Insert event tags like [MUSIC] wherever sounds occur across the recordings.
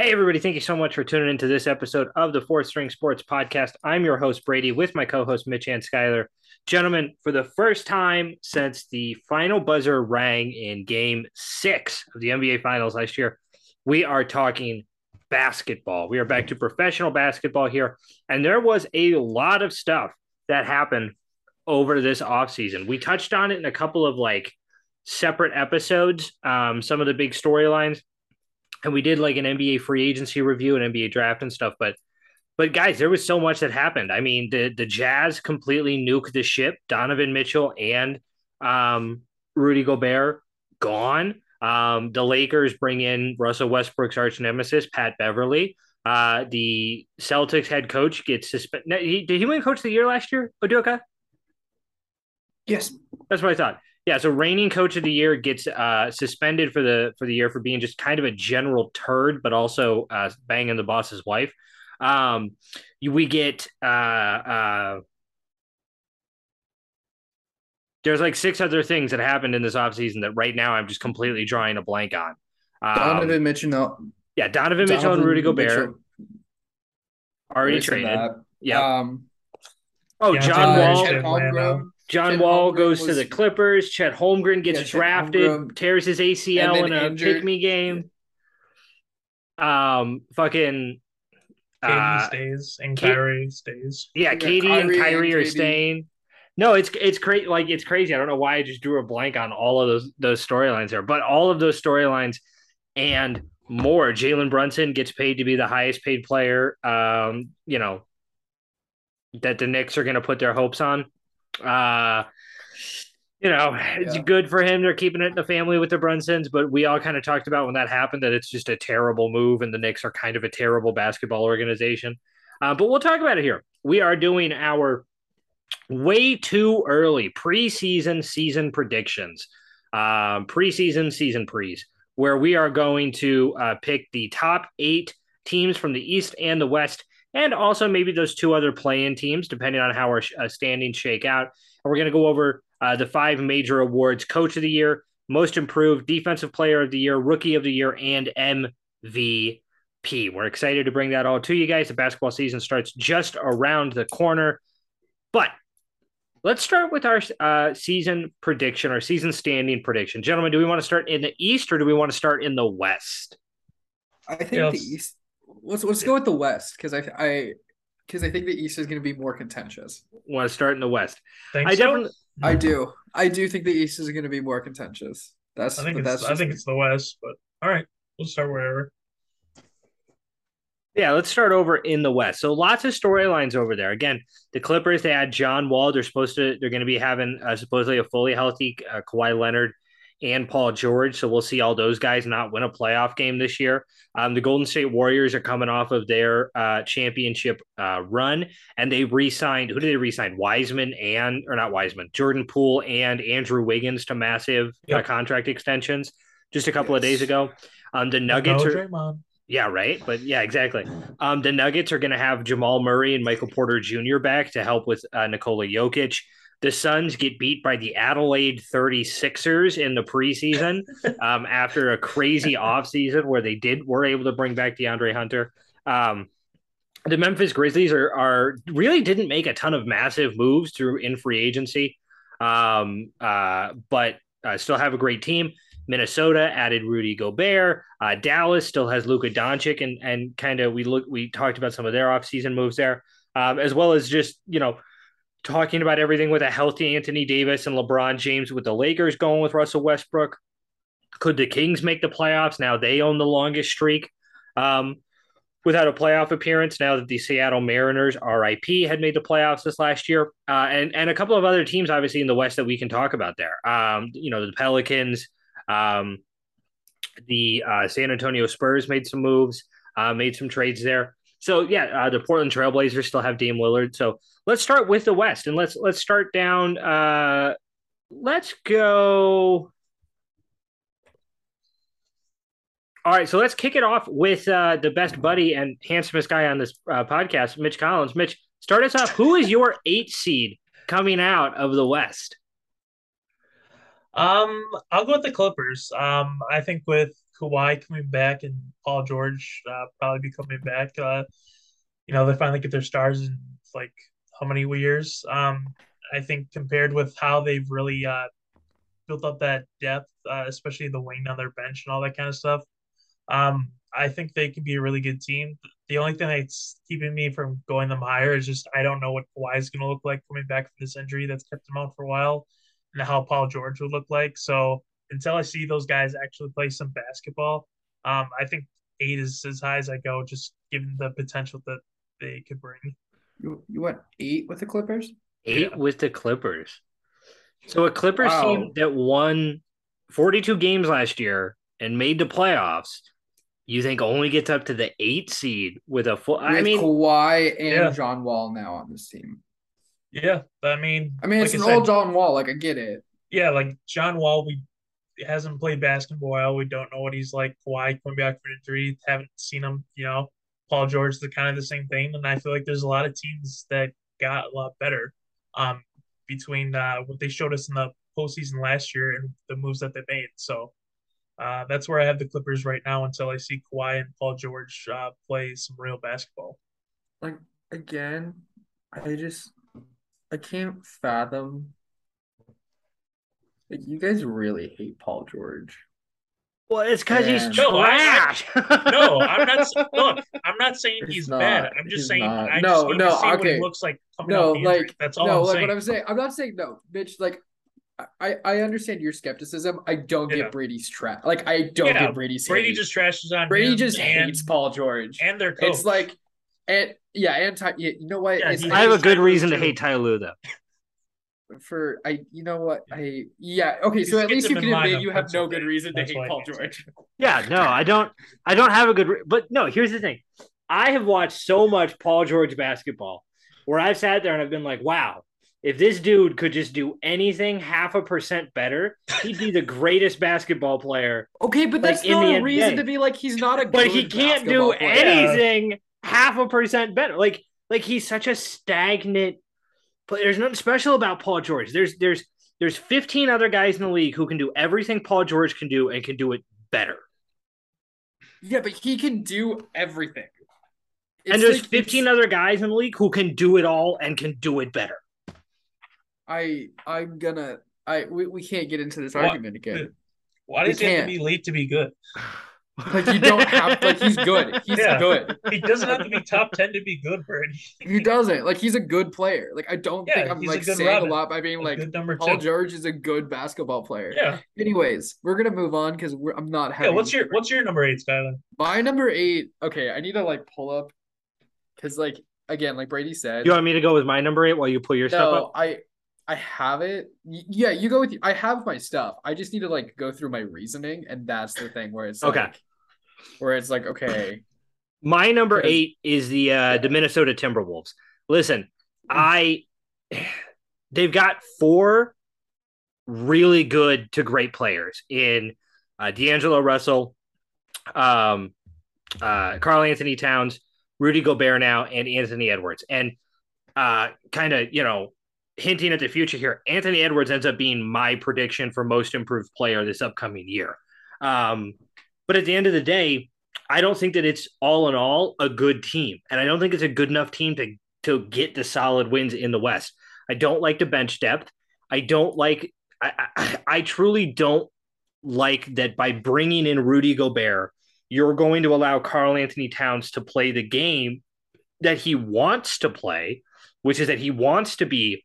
Hey, everybody. Thank you so much for tuning into this episode of the Fourth String Sports Podcast. I'm your host, Brady, with my co host, Mitch and Skyler. Gentlemen, for the first time since the final buzzer rang in game six of the NBA Finals last year, we are talking basketball. We are back to professional basketball here. And there was a lot of stuff that happened over this offseason. We touched on it in a couple of like separate episodes, um, some of the big storylines and we did like an NBA free agency review and NBA draft and stuff. But but guys, there was so much that happened. I mean, the the Jazz completely nuked the ship. Donovan Mitchell and um, Rudy Gobert gone. Um, the Lakers bring in Russell Westbrook's arch nemesis, Pat Beverley. Uh, the Celtics head coach gets suspended. Did he win coach of the year last year, Udoka? Yes. That's what I thought. Yeah, so reigning coach of the year gets uh, suspended for the for the year for being just kind of a general turd, but also uh, banging the boss's wife. Um, we get uh, uh, there's like six other things that happened in this offseason that right now I'm just completely drawing a blank on. Um, Donovan Mitchell, yeah, Donovan, Donovan Mitchell and Rudy Gobert Mitchell. already traded. Yeah. Um, oh, John Wall. John Chet Wall Holmgren goes was, to the Clippers. Chet Holmgren gets yeah, drafted, Holmgren, tears his ACL in a injured. pick me game. Um, fucking. KD uh, stays and Kyrie stays. Yeah, KD Kyrie and Kyrie and are staying. No, it's it's crazy. Like it's crazy. I don't know why I just drew a blank on all of those those storylines there, but all of those storylines and more. Jalen Brunson gets paid to be the highest paid player. Um, you know that the Knicks are going to put their hopes on. Uh, you know, it's yeah. good for him. They're keeping it in the family with the Brunsons, but we all kind of talked about when that happened that it's just a terrible move, and the Knicks are kind of a terrible basketball organization. Uh, but we'll talk about it here. We are doing our way too early preseason season predictions, um, preseason season pre's, where we are going to uh, pick the top eight teams from the East and the West and also maybe those two other play-in teams, depending on how our uh, standings shake out. And we're going to go over uh, the five major awards: Coach of the Year, Most Improved, Defensive Player of the Year, Rookie of the Year, and MVP. We're excited to bring that all to you guys. The basketball season starts just around the corner, but let's start with our uh, season prediction, our season standing prediction. Gentlemen, do we want to start in the East or do we want to start in the West? I think yes. the East let's let's go with the West because I I because I think the East is going to be more contentious. Want to start in the West? Think I so? definitely I do. I do think the East is going to be more contentious. That's I think it's, that's I think it's the West, but all right, we'll start wherever. Yeah, let's start over in the West. So lots of storylines over there. Again, the Clippers they had John Wall. They're supposed to they're going to be having uh, supposedly a fully healthy uh, Kawhi Leonard and Paul George. So we'll see all those guys not win a playoff game this year. Um, the Golden State Warriors are coming off of their uh, championship uh, run, and they re-signed. Who did they re-sign? Wiseman and or not Wiseman, Jordan Poole and Andrew Wiggins to massive uh, yep. uh, contract extensions just a couple yes. of days ago. Um, the Nuggets are. Draymond. Yeah, right. But yeah, exactly. Um, the Nuggets are going to have Jamal Murray and Michael Porter Jr. back to help with uh, Nikola Jokic. The Suns get beat by the Adelaide 36ers in the preseason [LAUGHS] um, after a crazy offseason where they did were able to bring back DeAndre Hunter. Um, the Memphis Grizzlies are, are really didn't make a ton of massive moves through in free agency, um, uh, but uh, still have a great team. Minnesota added Rudy Gobert. Uh, Dallas still has Luka Doncic, and and kind of we look we talked about some of their offseason moves there, um, as well as just you know talking about everything with a healthy Anthony Davis and LeBron James with the Lakers going with Russell Westbrook. Could the Kings make the playoffs? Now they own the longest streak um, without a playoff appearance. Now that the Seattle Mariners, RIP, had made the playoffs this last year, uh, and and a couple of other teams, obviously in the West, that we can talk about there. Um, you know, the Pelicans, um, the uh, San Antonio Spurs made some moves, uh, made some trades there. So yeah, uh, the Portland Trailblazers still have Dame Lillard. So let's start with the West and let's let's start down. Uh, let's go. All right, so let's kick it off with uh, the best buddy and handsomest guy on this uh, podcast, Mitch Collins. Mitch, start us off. Who is your eight seed coming out of the West? Um, I'll go with the Clippers. Um, I think with Kawhi coming back and Paul George uh, probably be coming back. Uh, you know, they finally get their stars in like how many years? Um, I think compared with how they've really uh, built up that depth, uh, especially the wing on their bench and all that kind of stuff. Um, I think they can be a really good team. The only thing that's keeping me from going them higher is just I don't know what Kawhi is going to look like coming back from this injury that's kept him out for a while, and how Paul George would look like. So until I see those guys actually play some basketball, um, I think eight is as high as I go, just given the potential that they could bring. You you went eight with the Clippers? Eight yeah. with the Clippers. So a Clippers wow. team that won 42 games last year and made the playoffs, you think only gets up to the eight seed with a full? I mean, Kawhi and yeah. John Wall now on this team. Yeah, I mean, I mean, it's like an old John Wall. Like I get it. Yeah, like John Wall, we hasn't played basketball. We don't know what he's like. Kawhi coming back from injury, haven't seen him. You know, Paul George, the kind of the same thing. And I feel like there's a lot of teams that got a lot better um, between uh, what they showed us in the postseason last year and the moves that they made. So uh, that's where I have the Clippers right now until I see Kawhi and Paul George uh, play some real basketball. Like again, I just I can't fathom. Like you guys really hate Paul George. Well, it's because he's trash. no, I'm not. Look, I'm not saying he's, he's not, bad. I'm just saying not. I no, just no. okay. What he looks like coming no, like that's all. No, I'm like saying. what I'm saying. I'm not saying no, bitch. Like I, I understand your skepticism. I don't yeah. get Brady's trash. Like I don't yeah, get Brady's. Brady hate. just trashes on. Brady just and, hates Paul George and their coach. It's like, and yeah, and Ty, you know what? Yeah, I have a good reason to hate Ty Lue though [LAUGHS] for I you know what I yeah okay so at least you can admit you have no good reason to hate Paul George. [LAUGHS] Yeah, no, I don't. I don't have a good. Re- but no, here's the thing. I have watched so much Paul George basketball where I've sat there and I've been like, wow, if this dude could just do anything half a percent better, he'd be the greatest basketball player. Okay, but that's like, not a reason to be like he's not a. But he can't do player. anything half a percent better. Like like he's such a stagnant but there's nothing special about Paul George. There's there's there's 15 other guys in the league who can do everything Paul George can do and can do it better. Yeah, but he can do everything. It's and there's like 15 other guys in the league who can do it all and can do it better. I I'm gonna I we, we can't get into this what? argument again. Why does it have to be late to be good? [LAUGHS] Like you don't have like he's good. He's yeah. good. He doesn't have to be top ten to be good for anything. [LAUGHS] He doesn't. Like he's a good player. Like I don't yeah, think I'm like saying Robin. a lot by being a like Paul two. George is a good basketball player. Yeah. Anyways, we're gonna move on because we're I'm not having. Yeah. What's your What's your number eight, Skyler? My number eight. Okay, I need to like pull up because like again, like Brady said. You want me to go with my number eight while you pull your no, stuff up? I I have it. Yeah, you go with. I have my stuff. I just need to like go through my reasoning, and that's the thing where it's okay. Like, where it's like, okay. My number eight is the uh, the Minnesota Timberwolves. Listen, mm. I they've got four really good to great players in uh, D'Angelo Russell, um, uh, Karl-Anthony Towns, Rudy Gobert now, and Anthony Edwards. And uh, kind of, you know, hinting at the future here, Anthony Edwards ends up being my prediction for most improved player this upcoming year. Um, but at the end of the day, I don't think that it's all in all a good team. And I don't think it's a good enough team to, to get the solid wins in the West. I don't like the bench depth. I don't like, I, I, I truly don't like that by bringing in Rudy Gobert, you're going to allow Karl-Anthony Towns to play the game that he wants to play, which is that he wants to be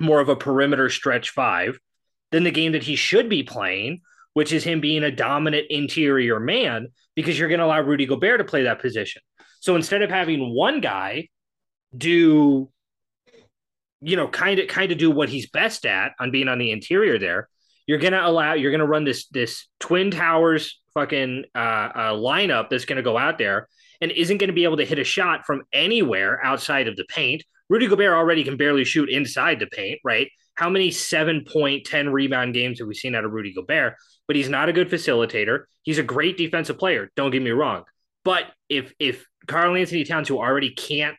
more of a perimeter stretch five than the game that he should be playing, which is him being a dominant interior man, because you're going to allow Rudy Gobert to play that position. So instead of having one guy do, you know, kind of kind of do what he's best at on being on the interior there, you're going to allow you're going to run this this twin towers fucking uh, uh, lineup that's going to go out there and isn't going to be able to hit a shot from anywhere outside of the paint. Rudy Gobert already can barely shoot inside the paint, right? How many seven point, 10 rebound games have we seen out of Rudy Gobert? But he's not a good facilitator. He's a great defensive player. Don't get me wrong. But if if Karl-Anthony Towns, who already can't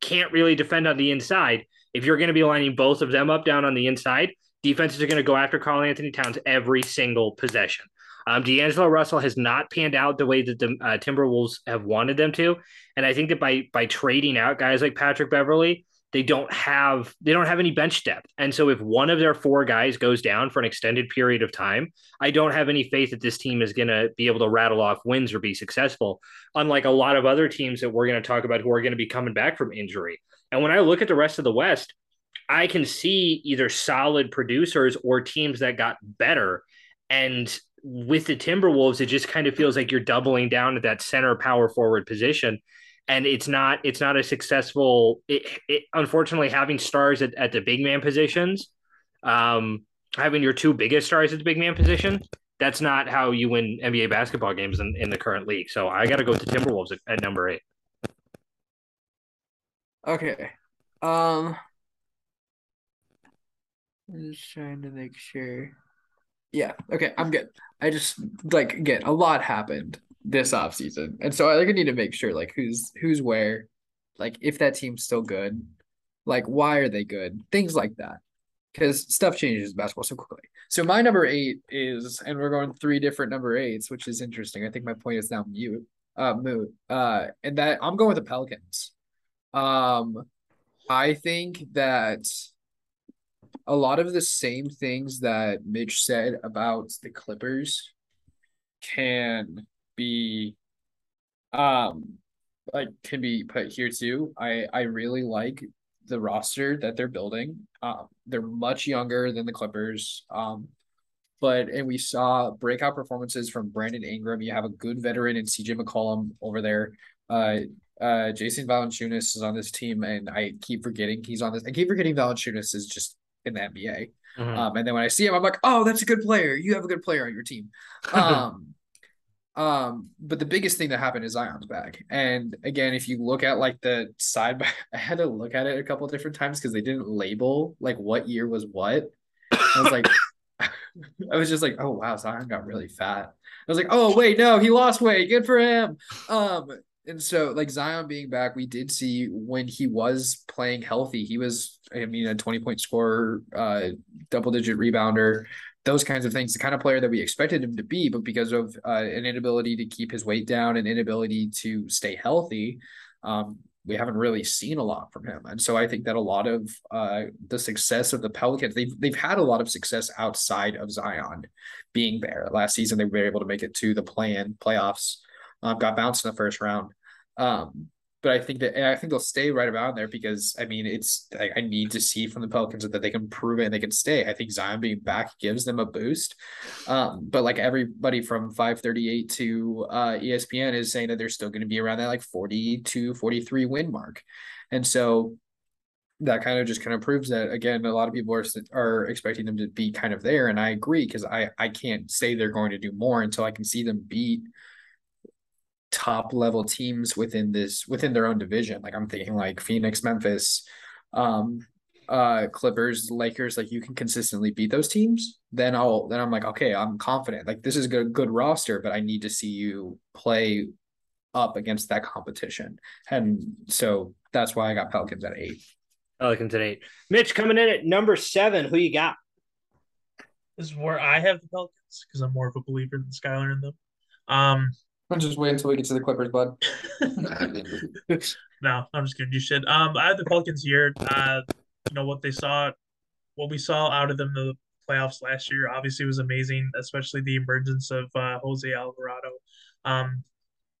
can't really defend on the inside, if you're going to be lining both of them up down on the inside, defenses are going to go after Karl-Anthony Towns every single possession. Um, D'Angelo Russell has not panned out the way that the uh, Timberwolves have wanted them to, and I think that by by trading out guys like Patrick Beverley, they don't have they don't have any bench depth. And so if one of their four guys goes down for an extended period of time, I don't have any faith that this team is going to be able to rattle off wins or be successful. Unlike a lot of other teams that we're going to talk about who are going to be coming back from injury. And when I look at the rest of the West, I can see either solid producers or teams that got better. And with the Timberwolves, it just kind of feels like you're doubling down at that center power forward position and it's not it's not a successful it, it, unfortunately having stars at, at the big man positions um having your two biggest stars at the big man position that's not how you win nba basketball games in, in the current league. So i gotta go to timberwolves at, at number eight. Okay um i'm just trying to make sure. Yeah okay i'm good. I just like again a lot happened this off season, And so I think I need to make sure like who's who's where, like if that team's still good, like why are they good? Things like that. Because stuff changes in basketball so quickly. So my number eight is, and we're going three different number eights, which is interesting. I think my point is now mute, uh, moot. Uh, and that I'm going with the Pelicans. Um, I think that a lot of the same things that Mitch said about the Clippers can be um like can be put here too. I I really like the roster that they're building. Um, they're much younger than the Clippers. Um, but and we saw breakout performances from Brandon Ingram. You have a good veteran in CJ McCollum over there. Uh, uh, Jason Valanciunas is on this team, and I keep forgetting he's on this. I keep forgetting Valanciunas is just in the NBA. Mm-hmm. Um, and then when I see him, I'm like, oh, that's a good player. You have a good player on your team. [LAUGHS] Um, um, but the biggest thing that happened is Zion's back. And again, if you look at like the side by [LAUGHS] I had to look at it a couple different times because they didn't label like what year was what. I was like, [LAUGHS] I was just like, oh wow, Zion got really fat. I was like, oh wait, no, he lost weight. Good for him. Um, and so like Zion being back, we did see when he was playing healthy, he was, I mean, a 20 point scorer, uh, double digit rebounder those kinds of things, the kind of player that we expected him to be, but because of uh, an inability to keep his weight down and inability to stay healthy, um, we haven't really seen a lot from him. And so I think that a lot of uh, the success of the Pelicans, they've they've had a lot of success outside of Zion being there. Last season, they were able to make it to the play-in playoffs, um, got bounced in the first round. Um, but I think that I think they'll stay right around there because I mean it's like I need to see from the Pelicans that they can prove it and they can stay. I think Zion being back gives them a boost. Um, but like everybody from 538 to uh, ESPN is saying that they're still going to be around that like 40 to 43 win mark. And so that kind of just kind of proves that again a lot of people are are expecting them to be kind of there and I agree because I I can't say they're going to do more until I can see them beat top level teams within this within their own division. Like I'm thinking like Phoenix, Memphis, um, uh, Clippers, Lakers. Like you can consistently beat those teams. Then I'll then I'm like okay, I'm confident. Like this is a good good roster, but I need to see you play up against that competition. And so that's why I got Pelicans at eight. Pelicans at eight. Mitch coming in at number seven. Who you got? This is where I have the Pelicans because I'm more of a believer than Skylar in them. Um, I'm just wait until we get to the Clippers, bud. [LAUGHS] no, I'm just giving you shit. Um, I have the Pelicans here. Uh, you know what they saw, what we saw out of them the playoffs last year. Obviously, was amazing, especially the emergence of uh, Jose Alvarado. Um,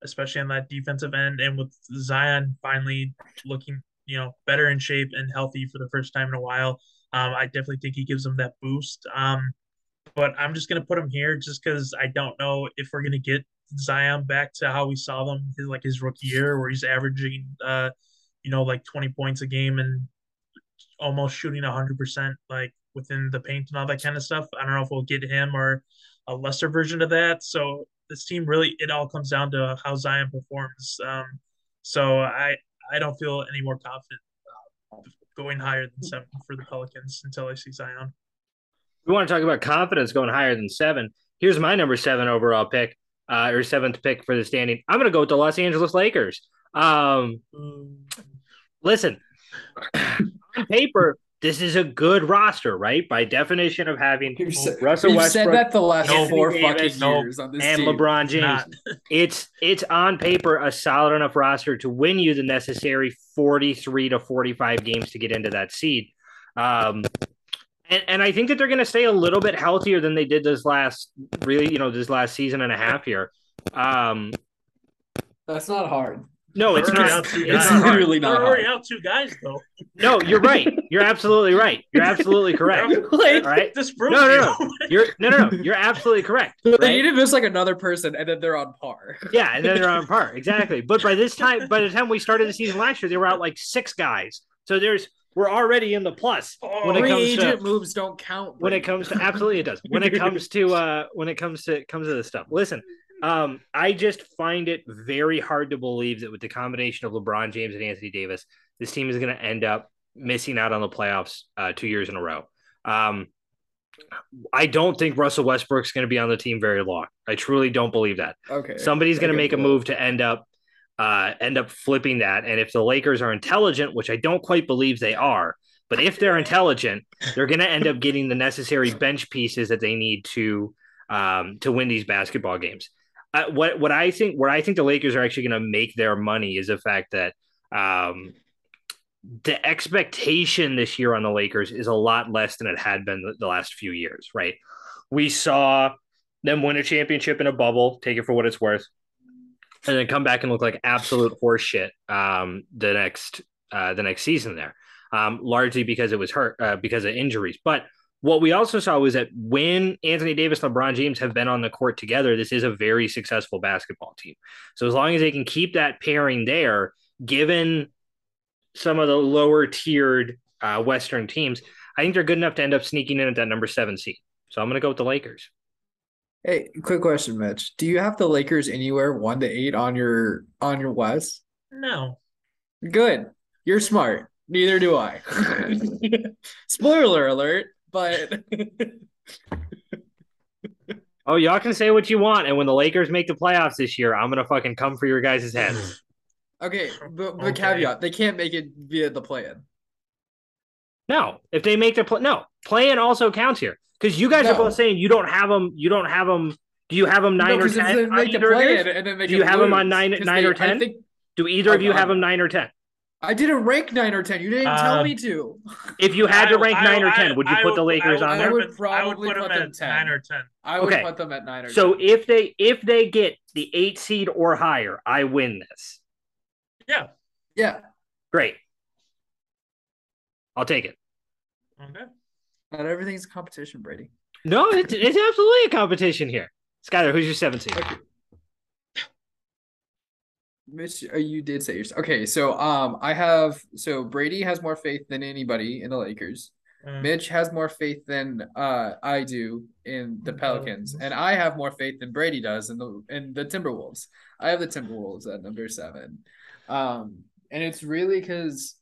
especially on that defensive end, and with Zion finally looking, you know, better in shape and healthy for the first time in a while. Um, I definitely think he gives them that boost. Um, but I'm just gonna put him here just because I don't know if we're gonna get Zion back to how we saw them his like his rookie year, where he's averaging, uh, you know, like 20 points a game and almost shooting 100 percent like within the paint and all that kind of stuff. I don't know if we'll get him or a lesser version of that. So this team really, it all comes down to how Zion performs. Um, so I I don't feel any more confident going higher than seven for the Pelicans until I see Zion. We want to talk about confidence going higher than seven. Here's my number seven overall pick uh, or seventh pick for the standing. I'm going to go with the Los Angeles Lakers. Um, listen, [COUGHS] on paper, this is a good roster, right? By definition of having You've Russell you've Westbrook said that the last No, four Anthony fucking years on this and team. LeBron James, Not. it's it's on paper a solid enough roster to win you the necessary 43 to 45 games to get into that seed. Um and, and I think that they're going to stay a little bit healthier than they did this last really, you know, this last season and a half here. Um That's not hard. no, it's not. out two It's guys. not hard. literally not They're already out two guys though. No, you're right. You're absolutely right. You're absolutely correct. [LAUGHS] Like, All right. This proves No, no, no. You're no, no, no. You're absolutely correct. They right? need to miss like another person, and then they're on par. Yeah, and then they're on [LAUGHS] par. Exactly. But by this time, by the time we started the season last year, they were out like six guys. So there's we're already in the plus when it Free comes agent to [LAUGHS] moves don't count. when it comes to absolutely it does. When it [LAUGHS] comes to uh when it comes to comes to this stuff. Listen, um, I just find it very hard to believe that with the combination of LeBron James and Anthony Davis, this team is going to end up missing out on the playoffs uh, two years in a row. Um, I don't think Russell Westbrook's going to be on the team very long. I truly don't believe that. okay, Somebody's going to make a move to end up uh, end up flipping that. And if the Lakers are intelligent, which I don't quite believe they are, but if they're intelligent, they're going to end up getting the necessary bench pieces that they need to um, to win these basketball games. Uh, what what I think where I think the Lakers are actually going to make their money is the fact that um, the expectation this year on the Lakers is a lot less than it had been the, the last few years. Right? We saw them win a championship in a bubble, take it for what it's worth, and then come back and look like absolute horseshit um, the next uh, the next season there, um, largely because it was hurt uh, because of injuries. But what we also saw was that when Anthony Davis and LeBron James have been on the court together, this is a very successful basketball team. So as long as they can keep that pairing there, given some of the lower tiered uh, Western teams, I think they're good enough to end up sneaking in at that number seven seed. So I'm going to go with the Lakers. Hey, quick question, Mitch. Do you have the Lakers anywhere one to eight on your on your West? No. Good. You're smart. Neither do I. [LAUGHS] Spoiler alert, but [LAUGHS] Oh, y'all can say what you want, and when the Lakers make the playoffs this year, I'm gonna fucking come for your guys' heads. okay, but, but Okay. caveat, they can't make it via the plan. No, if they make the play, no play-in also counts here because you guys are both saying you don't have them. You don't have them. Do you have them nine No, or 'cause if ten? they make the play yours? and then they Do you can have 'em on nine- nine they- or 10? Think Do either of you I'm- have them nine or ten? I didn't rank nine or ten. You didn't tell Uh, me to. If you had to rank I- nine or ten, would you I put the Lakers I on I there? would I would probably put put them them at 10. nine or ten. I would Okay. put them at nine or So 10. if they if they get the eight seed or higher, I win this. Yeah. yeah, Great, I'll take it. Okay. not everything's a competition, Brady. No, it's, it's absolutely a competition here. Skyler, who's your seven seed? Okay. Mitch, uh, you did say yours. Okay, so um, I have so Brady has more faith than anybody in the Lakers. Mm. Mitch has more faith than uh I do in the The Pelicans, Pelicans. and I have more faith than Brady does in the in the Timberwolves. I have the Timberwolves at number seven, um, and it's really because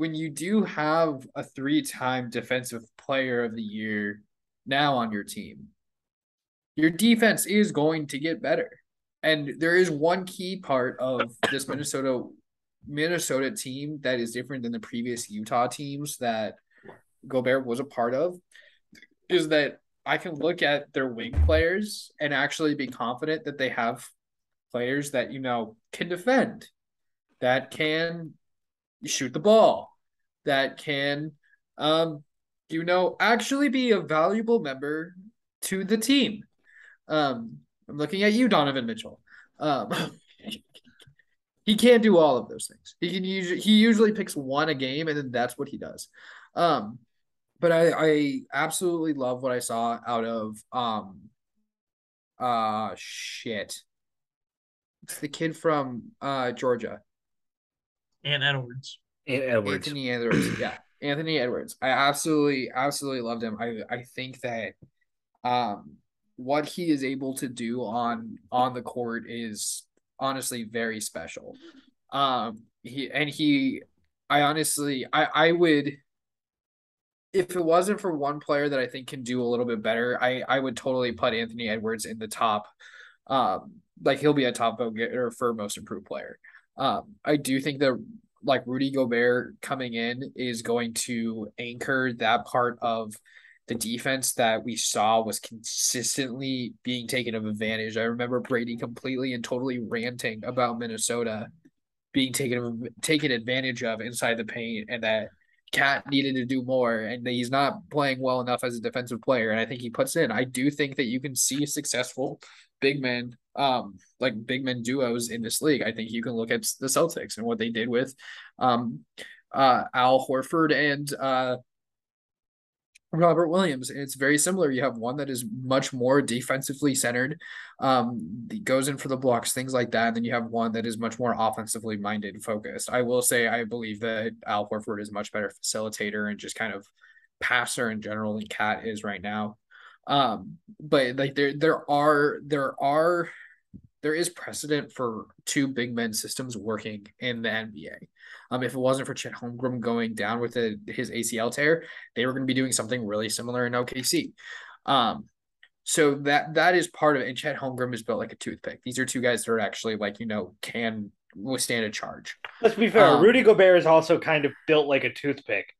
when you do have a three-time Defensive Player of the Year now on your team, your defense is going to get better, and there is one key part of this Minnesota Minnesota team that is different than the previous Utah teams that Gobert was a part of is that I can look at their wing players and actually be confident that they have players that you know can defend, that can shoot the ball, that can um you know actually be a valuable member to the team. Um I'm looking at you Donovan Mitchell. Um [LAUGHS] he can't do all of those things. He can usually he usually picks one a game and then that's what he does. Um but I I absolutely love what I saw out of um uh shit. It's the kid from uh Georgia. And Edwards. Edwards. Anthony Edwards. yeah. Anthony Edwards. I absolutely absolutely loved him. I I think that um what he is able to do on on the court is honestly very special. Um he and he I honestly I I would if it wasn't for one player that I think can do a little bit better, I I would totally put Anthony Edwards in the top. Um, like he'll be a top vote getter for most improved player. Um, I do think that like Rudy Gobert coming in is going to anchor that part of the defense that we saw was consistently being taken of advantage. I remember Brady completely and totally ranting about Minnesota being taken taken advantage of inside the paint and that KAT needed to do more and that he's not playing well enough as a defensive player. And I think he puts in. I do think that you can see successful big men, um, like big men duos in this league. I think you can look at the Celtics and what they did with um uh Al Horford and uh Robert Williams. It's very similar. You have one that is much more defensively centered, um, goes in for the blocks, things like that. And then you have one that is much more offensively minded, focused. I will say, I believe that Al Horford is a much better facilitator and just kind of passer in general than KAT is right now. Um, but like there, there are, there are, there is precedent for two big men systems working in the NBA. Um, if it wasn't for Chet Holmgren going down with a, his ACL tear, they were going to be doing something really similar in OKC. Um, so that that is part of it. And Chet Holmgren is built like a toothpick. These are two guys that are actually like you know can withstand a charge. Let's be fair. Um, Rudy Gobert is also kind of built like a toothpick.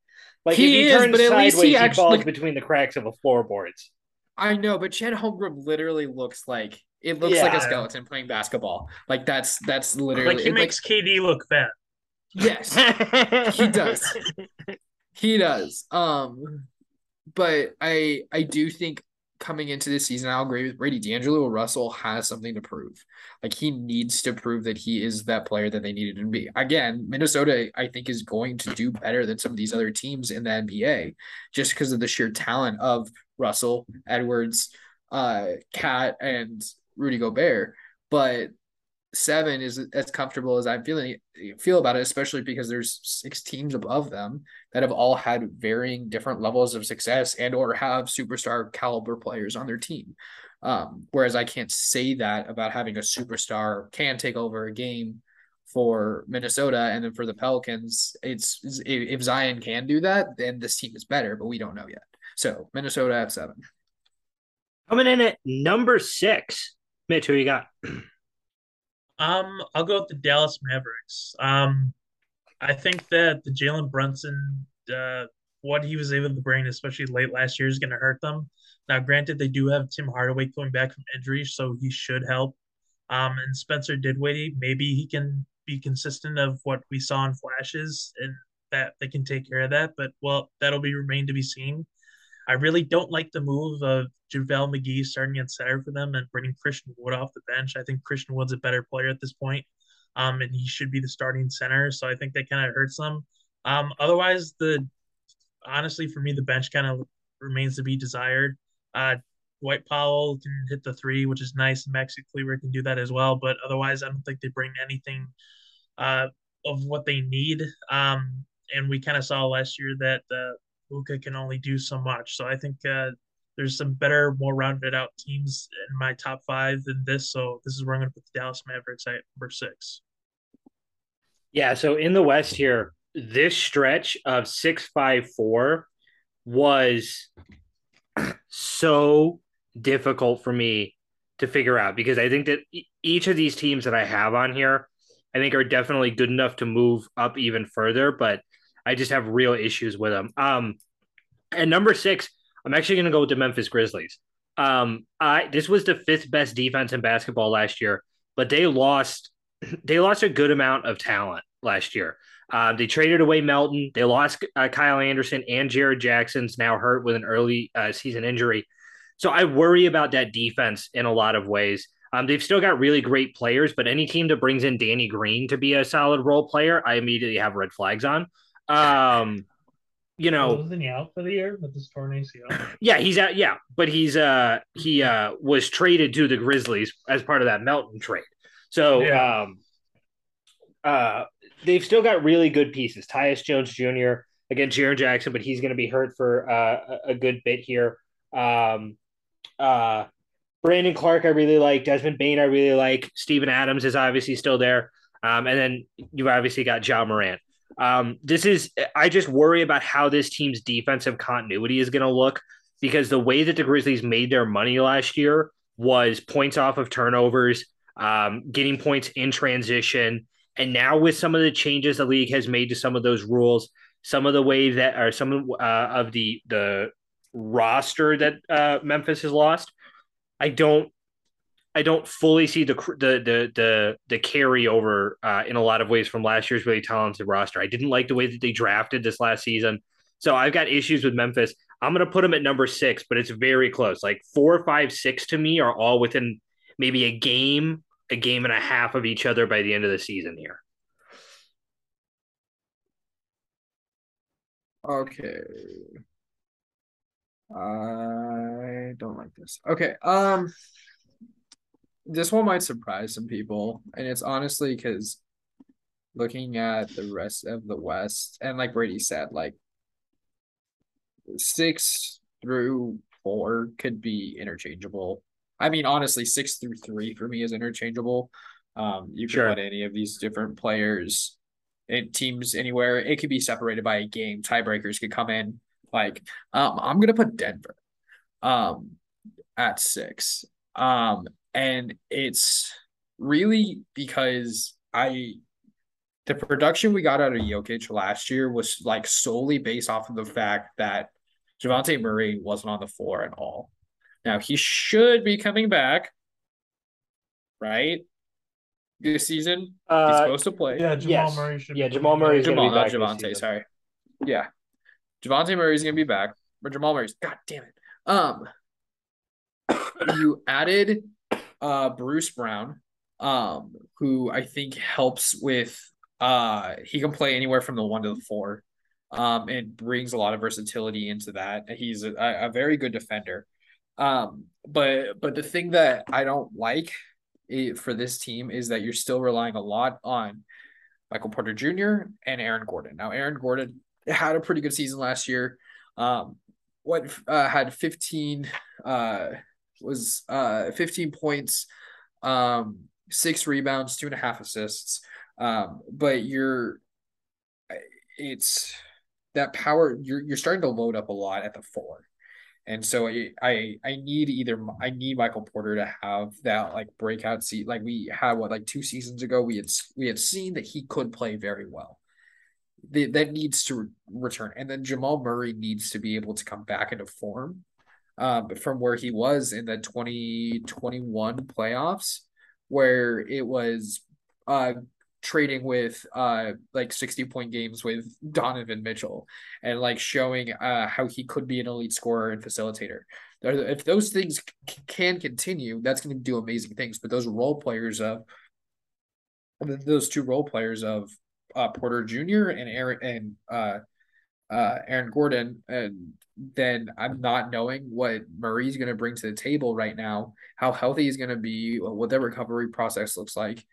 Like he if he is, turns but at least he, actually, he falls like, between the cracks of a floorboards. I know, but Chet Holmgren literally looks like it looks yeah. like a skeleton playing basketball. Like that's that's literally like he makes like, KD look fat. Yes, he does. He does. Um, but I I do think coming into this season, I'll agree with Brady. D'Angelo Russell has something to prove. Like he needs to prove that he is that player that they needed to be. Again, Minnesota, I think, is going to do better than some of these other teams in the NBA just because of the sheer talent of Russell, Edwards, uh, KAT, and Rudy Gobert. But seven is as comfortable as I'm feeling feel about it, especially because there's six teams above them that have all had varying different levels of success and or have superstar caliber players on their team. Um, whereas I can't say that about having a superstar can take over a game for Minnesota and then for the Pelicans, it's if Zion can do that, then this team is better, but we don't know yet. So Minnesota at seven. Coming in at number six, Mitch, who you got? Um, I'll go with the Dallas Mavericks. Um, I think that the Jalen Brunson, uh, what he was able to bring, especially late last year, is going to hurt them. Now, granted, they do have Tim Hardaway coming back from injury, so he should help. Um, and Spencer Dinwiddie, maybe he can be consistent of what we saw in flashes, and that they can take care of that. But well, that'll be remain to be seen. I really don't like the move of JaVale McGee starting at center for them and bringing Christian Wood off the bench. I think Christian Wood's a better player at this point, um, and he should be the starting center. So I think that kind of hurts them. Um, otherwise, the honestly for me, the bench kind of remains to be desired. Uh, Dwight Powell can hit the three, which is nice. Maxi Kleber can do that as well, but otherwise, I don't think they bring anything uh, of what they need. Um, and we kind of saw last year that uh, Luka can only do so much. So I think uh, there's some better, more rounded out teams in my top five than this. So this is where I'm going to put the Dallas Mavericks at number six. Yeah. So in the West here, this stretch of six five four was so difficult for me to figure out because I think that each of these teams that I have on here, I think are definitely good enough to move up even further. But I just have real issues with them. Um, and number six, I'm actually going to go with the Memphis Grizzlies. Um, I this was the fifth best defense in basketball last year, but they lost [CLEARS THROAT] they lost a good amount of talent last year. Uh, they traded away Melton. They lost uh, Kyle Anderson and Jaren Jackson's now hurt with an early uh, season injury. So I worry about that defense in a lot of ways. Um, they've still got really great players, but any team that brings in Danny Green to be a solid role player, I immediately have red flags on. Um, you know, wasn't he out for the year with this torn ACL? Yeah, he's out. Yeah, but he's uh he uh was traded to the Grizzlies as part of that Melton trade. So yeah. um, uh, they've still got really good pieces. Tyus Jones Jr. again, Jaren Jackson, but he's going to be hurt for uh, a good bit here. Um, uh, Brandon Clarke, I really like. Desmond Bane, I really like. Steven Adams is obviously still there. Um, and then you've obviously got Ja Morant. Um, this is, I just worry about how this team's defensive continuity is going to look because the way that the Grizzlies made their money last year was points off of turnovers, um, getting points in transition, And now with some of the changes the league has made to some of those rules, some of the way that are some of, uh, of the the roster that uh, Memphis has lost, I don't I don't fully see the the the the, the carryover uh, in a lot of ways from last year's really talented roster. I didn't like the way that they drafted this last season, so I've got issues with Memphis. I'm going to put them at number six, but it's very close. Like four, five, six to me are all within maybe a game, a game and a half of each other by the end of the season here. Okay. I don't like this. Okay. Um this one might surprise some people, and it's honestly because looking at the rest of the West, and like Brady said, like six through four could be interchangeable. I mean, honestly, six through three for me is interchangeable. Um, you can sure. put any of these different players in teams anywhere. It could be separated by a game. Tiebreakers could come in. Like, um, I'm gonna put Denver, um, at six. Um, and it's really because I the production we got out of Jokic last year was like solely based off of the fact that Dejounte Murray wasn't on the floor at all. Now he should be coming back, right? This season, uh, he's supposed to play. Yeah, Jamal yes. Murray should. Yeah, Jamal Murray. Jamal, not Javonte. Sorry. Yeah, Javonte Murray's gonna be back, but Jamal Murray's. God damn it. Um, [COUGHS] you added uh, Bruce Brown, um, who I think helps with uh, he can play anywhere from the one to the four, um, and brings a lot of versatility into that. He's a, a very good defender. Um, but but the thing that I don't like for this team is that you're still relying a lot on Michael Porter Jr. and Aaron Gordon. Now Aaron Gordon had a pretty good season last year. Um, what uh, had 15 uh was uh 15 points, um, six rebounds, two and a half assists. Um, but you're it's that power you're you're starting to load up a lot at the four. And so I, I I need either I need Michael Porter to have that like breakout seat like we had what like two seasons ago we had we had seen that he could play very well. That needs to re- return, and then Jamal Murray needs to be able to come back into form um, from where he was in the 2021 playoffs, where it was uh, trading with uh, like 60 point games with Donovan Mitchell and like showing uh, how he could be an elite scorer and facilitator. If those things c- can continue, that's going to do amazing things. But those role players of those two role players of uh, Porter Jr. and Aaron and uh, Aaron Gordon, and then I'm not knowing what Murray's going to bring to the table right now, how healthy he's going to be, what their recovery process looks like.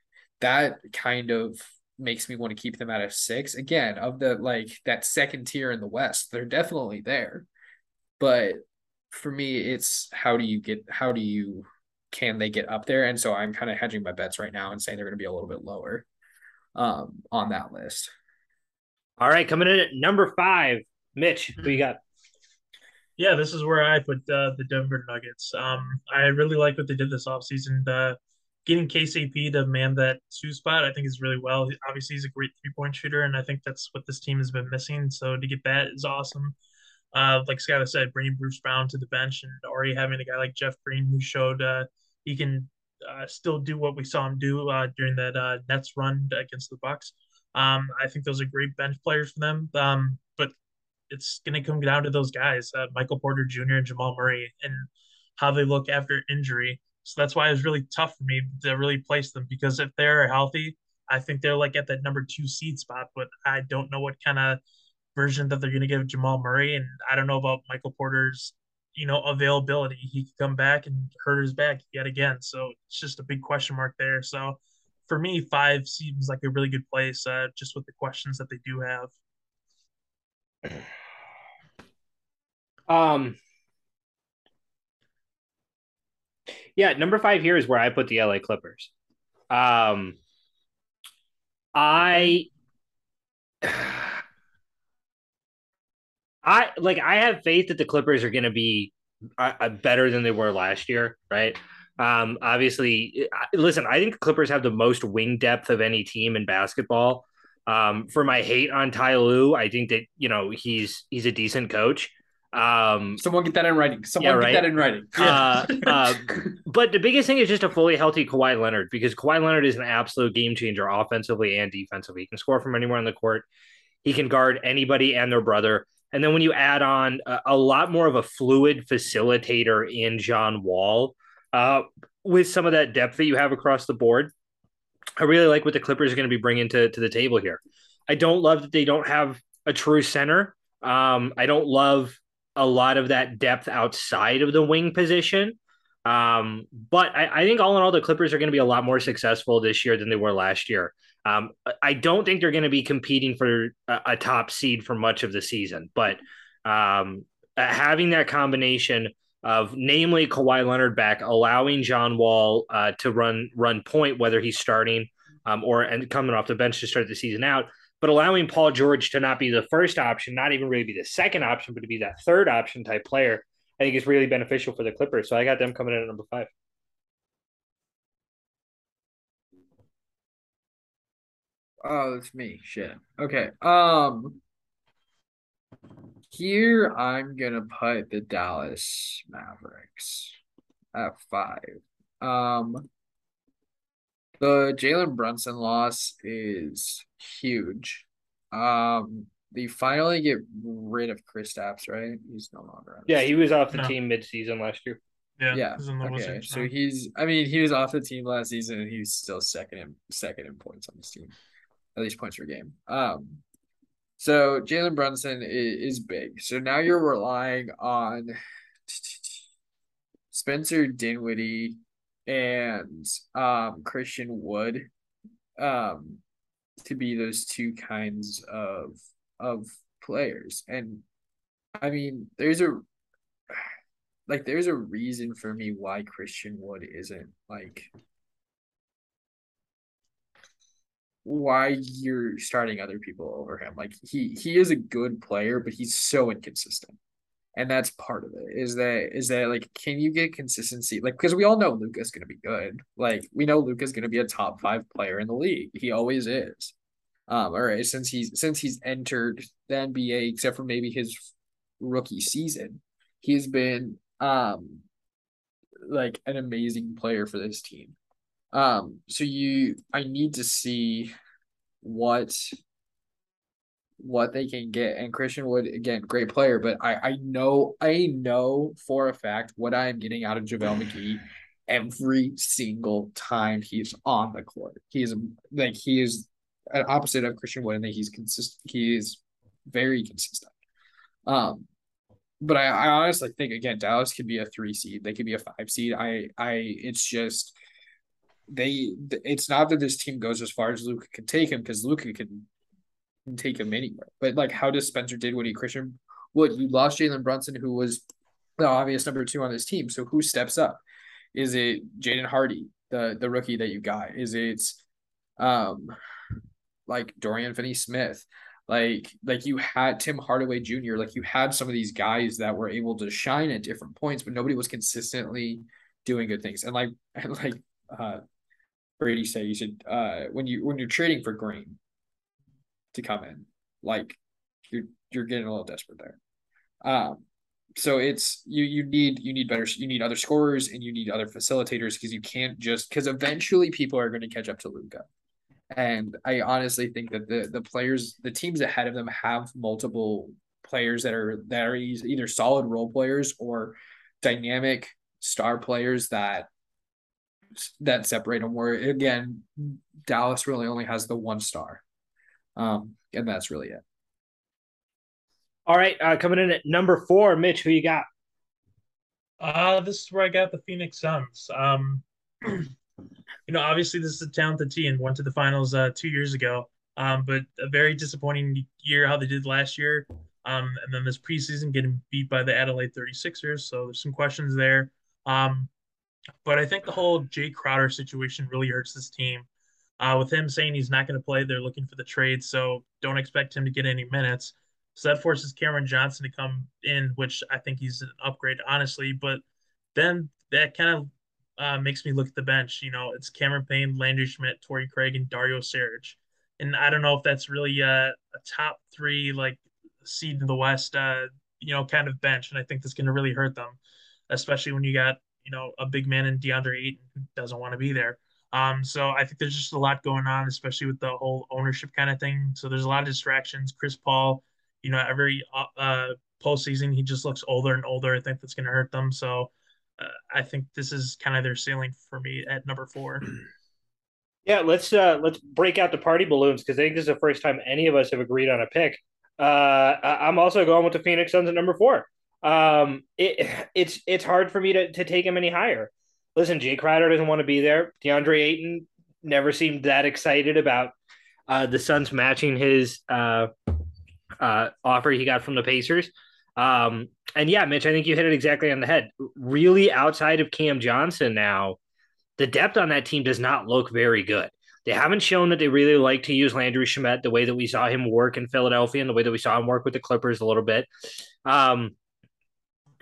That kind of makes me want to keep them at a six. Again, of the like that second tier in the West, they're definitely there. But for me, it's how do you get, how do you, can they get up there? And so I'm kind of hedging my bets right now and saying they're going to be a little bit lower um, on that list. All right, coming in at number five, Mitch, who you got? Yeah, this is where I put uh, the Denver Nuggets. Um, I really like what they did this offseason. Uh, getting KCP to man that two spot, I think is really well. Obviously, he's a great three point shooter, and I think that's what this team has been missing. So to get that is awesome. Uh, like Scott said, bringing Bruce Brown to the bench and already having a guy like Jeff Green who showed uh, he can uh, still do what we saw him do uh, during that uh, Nets run against the Bucks. Um, I think those are great bench players for them. Um, but it's going to come down to those guys, uh, Michael Porter Jr. and Jamal Murray, and how they look after injury. So that's why it was really tough for me to really place them because if they're healthy, I think they're like at that number two seed spot. But I don't know what kind of version that they're going to give Jamal Murray, and I don't know about Michael Porter's you know availability. He could come back and hurt his back yet again, so it's just a big question mark there. So for me, five seems like a really good place, uh, just with the questions that they do have. Um, yeah, number five here is where I put the LA Clippers. Um, I, [SIGHS] I like I have faith that the Clippers are going to be uh, uh, better than they were last year, right? Um, obviously, listen, I think the Clippers have the most wing depth of any team in basketball. Um, for my hate on Ty Lue, I think that you know he's he's a decent coach. Um, Someone get that in writing. Someone Yeah, get that in writing. Uh, uh, [LAUGHS] but the biggest thing is just a fully healthy Kawhi Leonard because Kawhi Leonard is an absolute game changer offensively and defensively. He can score from anywhere on the court. He can guard anybody and their brother. And then when you add on a, a lot more of a fluid facilitator in John Wall, uh, with some of that depth that you have across the board, I really like what the Clippers are going to be bringing to, to the table here. I don't love that they don't have a true center. Um, I don't love a lot of that depth outside of the wing position. Um, but I, I think all in all, the Clippers are going to be a lot more successful this year than they were last year. Um, I don't think they're going to be competing for a, a, top seed for much of the season, but um, having that combination of namely Kawhi Leonard back, allowing John Wall uh, to run run point, whether he's starting um, or and coming off the bench to start the season out, but allowing Paul George to not be the first option, not even really be the second option, but to be that third option type player, I think is really beneficial for the Clippers. So I got them coming in at number five. Oh, it's me. Shit. Okay. Um here I'm gonna put the Dallas Mavericks at five. Um the Jalen Brunson loss is huge. Um they finally get rid of Kristaps, right? He's no longer on Yeah, he was off the No. team mid-season last year. Yeah. Yeah. he's in the Okay. So he's I mean, he was off the team last season and he's still second in second in points on this team. At least points per game. Um so Jalen Brunson is, is big. So now you're relying on [TSK] Spencer Dinwiddie and um Christian Wood um to be those two kinds of of players. And I mean, there's a like there's a reason for me why Christian Wood isn't like why you're starting other people over him. Like he he is a good player, but he's so inconsistent. And that's part of it. Is that is that like can you get consistency? Like because we all know Luka's gonna be good. Like we know Luka's gonna be a top five player in the league. He always is. Um, all right, since he's since he's entered the NBA, except for maybe his rookie season, he's been um like an amazing player for this team. Um, so you I need to see what what they can get. And Christian Wood, again, great player, but I I know I know for a fact what I am getting out of JaVale [SIGHS] McGee every single time he's on the court. He's like he is an opposite of Christian Wood, and that he's consistent. He is very consistent. Um, but I, I honestly think again Dallas could be a three seed. They could be a five seed. I I it's just they it's not that this team goes as far as Luka can take him because Luka can, can take him anywhere. But like how does Spencer Dinwiddie Christian Wood you lost Jalen Brunson who was the obvious number two on this team. So who steps up? Is it Jaden Hardy, the the rookie that you got? Is it um like Dorian Finney Smith? Like like you had Tim Hardaway Jr. Like you had some of these guys that were able to shine at different points, but nobody was consistently doing good things. And like [LAUGHS] like uh Brady said, you should uh when you when you're trading for Green to come in, like you're you're getting a little desperate there. Um so it's you you need you need better you need other scorers and you need other facilitators because you can't just because eventually people are going to catch up to Luka. And I honestly think that the the players, the teams ahead of them have multiple players that are that are either solid role players or dynamic star players that that separate them. Where again, Dallas really only has the one star, um, and that's really it. All right, uh, coming in at number four, Mitch, who you got? Uh, this is where I got the Phoenix Suns. Um, [CLEARS THROAT] you know, obviously this is a talented team. Went to the finals uh, two years ago. Um, but a very disappointing year how they did last year. Um, and then this preseason getting beat by the Adelaide 36ers. So there's some questions there. Um, but I think the whole Jae Crowder situation really hurts this team. Uh, with him saying he's not going to play, they're looking for the trade, so don't expect him to get any minutes. So that forces Cameron Johnson to come in, which I think he's an upgrade, honestly. But then that kind of uh, makes me look at the bench. You know, it's Cameron Payne, Landry Shamet, Torrey Craig, and Dario Saric. And I don't know if that's really a, a top three like seed in the West, uh, you know, kind of bench. And I think that's going to really hurt them, especially when you got you know a big man in DeAndre Ayton who doesn't want to be there. Um, so I think there's just a lot going on, especially with the whole ownership kind of thing. So there's a lot of distractions. Chris Paul, you know, every uh, uh postseason he just looks older and older. I think that's going to hurt them. So uh, I think this is kind of their ceiling for me at number four. [CLEARS THROAT] Yeah, let's uh let's break out the party balloons because I think this is the first time any of us have agreed on a pick. Uh, I'm also going with the Phoenix Suns at number four. Um, it it's it's hard for me to to take him any higher. Listen, Jae Crowder doesn't want to be there. DeAndre Ayton never seemed that excited about uh, the Suns matching his uh, uh, offer he got from the Pacers. Um, and yeah, Mitch, I think you hit it exactly on the head. Really, outside of Cam Johnson now, the depth on that team does not look very good. They haven't shown that they really like to use Landry Shamet the way that we saw him work in Philadelphia and the way that we saw him work with the Clippers a little bit. Um,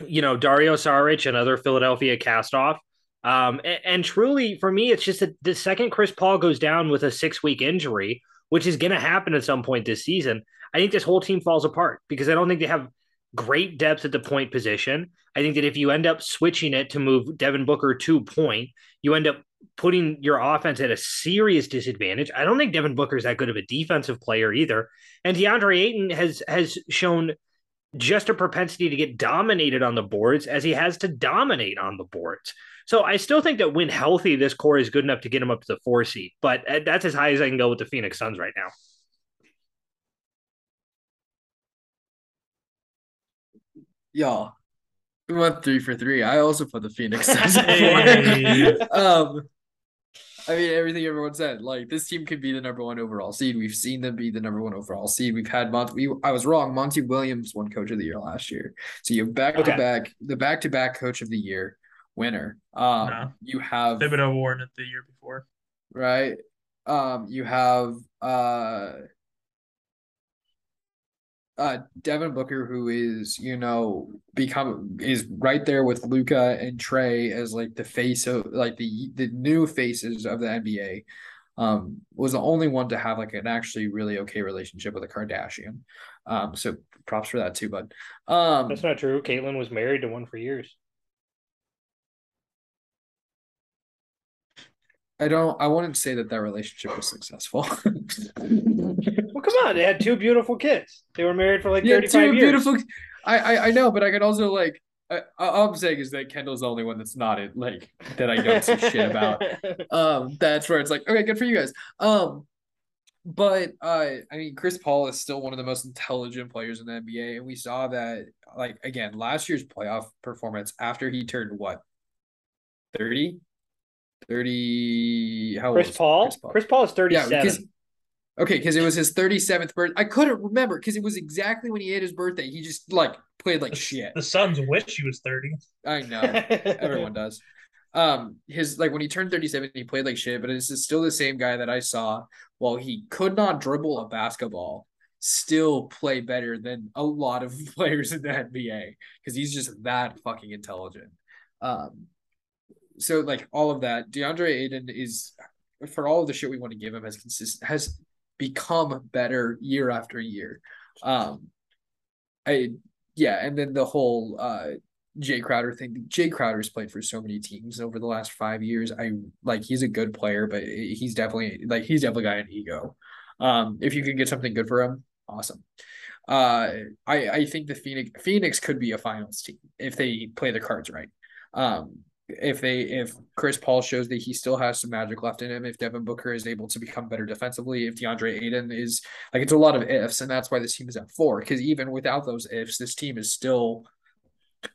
you know, Dario Saric, another Philadelphia castoff. Um, and, and, truly, for me, it's just that the second Chris Paul goes down with a six week injury, which is going to happen at some point this season, I think this whole team falls apart because I don't think they have great depth at the point position. I think that if you end up switching it to move Devin Booker to point, you end up putting your offense at a serious disadvantage. I don't think Devin Booker is that good of a defensive player either. And DeAndre Ayton has has shown just a propensity to get dominated on the boards as he has to dominate on the boards. So I still think that when healthy, this core is good enough to get him up to the four seed. But uh, that's as high as I can go with the Phoenix Suns right now. Y'all, we went three for three. I also put the Phoenix Suns. [LAUGHS] [LAUGHS] um, I mean, everything everyone said. Like this team could be the number one overall seed. We've seen them be the number one overall seed. We've had Monty. We, I was wrong. Monty Williams won Coach of the Year last year. So you have back to back the back to back Coach of the Year winner. Um, no. you have Thibodeau won it the year before, right? Um, you have uh uh Devin Booker, who is you know become is right there with Luka and Trae as like the face of like the the new faces of the NBA. Um, was the only one to have like an actually really okay relationship with a Kardashian. Um, so props for that too, but um, that's not true. Caitlyn was married to one for years. I don't. I wouldn't say that that relationship was successful. [LAUGHS] [LAUGHS] come on, they had two beautiful kids. They were married for like yeah, thirty five years. Beautiful. I, I I know, but I could also like. I, all I'm saying is that Kendall's the only one that's not it, like that I don't see shit about. [LAUGHS] Um, that's where it's like, okay, good for you guys. Um, but uh, I mean, Chris Paul is still one of the most intelligent players in the NBA, and we saw that like again last year's playoff performance after he turned what 30 30 how Chris Paul? Chris Paul? Chris Paul is 37. Yeah, okay, because it was his 37th birthday. I couldn't remember because it was exactly when he had his birthday. He just like played like the, shit. The Suns wish he was 30. I know. [LAUGHS] Everyone does. Um, his like when he turned 37, he played like shit, but it's still the same guy that I saw while he could not dribble a basketball still play better than a lot of [LAUGHS] players in the NBA because he's just that fucking intelligent. Um, so like all of that, DeAndre Ayton is for all of the shit we want to give him has consistent has become better year after year. Um I yeah, and then the whole uh Jae Crowder thing. Jae Crowder's played for so many teams over the last five years. I like he's a good player, but he's definitely like he's definitely got an ego. Um, if you can get something good for him, awesome. Uh, I I think the Phoenix Phoenix could be a finals team if they play the cards right. Um, if they if Chris Paul shows that he still has some magic left in him, if Devin Booker is able to become better defensively, if DeAndre Ayton is like it's a lot of ifs, and that's why this team is at four. Because even without those ifs, this team is still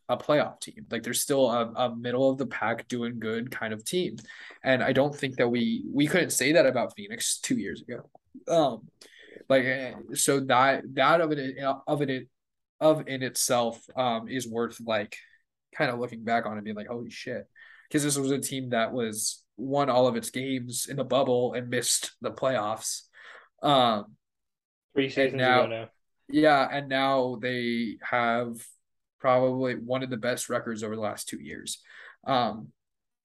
a playoff team. Like they're still a, a middle of the pack doing good kind of team. And I don't think that we we couldn't say that about Phoenix two years ago. Um like eh, so that that of it of it of in itself um is worth like kind of looking back on it being like, holy shit. Because this was a team that was won all of its games in the bubble and missed the playoffs. Um three seasons now, ago now. Yeah, and now they have probably one of the best records over the last two years. Um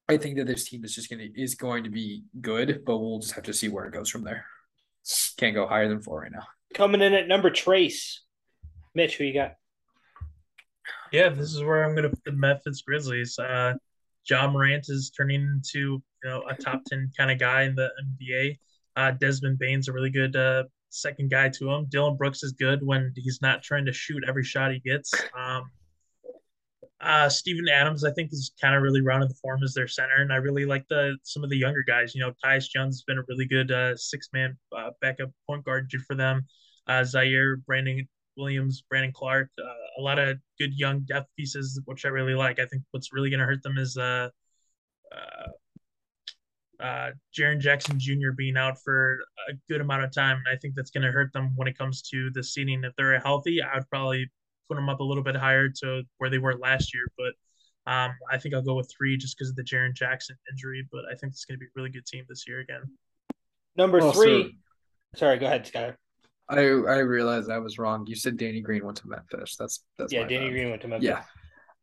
I think that this team is just gonna is going to be good, but we'll just have to see where it goes from there. Can't go higher than four right now. Coming in at number trace. Mitch, who you got? Yeah, this is where I'm going to put the Memphis Grizzlies. Uh, Ja Morant is turning into you know a top ten kind of guy in the NBA. Uh, Desmond Bane's a really good uh, second guy to him. Dillon Brooks is good when he's not trying to shoot every shot he gets. Um, uh, Steven Adams, I think, is kind of really rounded the form as their center, and I really like the some of the younger guys. You know, Tyus Jones has been a really good uh, six man uh, backup point guard for them. Uh, Ziaire, Brandon Williams, Brandon Clarke, uh, a lot of good young depth pieces, which I really like. I think what's really going to hurt them is uh, uh, uh, Jaren Jackson Jr. being out for a good amount of time, and I think that's going to hurt them when it comes to the seating. If they're healthy, I would probably put them up a little bit higher to where they were last year, but um, I think I'll go with three just because of the Jaren Jackson injury. But I think it's going to be a really good team this year again. Number also, three. Sorry, go ahead, Sky. I I realized I was wrong. You said Danny Green went to Memphis. That's that's yeah. Danny bad. Green went to Memphis. Yeah.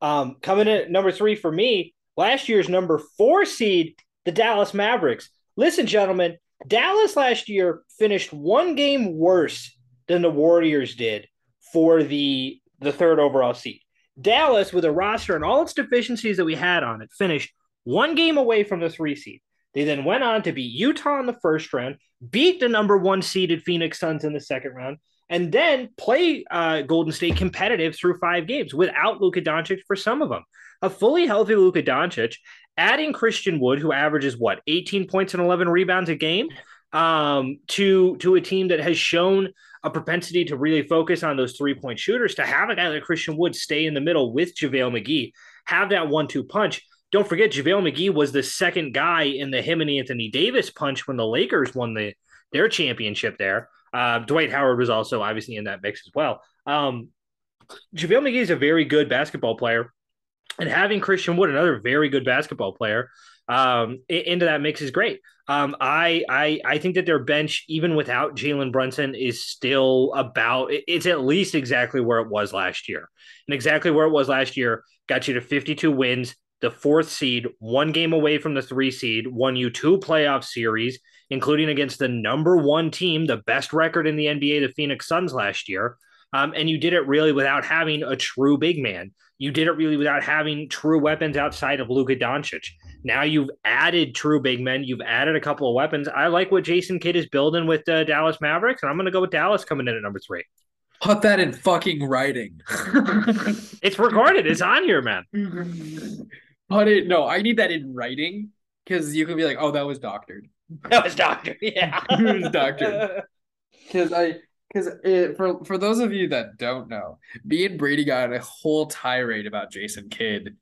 Um, coming in at number three for me, last year's number four seed, the Dallas Mavericks. Listen, gentlemen, Dallas last year finished one game worse than the Warriors did for the the third overall seed. Dallas, with a roster and all its deficiencies that we had on it, finished one game away from the three seed. They then went on to beat Utah in the first round, beat the number one seeded Phoenix Suns in the second round, and then play uh, Golden State competitive through five games without Luka Doncic for some of them. A fully healthy Luka Doncic, adding Christian Wood, who averages what 18 points and 11 rebounds a game, um, to to a team that has shown a propensity to really focus on those three point shooters. To have a guy like Christian Wood stay in the middle with JaVale McGee, have that one two punch don't forget, JaVale McGee was the second guy in the him and Anthony Davis punch when the Lakers won the their championship there. Uh, Dwight Howard was also obviously in that mix as well. Um, JaVale McGee is a very good basketball player, and having Christian Wood, another very good basketball player, um, into that mix is great. Um, I, I I think that their bench, even without Jalen Brunson, is still about. It's at least exactly where it was last year, and exactly where it was last year got you to 52 wins, the fourth seed, one game away from the three seed, won you two playoff series, including against the number one team, the best record in the NBA, the Phoenix Suns last year. Um, and you did it really without having a true big man. You did it really without having true weapons outside of Luka Doncic. Now you've added true big men. You've added a couple of weapons. I like what Jason Kidd is building with the Dallas Mavericks, and I'm going to go with Dallas coming in at number three. Put that in fucking writing. [LAUGHS] it's recorded. It's on here, man. [LAUGHS] But it no, I need that in writing because you can be like, oh, that was doctored. [LAUGHS] That was doctored. [LAUGHS] Yeah, [LAUGHS] it was doctored. Because I because for for those of you that don't know, me and Brady got a whole tirade about Jason Kidd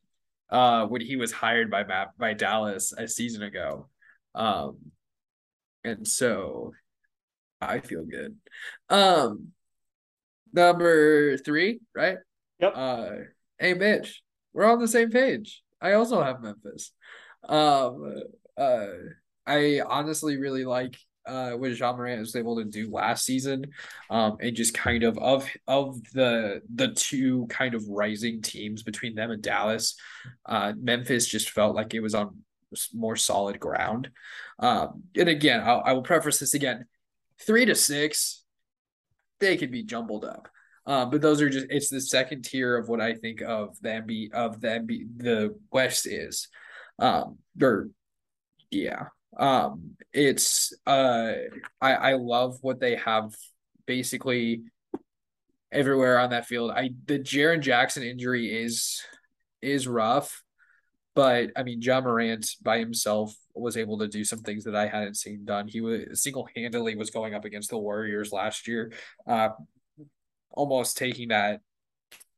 uh when he was hired by Map by Dallas a season ago. Um and so I feel good. Um number three, right? Yep. Uh hey Mitch, we're on the same page. I also have Memphis. Um, uh, I honestly really like uh, what Ja Morant was able to do last season, um, and just kind of of of the the two kind of rising teams between them and Dallas, uh, Memphis just felt like it was on more solid ground. Um, and again, I'll, I will preface this again: three to six, they could be jumbled up. Um, but those are just it's the second tier of what I think of the MB of the MB the West is. Um or yeah. Um it's uh I I love what they have basically everywhere on that field. I the Jaren Jackson injury is is rough, but I mean Ja Morant by himself was able to do some things that I hadn't seen done. He was single handedly was going up against the Warriors last year. Uh, almost taking that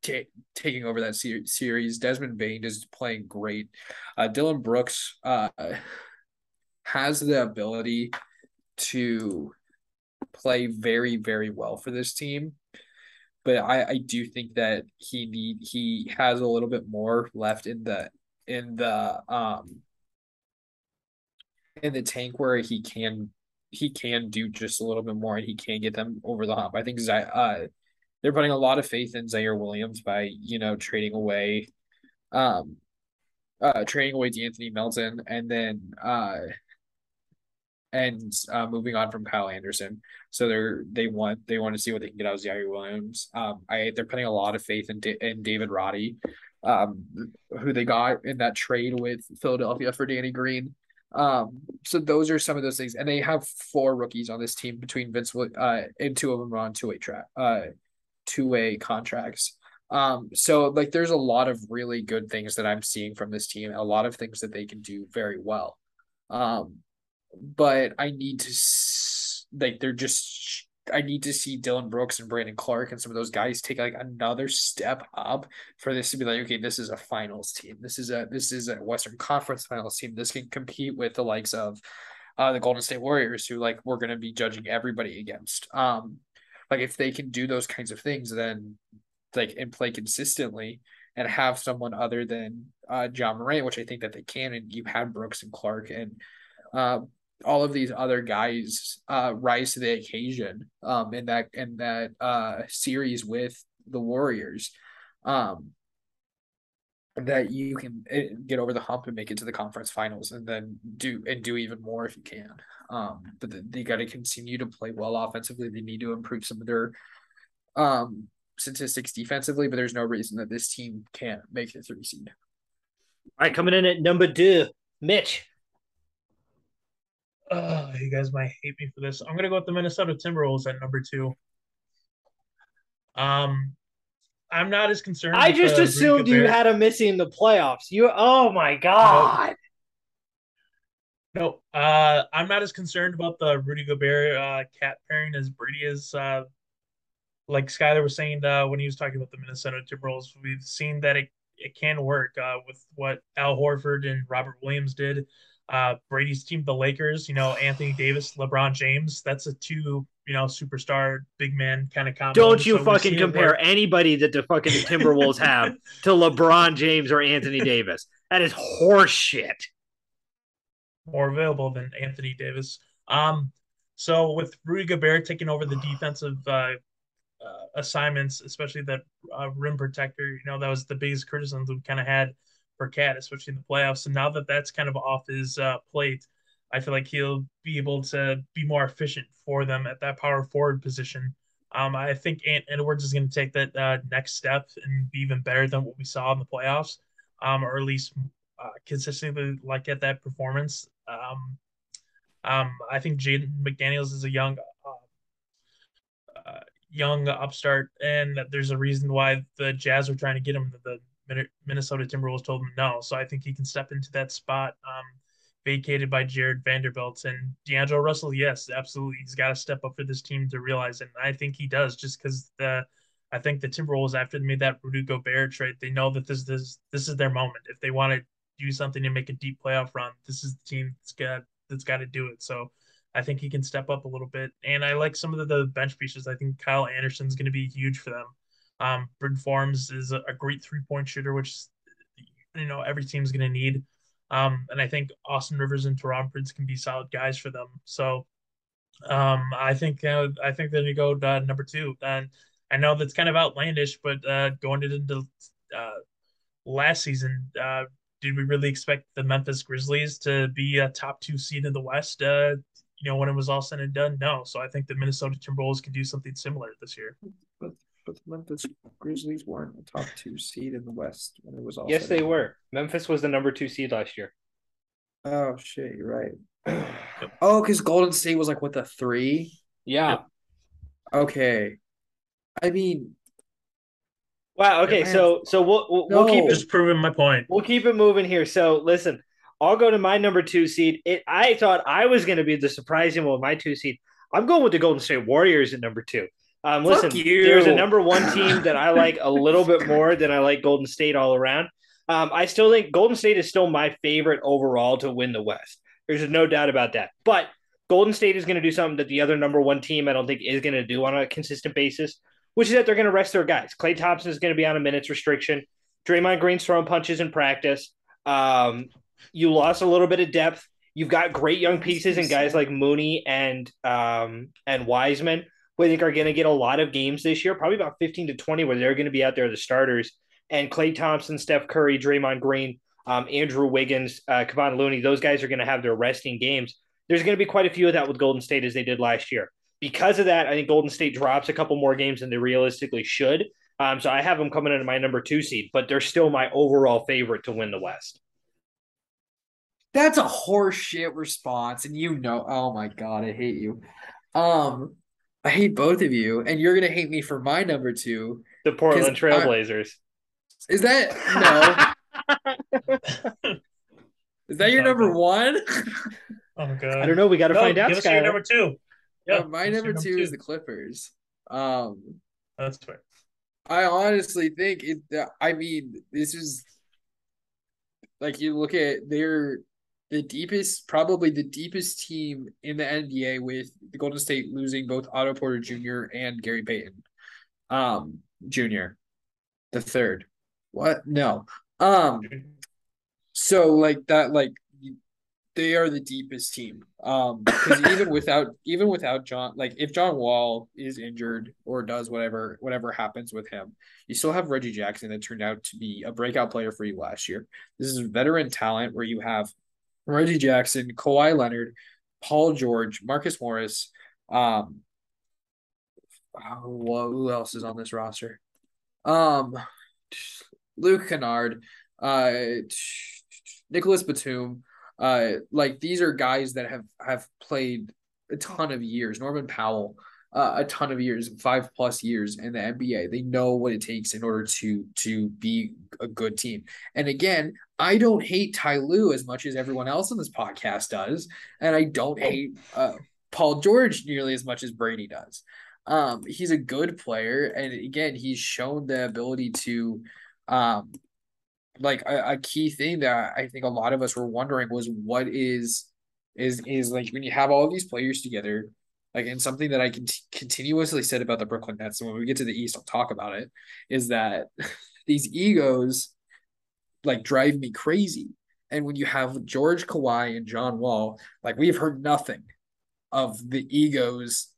t- taking over that ser- series. Desmond Bane is playing great. Uh, Dillon Brooks uh, has the ability to play very very well for this team but I, I do think that he need he has a little bit more left in the in the um in the tank where he can he can do just a little bit more and he can get them over the hump. I think uh they're putting a lot of faith in Ziaire Williams by you know trading away, um, uh, trading away Anthony Melton, and then uh, and uh, moving on from Kyle Anderson. So they're they want they want to see what they can get out of Ziaire Williams. Um, I they're putting a lot of faith in in David Roddy, um, who they got in that trade with Philadelphia for Danny Green. Um, so those are some of those things, and they have four rookies on this team between Vince, uh, and two of them are on two way track, uh, two way contracts. Um, so like there's a lot of really good things that I'm seeing from this team, a lot of things that they can do very well. Um, but I need to like they're just I need to see Dillon Brooks and Brandon Clarke and some of those guys take like another step up for this to be like, okay, this is a finals team. This is a this is a Western Conference finals team. This can compete with the likes of uh, the Golden State Warriors, who like we're gonna be judging everybody against. Um, like if they can do those kinds of things, then like and play consistently and have someone other than uh Ja Morant, which I think that they can, and you had Brooks and Clarke and uh all of these other guys uh, rise to the occasion um, in that in that uh, series with the Warriors. Um, that you can eh, get over the hump and make it to the conference finals and then do and do even more if you can. Um, but the, they got to continue to play well offensively. They need to improve some of their um, statistics defensively, but there's no reason that this team can't make the three seed. All right, coming in at number two, Mitch uh, you guys might hate me for this. I'm gonna go with the Minnesota Timberwolves at number two. Um, I'm not as concerned. I just assumed you had a missing the playoffs. You, oh my god. No, uh, I'm not as concerned about the Rudy Gobert uh, KAT pairing as Brady is. Uh, like Skyler was saying uh, when he was talking about the Minnesota Timberwolves, we've seen that it, it can work uh, with what Al Horford and Robert Williams did uh, Brady's team, the Lakers, you know, Anthony Davis, LeBron James. That's a two, you know, superstar big man kind of combo. Don't you so fucking compare anybody that the fucking [LAUGHS] Timberwolves have to LeBron James or Anthony Davis. That is horseshit. More available than Anthony Davis. Um, so with Rudy Gobert taking over the defensive uh, uh, assignments, especially that uh, rim protector, you know, that was the biggest criticism we kind of had for KAT, especially in the playoffs. And now that that's kind of off his uh, plate, I feel like he'll be able to be more efficient for them at that power forward position. Um, I think Ant Edwards is going to take that uh, next step and be even better than what we saw in the playoffs, um, or at least uh, consistently like at that performance. Um, um, I think Jaden McDaniels is a young, uh, uh, young upstart, and there's a reason why the Jazz are trying to get him. The Minnesota Timberwolves told him no. So I think he can step into that spot um, vacated by Jarred Vanderbilt. And D'Angelo Russell, yes, absolutely. He's got to step up for this team to realize it. And I think he does just because the I think the Timberwolves, after they made that Rudy Gobert trade, they know that this this this is their moment. If they want to do something to make a deep playoff run, this is the team that's got that's got to do it. So I think he can step up a little bit. And I like some of the, the bench pieces. I think Kyle Anderson's going to be huge for them. Um, Bryn Forbes is a, a great three point shooter, which you know every team's going to need. Um, and I think Austin Rivers and Taurean Prince can be solid guys for them. So um, I think I think going to go uh, number two. And I know that's kind of outlandish, but uh, going into uh, last season, uh, did we really expect the Memphis Grizzlies to be a top two seed in the West? Uh, you know, when it was all said and done, no. So I think the Minnesota Timberwolves can do something similar this year. But but the Memphis Grizzlies weren't a top two seed in the West when it was all. Yes, they were. Memphis was the number two seed last year. Oh shit, you're right. [SIGHS] oh, because Golden State was like what the three? Yeah. Okay. I mean. Wow. Okay. So so we'll we'll, no. we'll keep just proving my point. We'll keep it moving here. So listen, I'll go to my number two seed. It I thought I was going to be the surprising one with my two seed. I'm going with the Golden State Warriors at number two. Um, listen, there's a number one team that I like a little bit more than I like Golden State all around. Um, I still think Golden State is still my favorite overall to win the West. There's no doubt about that. But Golden State is going to do something that the other number one team I don't think is going to do on a consistent basis, which is that they're going to rest their guys. Klay Thompson is going to be on a minutes restriction. Draymond Green's throwing punches in practice. Um, you lost a little bit of depth. You've got great young pieces and guys like Moody and um, and Wiseman who I think are going to get a lot of games this year, probably about 15 to 20, where they're going to be out there the starters. And Klay Thompson, Steph Curry, Draymond Green um, Andrew Wiggins, uh, Kevon Looney, those guys are going to have their resting games. There's going to be quite a few of that with Golden State as they did last year. Because of that, I think Golden State drops a couple more games than they realistically should. Um, so I have them coming into my number two seed, but they're still my overall favorite to win the West. That's a horseshit response, and you know, oh my god, I hate you. Um, I hate both of you, and you're gonna hate me for my number two. The Portland Trailblazers. I, is that no? [LAUGHS] is that your number one? Oh god. I don't know. We got to no, find out. Give us your number two. Yeah, uh, my number two, two is the Clippers. Um, that's fair. I honestly think it. I mean, this is like you look at their the deepest, probably the deepest team in the NBA with the Golden State losing both Otto Porter Jr. and Gary Payton, um, Jr. The third. What? No. Um. So like that, like they are the deepest team. Um, because [COUGHS] even without even without John, like if John Wall is injured or does whatever whatever happens with him, you still have Reggie Jackson that turned out to be a breakout player for you last year. This is veteran talent where you have Reggie Jackson, Kawhi Leonard, Paul George, Marcus Morris. Um, who else is on this roster? Um, Luke Kennard, uh, Nicolas Batum. Uh, like these are guys that have have played a ton of years. Norman Powell, uh, a ton of years, five plus years in the NBA. They know what it takes in order to to be a good team. And again, I don't hate Ty Lue as much as everyone else on this podcast does, and I don't hate uh, Paul George nearly as much as Brady does. Um, he's a good player, and again, he's shown the ability to, um, like a, a key thing that I think a lot of us were wondering was what is is is like when you have all of these players together like and something that I can continuously said about the Brooklyn Nets, and when we get to the East, I'll talk about it, is that [LAUGHS] these egos like drive me crazy. And when you have George Kawhi and John Wall, like we've heard nothing of the egos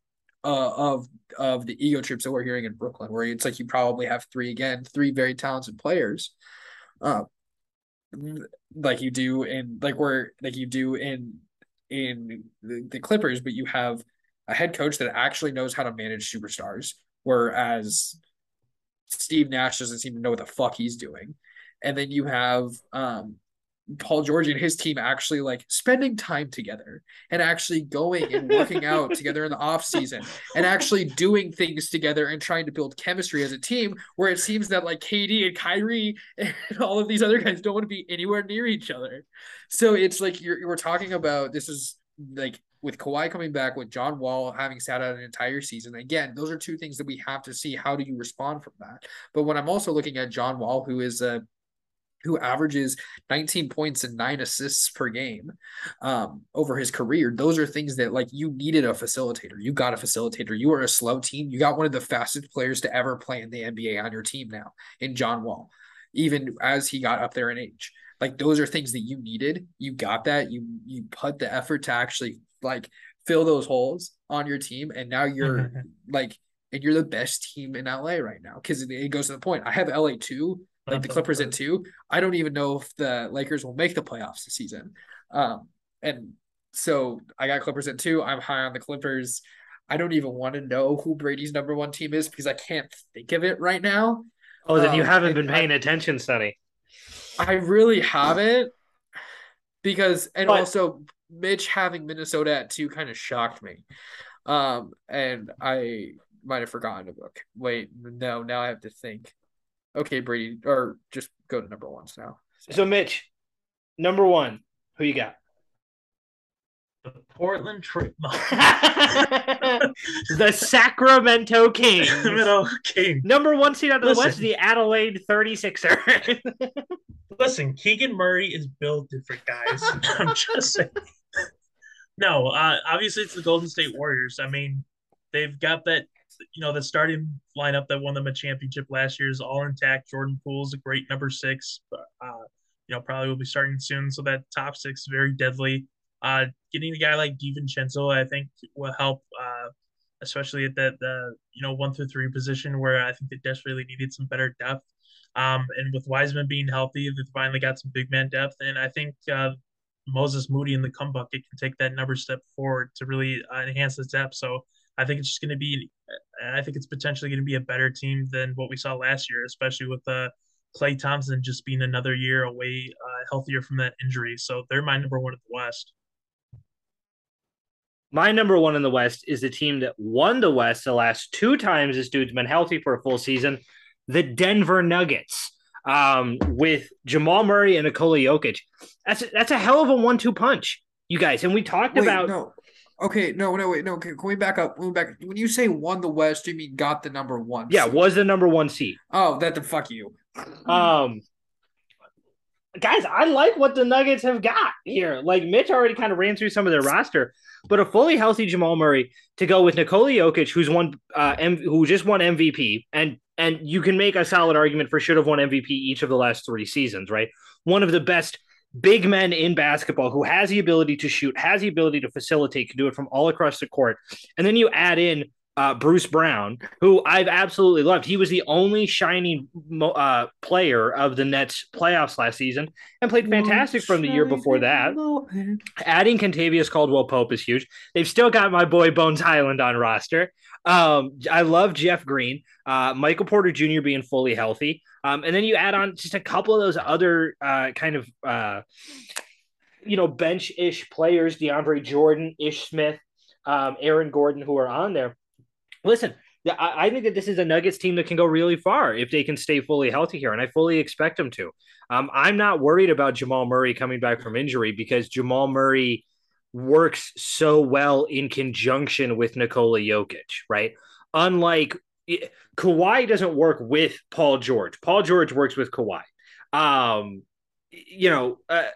uh, of of the ego trips that we're hearing in Brooklyn, where it's like you probably have three again, three very talented players, uh, like you do in like where like you do in in the, the Clippers, but you have a head coach that actually knows how to manage superstars, whereas Steve Nash doesn't seem to know what the fuck he's doing. And then you have um, Paul George and his team actually like spending time together and actually going and working out [LAUGHS] together in the off season and actually doing things together and trying to build chemistry as a team where it seems that like KD and Kyrie [LAUGHS] and all of these other guys don't want to be anywhere near each other. So it's like you're we're talking about this is like with Kawhi coming back, with John Wall having sat out an entire season, again, those are two things that we have to see. How do you respond from that? But when I'm also looking at John Wall, who is a who averages 19 points and nine assists per game um, over his career. Those are things that like you needed a facilitator. You got a facilitator. You were a slow team. You got one of the fastest players to ever play in the NBA on your team now in John Wall, even as he got up there in age. Like those are things that you needed. You got that. You you put the effort to actually like fill those holes on your team, and now you're [LAUGHS] like, and you're the best team in LA right now because it, it goes to the point. I have LA two, like the Clippers at two. I don't even know if the Lakers will make the playoffs this season. Um, and so I got Clippers at two. I'm high on the Clippers. I don't even want to know who Brady's number one team is because I can't think of it right now. Oh, then um, you haven't been paying I, attention, Sonny. I really haven't because, and but, also Mitch having Minnesota at two kind of shocked me. Um, and I might have forgotten a book. Wait, no, now I have to think. Okay, Brady, or just go to number ones now. So, so Mitch, number one, who you got? The Portland Trail. [LAUGHS] the Sacramento Kings. Sacramento Kings. Number one seed out of Listen. the West, the Adelaide 36er. Listen, Keegan Murray is built different, guys. [LAUGHS] I'm just saying. No, uh, obviously it's the Golden State Warriors. I mean, they've got that, you know, the starting lineup that won them a championship last year is all intact. Jordan Poole's a great number six. Uh, you know, probably will be starting soon. So that top six is very deadly. Uh, getting a guy like DiVincenzo, I think, will help, uh, especially at that the you know one through three position where I think they desperately needed some better depth. Um, and with Wiseman being healthy, they finally got some big man depth, and I think uh, Moses Moody in the come bucket can take that number step forward to really uh, enhance the depth. So I think it's just going to be, I think it's potentially going to be a better team than what we saw last year, especially with uh, Klay Thompson just being another year away, uh, healthier from that injury. So they're my number one in the West. My number one in the West is the team that won the West the last two times this dude's been healthy for a full season, the Denver Nuggets. Um, with Jamal Murray and Nikola Jokic. That's a, that's a hell of a one-two punch, you guys. And we talked Wait, about no. Okay, no, no, wait, no. Can, can we back up? Can we back. When you say won the West, you mean got the number one? yeah, seed? was the number one seed. Oh, that the fuck you. Um, guys, I like what the Nuggets have got here. Like Mitch already kind of ran through some of their roster, but a fully healthy Jamal Murray to go with Nikola Jokic, who's won, uh, M- who just won MVP, and and you can make a solid argument for should have won MVP each of the last three seasons, right? One of the best big men in basketball who has the ability to shoot, has the ability to facilitate, can do it from all across the court, and then you add in uh, Bruce Brown, who I've absolutely loved. He was the only shining uh, player of the Nets playoffs last season and played fantastic from the year before that. Adding Kentavious Caldwell Pope is huge. They've still got my boy Bones Hyland on roster. Um, I love Jeff Green, uh, Michael Porter Jr. being fully healthy. Um, and then you add on just a couple of those other uh, kind of, uh, you know, bench ish players, DeAndre Jordan, Ish Smith, um, Aaron Gordon, who are on there listen, I, I think that this is a Nuggets team that can go really far if they can stay fully healthy here, and I fully expect them to. Um, I'm not worried about Jamal Murray coming back from injury because Jamal Murray works so well in conjunction with Nikola Jokic, right? Unlike Kawhi doesn't work with Paul George. Paul George works with Kawhi. Um, you know, uh,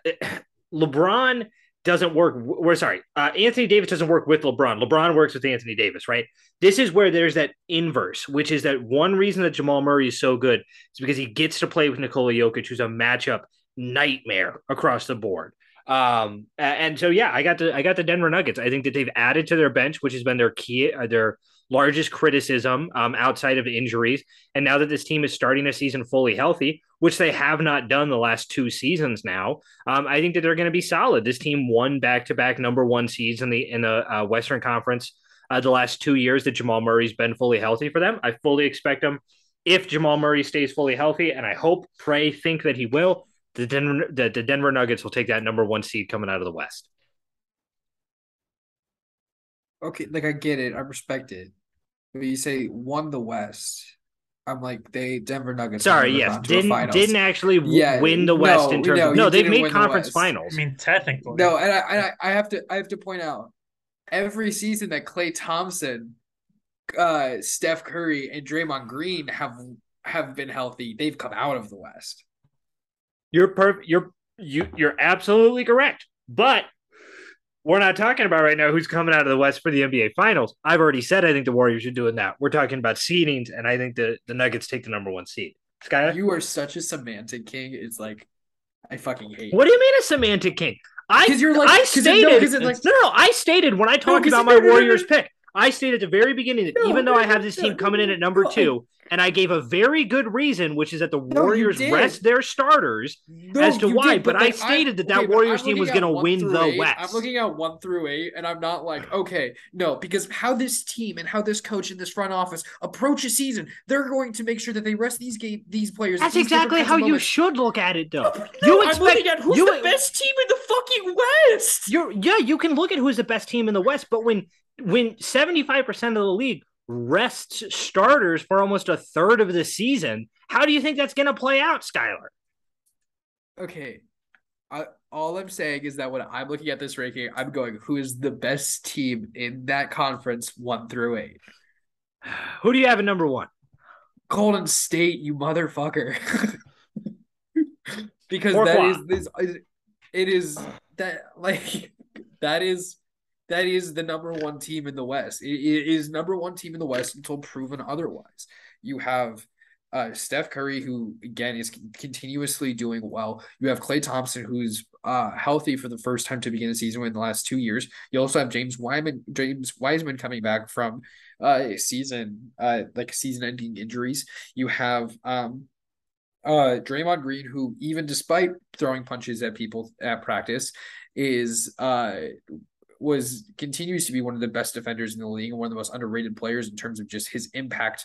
LeBron doesn't work. We're sorry, uh, Anthony Davis doesn't work with LeBron. LeBron works with Anthony Davis, right? This is where there's that inverse, which is that one reason that Jamal Murray is so good is because he gets to play with Nikola Jokic, who's a matchup nightmare across the board. Um, and so yeah, I got the I got the Denver Nuggets. I think that they've added to their bench, which has been their key, uh, their largest criticism um, outside of injuries. And now that this team is starting a season fully healthy, which they have not done the last two seasons now, um, I think that they're going to be solid. This team won back to back number one seeds in the in the uh, Western Conference uh, the last two years that Jamal Murray's been fully healthy for them. I fully expect them if Jamal Murray stays fully healthy, and I hope, pray, think that he will. The Denver, the, the Denver Nuggets will take that number one seed coming out of the West. Okay, like I get it, I respect it. But you say won the West. I'm like they Denver Nuggets. Sorry, yes, didn't didn't actually w- yeah, win the West no, in terms. No, of, no they've made conference the finals. I mean, technically, no, and I, and I I have to I have to point out every season that Klay Thompson, uh, Steph Curry, and Draymond Green have have been healthy, they've come out of the West. You're perfect. You're you you're absolutely correct, but we're not talking about right now who's coming out of the West for the NBA Finals. I've already said I think the Warriors are doing that. We're talking about seedings, and I think the, the Nuggets take the number one seed. Skyler? You are such a semantic king. It's like I fucking hate. What do you mean a semantic king? I you're like I stated no, like, no, no, I stated when I talked no, about my Warriors pick. I stated at the very beginning that no, even though I have this team coming in at number two, and I gave a very good reason, which is that the no, Warriors rest their starters no, as to why. Did, but, but like, I stated that that Warriors team was going to win the eight, West. I'm looking at one through eight, and I'm not like, okay, no, because how this team and how this coach and this front office approach a season, they're going to make sure that they rest these game these players. That's exactly how you should look at it, though. No, you expect, I'm looking at who's you, the best team in the fucking West. You're yeah, you can look at who's the best team in the West, but when when 75% of the league rests starters for almost a third of the season. How do you think that's going to play out, Skylar? Okay. I, all I'm saying is that when I'm looking at this ranking, I'm going, who is the best team in that conference, one through eight? [SIGHS] Who do you have at number one? Golden State, you motherfucker. [LAUGHS] because that is this, it is that like [LAUGHS] that is that is the number one team in the West. It, is number one team in the West until proven otherwise. You have uh, Steph Curry, who again is continuously doing well. You have Klay Thompson, who's uh, healthy for the first time to begin the season in the last two years. You also have James Wiseman, James Wiseman coming back from uh, a season uh, like season-ending injuries. You have um, uh Draymond Green, who even despite throwing punches at people at practice, is uh was continues to be one of the best defenders in the league and one of the most underrated players in terms of just his impact.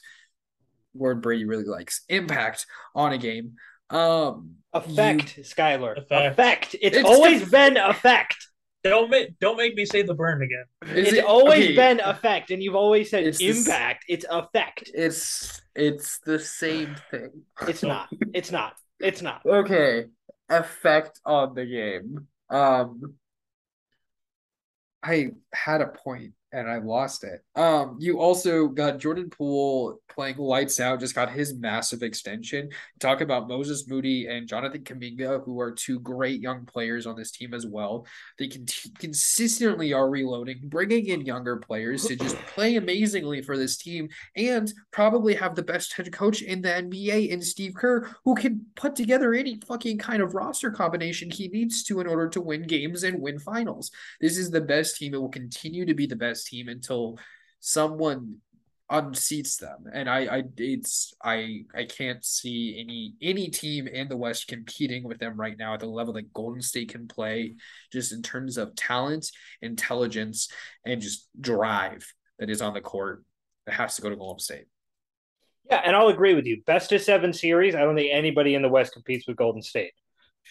Word Brady really likes impact on a game. Um, effect, you, Skylar. Effect. Effect. It's, It's always def- been effect. Don't make don't make me say the burn again. is It's it- always okay, been effect, and you've always said It's this- impact. It's effect. It's it's the same thing. It's not. It's not. It's not. [LAUGHS] Okay, effect on the game. Um, I had a point and I lost it. Um, you also got Jordan Poole playing lights out, just got his massive extension. Talk about Moses Moody and Jonathan Kuminga, who are two great young players on this team as well. They can consistently are reloading, bringing in younger players to just play amazingly for this team, and probably have the best head coach in the NBA in Steve Kerr, who can put together any fucking kind of roster combination he needs to in order to win games and win finals. This is the best team. It will continue to be the best team until someone unseats them. And I, I, it's, I, I can't see any any team in the West competing with them right now at the level that Golden State can play, just in terms of talent, intelligence, and just drive that is on the court. It has to go to Golden State. Yeah, and I'll agree with you. Best of seven series. I don't think anybody in the West competes with Golden State.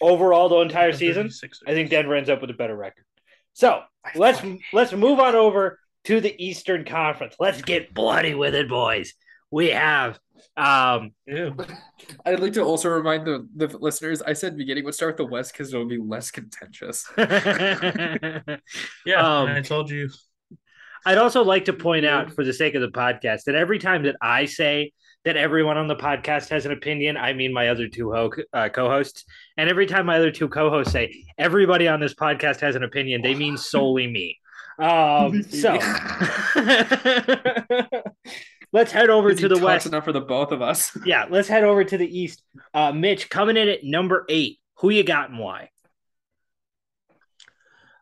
Overall, the entire season, I think Denver ends up with a better record. So let's let's move on over to the Eastern Conference. Let's get bloody with it, boys. We have um Ew. [LAUGHS] I'd like to also remind the, the listeners. I said beginning would start with the West because it'll be less contentious. [LAUGHS] [LAUGHS] Yeah, Um, I told you. I'd also like to point out, for the sake of the podcast, that every time that I say that everyone on the podcast has an opinion, I mean my other two ho- uh, co-hosts, and every time my other two co-hosts say everybody on this podcast has an opinion, they mean solely me. Um, so [LAUGHS] let's head over to the talks west. enough for the both of us. [LAUGHS] Yeah, let's head over to the east. Uh, Mitch coming in at number eight. Who you got and why?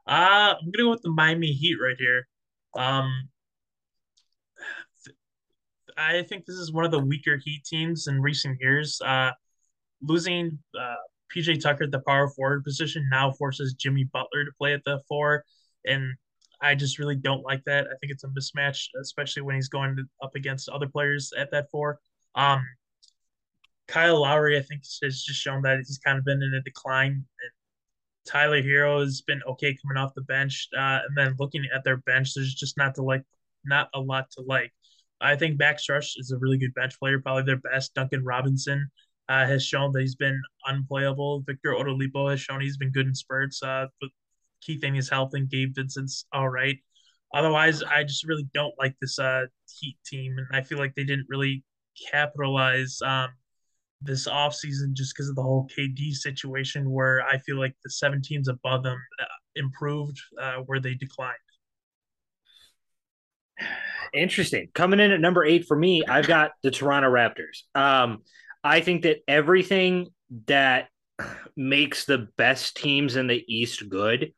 Uh, I'm gonna go with the Miami Heat right here. Um, I think this is one of the weaker Heat teams in recent years. Uh, losing uh, PJ Tucker at the power forward position now forces Jimmy Butler to play at the four, and I just really don't like that. I think it's a mismatch, especially when he's going up against other players at that four. Um, Kyle Lowry, I think, has just shown that he's kind of been in a decline. And Tyler Herro has been okay coming off the bench. Uh, and then looking at their bench, there's just not to like, not a lot to like. I think Max Strus is a really good bench player, probably their best. Duncan Robinson uh, has shown that he's been unplayable. Victor Oladipo has shown he's been good in spurts. Uh, but key thing is health, and Gabe Vincent's all right. Otherwise, I just really don't like this uh, Heat team, and I feel like they didn't really capitalize um, this offseason just because of the whole KD situation, where I feel like the seven teams above them uh, improved uh, where they declined. Interesting. Coming in at number eight for me, I've got the Toronto Raptors. Um, I think that everything that makes the best teams in the East good,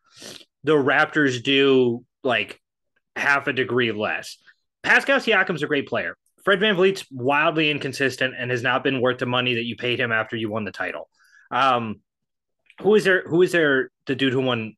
the Raptors do like half a degree less. Pascal Siakam's a great player. Fred VanVleet's wildly inconsistent and has not been worth the money that you paid him after you won the title. Um, who is there? Who is there? The dude who won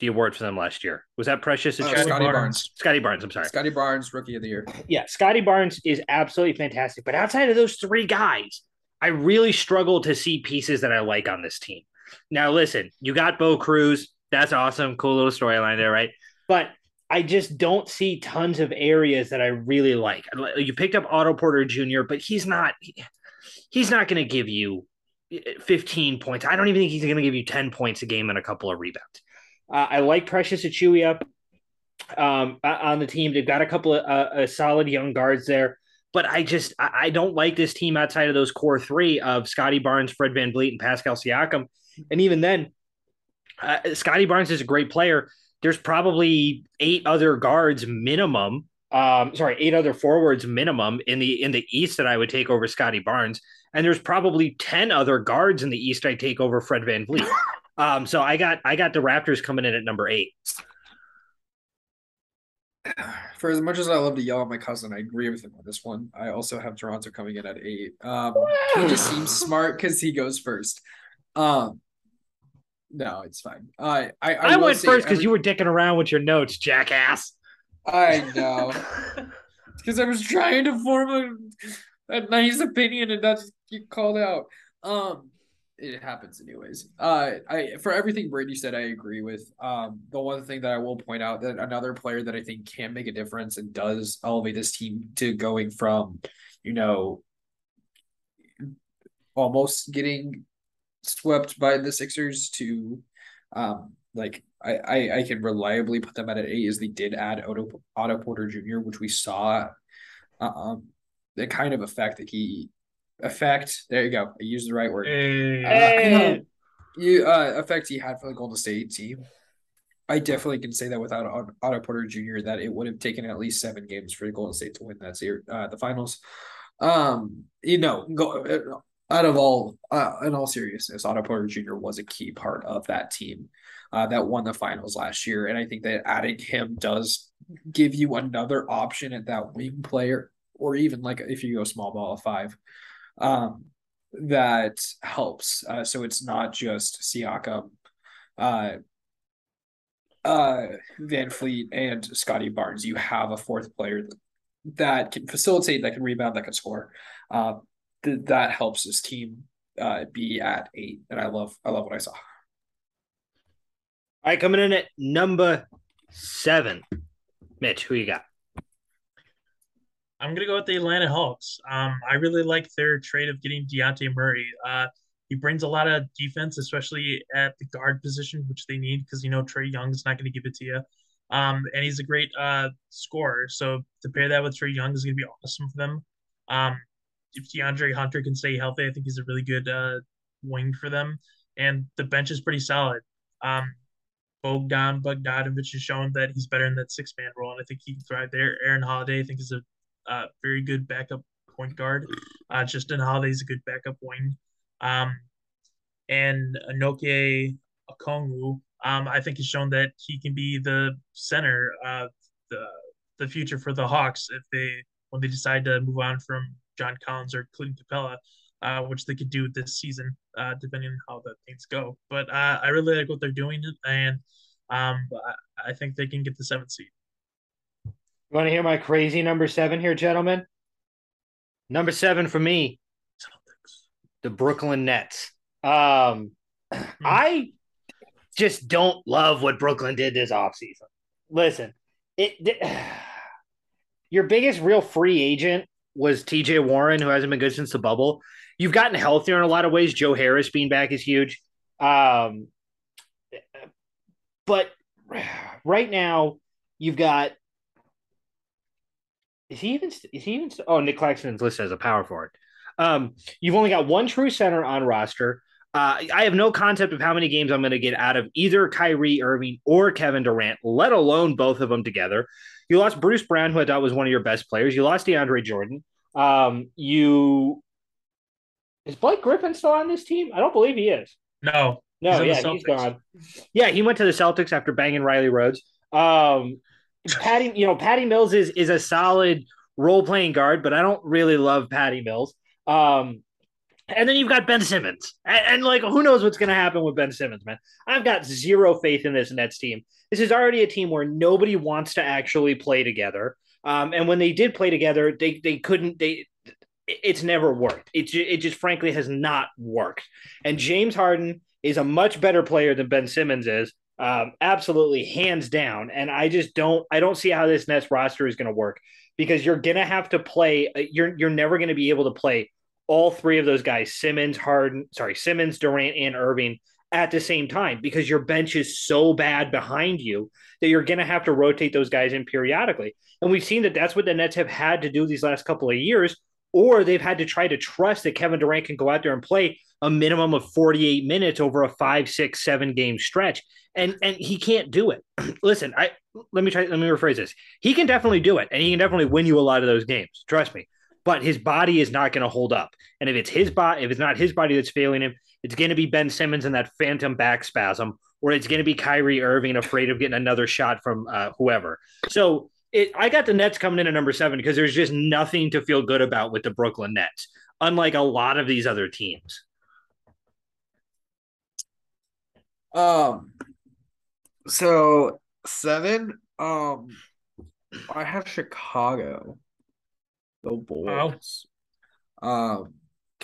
the award for them last year was that Precious Uh? Scottie Barnes. Scottie Barnes. I'm sorry. Scottie Barnes, rookie of the year. Yeah, Scottie Barnes is absolutely fantastic. But outside of those three guys, I really struggle to see pieces that I like on this team. Now, listen, you got Bo Cruz. That's awesome. Cool little storyline there, right? But I just don't see tons of areas that I really like. You picked up Otto Porter Jr., but he's not he's not going to give you 15 points. I don't even think he's going to give you 10 points a game and a couple of rebounds. Uh, I like Precious Achiuwa um, on the team. They've got a couple of uh, uh, solid young guards there, but I just I, I don't like this team outside of those core three of Scottie Barnes, Fred VanVleet, and Pascal Siakam. And even then, uh, Scottie Barnes is a great player. There's probably eight other guards minimum. Um, sorry, eight other forwards minimum in the in the East that I would take over Scottie Barnes, and there's probably ten other guards in the East I take over Fred VanVleet. Um, so I got I got the Raptors coming in at number eight. For as much as I love to yell at my cousin, I agree with him on this one. I also have Toronto coming in at eight. Um, he just seems smart because he goes first. Um, no, it's fine. Uh, I I, I went first because every- you were dicking around with your notes, jackass. I [LAUGHS] know because I was trying to form a, a nice opinion and just get called out. Um, it happens anyways. Uh, I for everything Brady said, I agree with. Um, the one thing that I will point out that another player that I think can make a difference and does elevate this team to going from, you know, almost getting swept by the Sixers to, um, like I, I, I can reliably put them at an eight is they did add Otto, Otto Porter Jr., which we saw um the kind of effect that he effect there you go. I used the right word. Hey. Uh, you uh effect he had for the Golden State team. I definitely can say that without Otto Porter Jr. that it would have taken at least seven games for the Golden State to win that series, uh, the finals. Um, you know, go out of all, uh, in all seriousness, Otto Porter Jr. was a key part of that team uh, that won the finals last year, and I think that adding him does give you another option at that wing player, or even like if you go small ball of five, um, that helps. Uh, so it's not just Siakam, uh, uh, VanVleet and Scottie Barnes. You have a fourth player that can facilitate, that can rebound, that can score. Uh, th- that helps this team uh, be at eight, and I love, I love what I saw. All right, coming in at number seven. Mitch, who you got? I'm gonna go with the Atlanta Hawks. Um, I really like their trade of getting Dejounte Murray. Uh, he brings a lot of defense, especially at the guard position, which they need because you know Trae Young is not going to give it to you. Um, and he's a great uh scorer. So to pair that with Trae Young is to be awesome for them. Um, if DeAndre Hunter can stay healthy, I think he's a really good uh wing for them. And the bench is pretty solid. Um, Bogdan Bogdanovic has shown that he's better in that six man role, and I think he can thrive there. Aaron Holiday, I think, is a uh, very good backup point guard. Uh, Justin Holiday's a good backup wing. Um, and Onyeka Okongwu, um, I think has shown that he can be the center of the the future for the Hawks if they when they decide to move on from John Collins or Clinton Capela, uh, which they could do this season, uh, depending on how the things go. But uh, I really like what they're doing, and um, I, I think they can get the seventh seed. You want to hear my crazy number seven here, gentlemen? Number seven for me, the Brooklyn Nets. Um, I just don't love what Brooklyn did this offseason. Listen, it, [SIGHS] your biggest real free agent was TJ Warren, who hasn't been good since the bubble. You've gotten healthier in a lot of ways. Joe Harris being back is huge. Um, but [SIGHS] right now, you've got is he even is he even oh Nick Claxton's listed as a power forward. Um, you've only got one true center on roster. Uh, I have no concept of how many games I'm going to get out of either Kyrie Irving or Kevin Durant, let alone both of them together. You lost Bruce Brown, who I thought was one of your best players. You lost DeAndre Jordan. Um, you is Blake Griffin still on this team? I don't believe he is. No, No, He's yeah, he's gone. Yeah, he went to the Celtics after banging Riley Rhodes. Um, Patty, you know, Patty Mills is is a solid role playing guard, but I don't really love Patty Mills. Um, and then you've got Ben Simmons, and, and like who knows what's going to happen with Ben Simmons, man? I've got zero faith in this Nets team. This is already a team where nobody wants to actually play together. Um, and when they did play together, they they couldn't. They it's never worked. It it just frankly has not worked. And James Harden is a much better player than Ben Simmons is, um, absolutely hands down. And I just don't I don't see how this Nets roster is going to work because you're going to have to play. uh, You're you're never going to be able to play all three of those guys, Simmons, Harden, sorry, Simmons, Durant, and Irving at the same time because your bench is so bad behind you that you're going to have to rotate those guys in periodically. And we've seen that that's what the Nets have had to do these last couple of years, or they've had to try to trust that Kevin Durant can go out there and play a minimum of 48 minutes over a five, six, seven game stretch. And and he can't do it. [CLEARS THROAT] Listen, I let me try let me rephrase this. He can definitely do it, and he can definitely win you a lot of those games. Trust me. But his body is not going to hold up. And if it's his body, if it's not his body that's failing him, it's going to be Ben Simmons and that phantom back spasm, or it's going to be Kyrie Irving afraid of getting another shot from uh, whoever. So it, I got the Nets coming in at number seven because there's just nothing to feel good about with the Brooklyn Nets, unlike a lot of these other teams. Um, so seven. Um, I have Chicago. The Bulls. Um,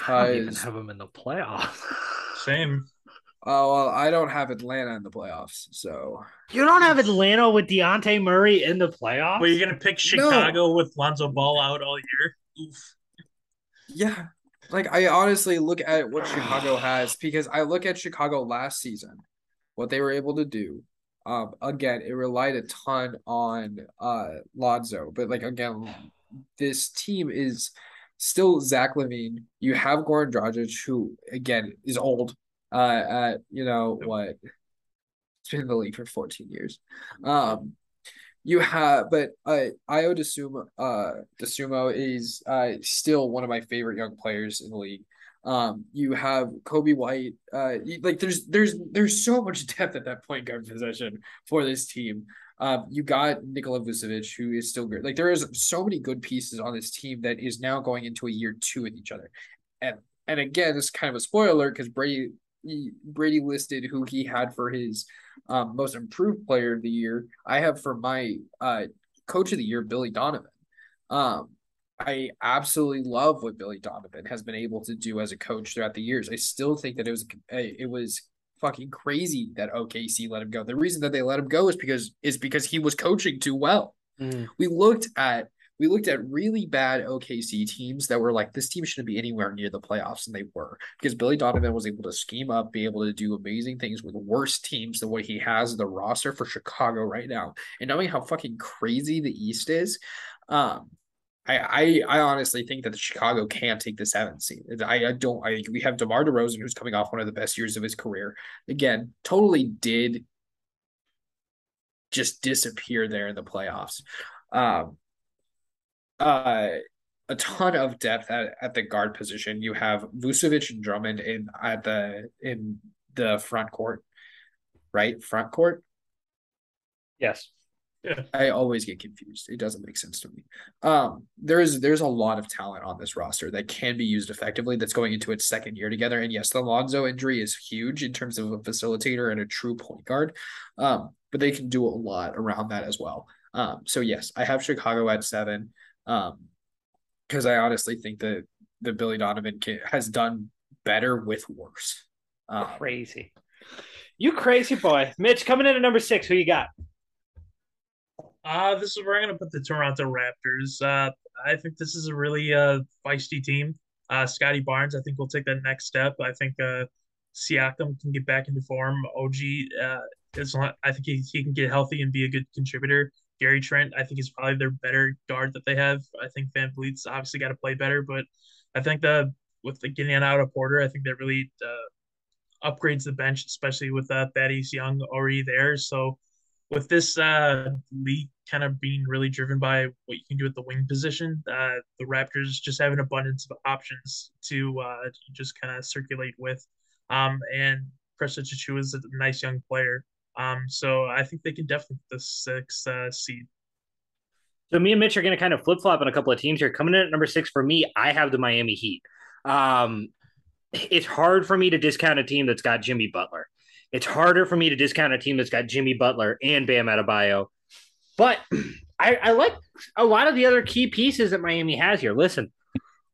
I don't even have them in the playoffs. [LAUGHS] Same. oh well, I don't have Atlanta in the playoffs, so you don't have Atlanta with Dejounte Murray in the playoffs. Well, you're gonna pick Chicago with Lonzo Ball out all year. Oof. yeah. Like I honestly look at what Chicago has because I look at Chicago last season, what they were able to do. Um, again, it relied a ton on uh Lonzo, but like again, this team is still Zach LaVine. You have Goran Dragic, who again is old. Uh, at you know what, it's been in the league for fourteen years. Um, you have, but uh, Ayo Dosunmu, uh, Dosunmu is uh still one of my favorite young players in the league. Um, you have Coby White. Uh, you- like there's there's there's so much [LAUGHS] depth at that point guard position for this team. Um, you got Nikola Vucevic, who is still great. Like there is so many good pieces on this team that is now going into a year two with each other. And and again, this is kind of a spoiler because Brady Brady listed who he had for his um, most improved player of the year. I have for my uh, coach of the year, Billy Donovan. Um, I absolutely love what Billy Donovan has been able to do as a coach throughout the years. I still think that it was it was fucking crazy that OKC let him go. The reason that they let him go is because is because he was coaching too well. Mm. We looked at we looked at really bad OKC teams that were like this team shouldn't be anywhere near the playoffs, and they were because Billy Donovan was able to scheme up, be able to do amazing things with worse teams than what he has the roster for Chicago right now. And knowing how fucking crazy the East is, um, I, I I honestly think that the Chicago can take the seventh seed. I, I don't. I we have DeMar DeRozan, who's coming off one of the best years of his career. Again, totally did just disappear there in the playoffs. Um, uh, a ton of depth at, at the guard position. You have Vucevic and Drummond in at the in the front court, right? Front court. Yes. I always get confused. It doesn't make sense to me. Um, there's there's a lot of talent on this roster that can be used effectively. That's going into its second year together. And yes, the Lonzo injury is huge in terms of a facilitator and a true point guard. Um, but they can do a lot around that as well. Um, so yes, I have Chicago at seven. Um, because I honestly think that the Billy Donovan can, has done better with worse. Um, Crazy. You crazy boy. Mitch coming in at number six. Who you got? Uh, this is where I'm gonna put the Toronto Raptors. Uh, I think this is a really uh feisty team. Uh, Scottie Barnes, I think will take that next step. I think uh, Siakam can get back into form. OG, uh, is I think he, he can get healthy and be a good contributor. Gary Trent, I think he's probably their better guard that they have. I think VanVleet's obviously got to play better, but I think the with the getting out of Porter, I think that really uh, upgrades the bench, especially with uh, Thaddeus Young already there. So with this uh, league kind of being really driven by what you can do at the wing position, uh, the Raptors just have an abundance of options to uh, just kind of circulate with. Um, and Precious Achiuwa is a nice young player. Um, so I think they can definitely get the sixth uh, seed. So me and Mitch are going to kind of flip flop on a couple of teams here. Coming in at number six for me, I have the Miami Heat. Um, it's hard for me to discount a team that's got Jimmy Butler. It's harder for me to discount a team that's got Jimmy Butler and Bam Adebayo. But I, I like a lot of the other key pieces that Miami has here. Listen,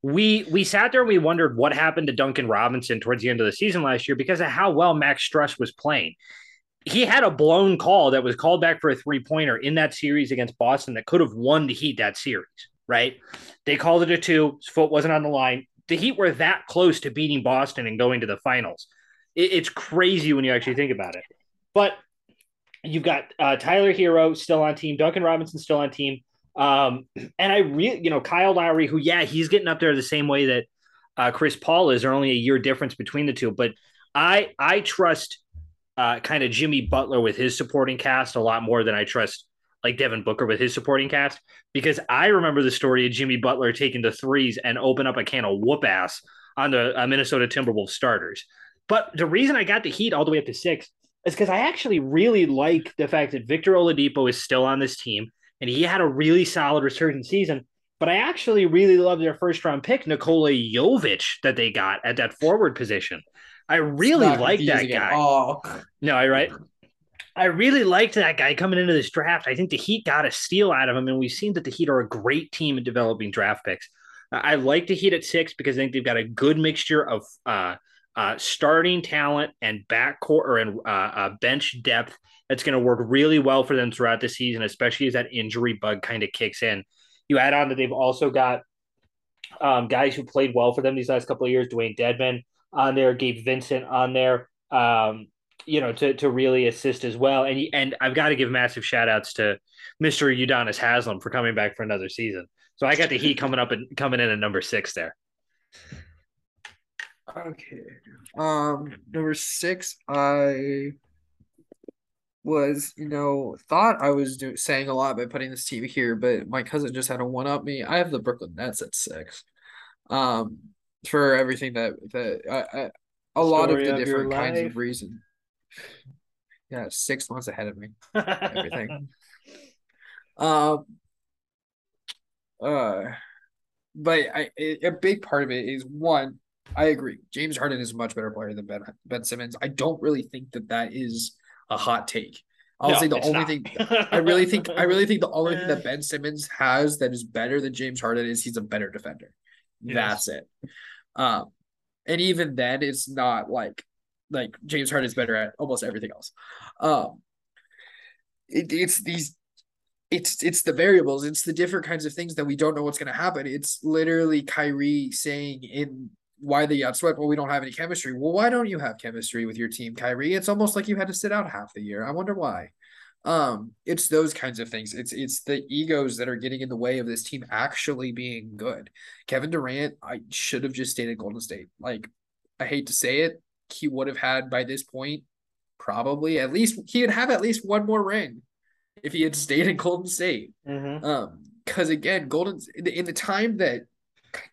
we we sat there and we wondered what happened to Duncan Robinson towards the end of the season last year because of how well Max Strus was playing. He had a blown call that was called back for a three pointer in that series against Boston that could have won the Heat that series, right? They called it a two. His foot wasn't on the line. The Heat were that close to beating Boston and going to the finals. It, it's crazy when you actually think about it. But you've got uh, Tyler Herro still on team, Duncan Robinson still on team. Um, and I really, you know, Kyle Lowry, who, yeah, he's getting up there the same way that uh, Chris Paul is. There only a year difference between the two, but I I trust uh, kind of Jimmy Butler with his supporting cast a lot more than I trust like Devin Booker with his supporting cast because I remember the story of Jimmy Butler taking the threes and open up a can of whoop ass on the uh, Minnesota Timberwolves starters. But the reason I got the Heat all the way up to six is because I actually really like the fact that Victor Oladipo is still on this team. and he had a really solid resurgent season. But I actually really love their first round pick, Nikola Jovic, that they got at that forward position. I really like that guy. Oh, No, I right. I really liked that guy coming into this draft. I think the Heat got a steal out of him, and we've seen that the Heat are a great team at developing draft picks. I like the Heat at six because I think they've got a good mixture of uh, uh, starting talent and backcourt or and uh, uh, bench depth that's going to work really well for them throughout the season, especially as that injury bug kind of kicks in. You add on that they've also got um, guys who played well for them these last couple of years, Dewayne Dedmon on there, Gabe Vincent on there. Um, you know, to to really assist as well. And and I've got to give massive shout outs to Mr. Udonis Haslam for coming back for another season. So I got the Heat coming up and coming in at number six there. Okay. Um, number six, I was, you know, thought I was do- saying a lot by putting this team here, but my cousin just had a one up me. I have the Brooklyn Nets at six. Um, for everything that that I, I a lot of the of different kinds life. of reason. Yeah, six months ahead of me. Everything. [LAUGHS] Um. Uh, but I a big part of it is one. I agree. James Harden is a much better player than Ben Ben Simmons. I don't really think that that is a hot take. I'll No, say the only not. thing I really think I really think the only thing that [LAUGHS] Ben Simmons has that is better than James Harden is he's a better defender. Yes. That's it. Um, and even then, it's not like like James Harden is better at almost everything else. Um, it, it's these. It's it's the variables. It's the different kinds of things that we don't know what's going to happen. It's literally Kyrie saying in why the got swept. Well, we don't have any chemistry. Well, why don't you have chemistry with your team, Kyrie? It's almost like you had to sit out half the year. I wonder why. Um, it's those kinds of things. It's it's the egos that are getting in the way of this team actually being good. Kevin Durant, I should have just stayed at Golden State. Like, I hate to say it, he would have had by this point probably at least he would have at least one more ring if he had stayed in Golden State. Mhm. Um, because again, Golden in the time that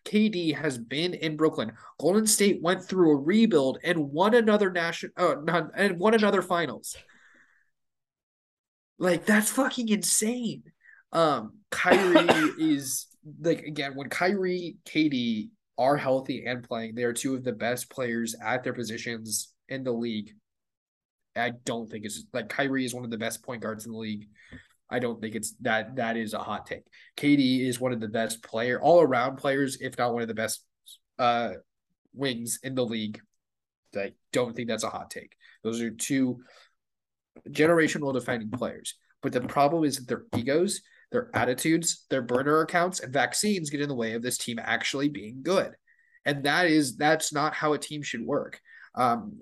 KD has been in Brooklyn, Golden State went through a rebuild and won another national, uh, not, and won another finals. Like that's fucking insane. Um, Kyrie [LAUGHS] is like again when Kyrie, KD are healthy and playing, they are two of the best players at their positions in the league. I don't think it's like Kyrie is one of the best point guards in the league. I don't think it's that that is a hot take. KD is one of the best player all around players, if not one of the best uh wings in the league. I don't think that's a hot take. Those are two generational defining players. But the problem is that their egos, their attitudes, their burner accounts, and vaccines get in the way of this team actually being good. And that is that's not how a team should work. Um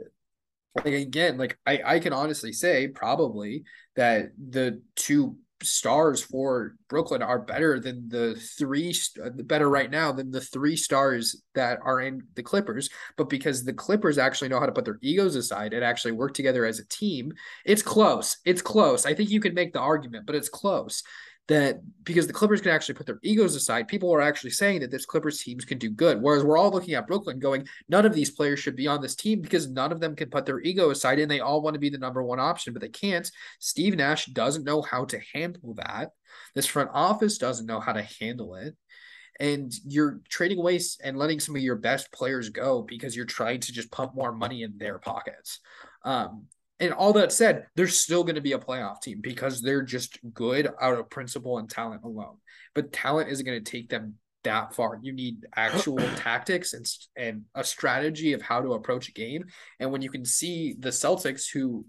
like again, like I, I can honestly say probably that the two stars for Brooklyn are better than the three uh, better right now than the three stars that are in the Clippers. But because the Clippers actually know how to put their egos aside and actually work together as a team, it's close. It's close. I think you can make the argument, but it's close that because the Clippers can actually put their egos aside, people are actually saying that this Clippers teams can do good. Whereas we're all looking at Brooklyn going, none of these players should be on this team because none of them can put their ego aside and they all want to be the number one option, but they can't. Steve Nash doesn't know how to handle that. This front office doesn't know how to handle it. And you're trading away and letting some of your best players go because you're trying to just pump more money in their pockets. Um, and all that said, they're still going to be a playoff team because they're just good out of principle and talent alone. But talent isn't going to take them that far. You need actual [CLEARS THROAT] tactics and and a strategy of how to approach a game. And when you can see the Celtics, who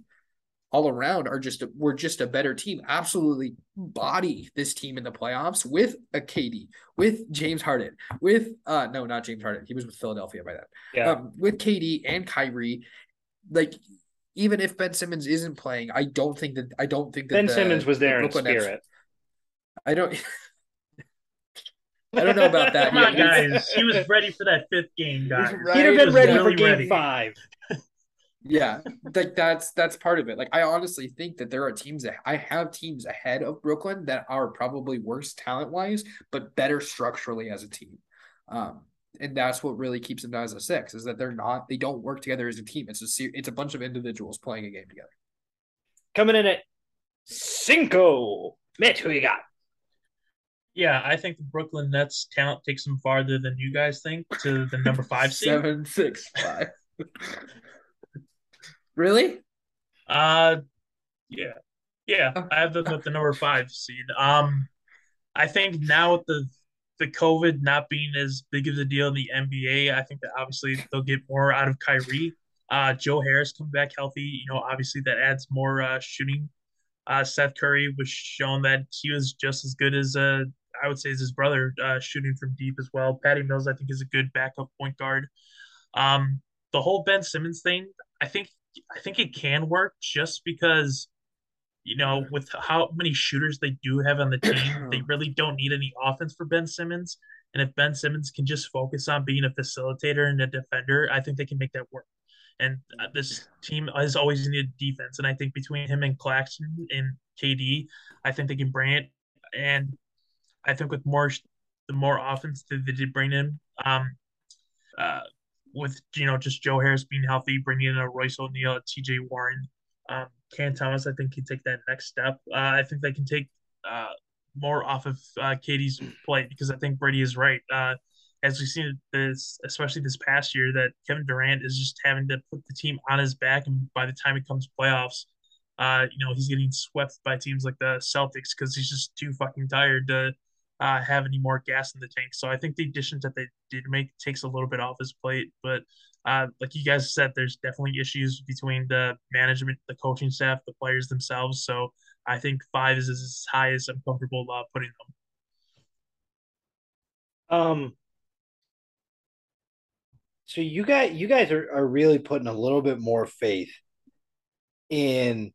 all around are just we're just a better team, absolutely body this team in the playoffs with a KD, with James Harden, with uh no, not James Harden. He was with Philadelphia by then. Yeah. Um, with KD and Kyrie, like even if Ben Simmons isn't playing, I don't think that I don't think that ben the- Simmons was the there in Brooklyn Nets- spirit. I don't. [LAUGHS] I don't know about that. Come on, guys. He was ready for that fifth game, guys. Right. He'd have been was ready really for game ready. five. Yeah, like that's that's part of it. Like I honestly think that there are teams that I have teams ahead of Brooklyn that are probably worse talent wise, but better structurally as a team. Um, and that's what really keeps them down as a six is that they're not they don't work together as a team. It's a it's a bunch of individuals playing a game together. Coming in at cinco. Mitch, who you got? Yeah, I think the Brooklyn Nets talent takes them farther than you guys think to the number five [LAUGHS] seed. Seven, six, five. [LAUGHS] really? Uh, yeah, yeah. I have them with the number five seed. Um, I think now with the the COVID not being as big of a deal in the NBA, I think that obviously they'll get more out of Kyrie. Uh, Joe Harris come back healthy. You know, obviously that adds more uh, shooting. Uh, Seth Curry was shown that he was just as good as uh, I would say as his brother uh, shooting from deep as well. Patty Mills, I think, is a good backup point guard. Um, the whole Ben Simmons thing, I think, I think it can work just because you know, with how many shooters they do have on the [CLEARS THROAT] team, they really don't need any offense for Ben Simmons. And if Ben Simmons can just focus on being a facilitator and a defender, I think they can make that work. And uh, this team has always needed defense. And I think between him and Claxton and KD, I think they can bring it. And I think with more, the more offense that they did bring in, um, uh, with you know just Joe Harris being healthy, bringing in a Royce O'Neale, T.J. Warren, um, Cam Thomas, I think, can take that next step. Uh, I think they can take uh, more off of uh, KD's plate because I think Brady is right. Uh, as we've seen this, especially this past year, that Kevin Durant is just having to put the team on his back, and by the time it comes playoffs, uh, you know he's getting swept by teams like the Celtics because he's just too fucking tired to uh, have any more gas in the tank. So I think the additions that they did make takes a little bit off his plate, but uh, like you guys said, there's definitely issues between the management, the coaching staff, the players themselves. So I think five is as high as I'm comfortable uh, putting them. Um. So you guys, you guys are, are really putting a little bit more faith in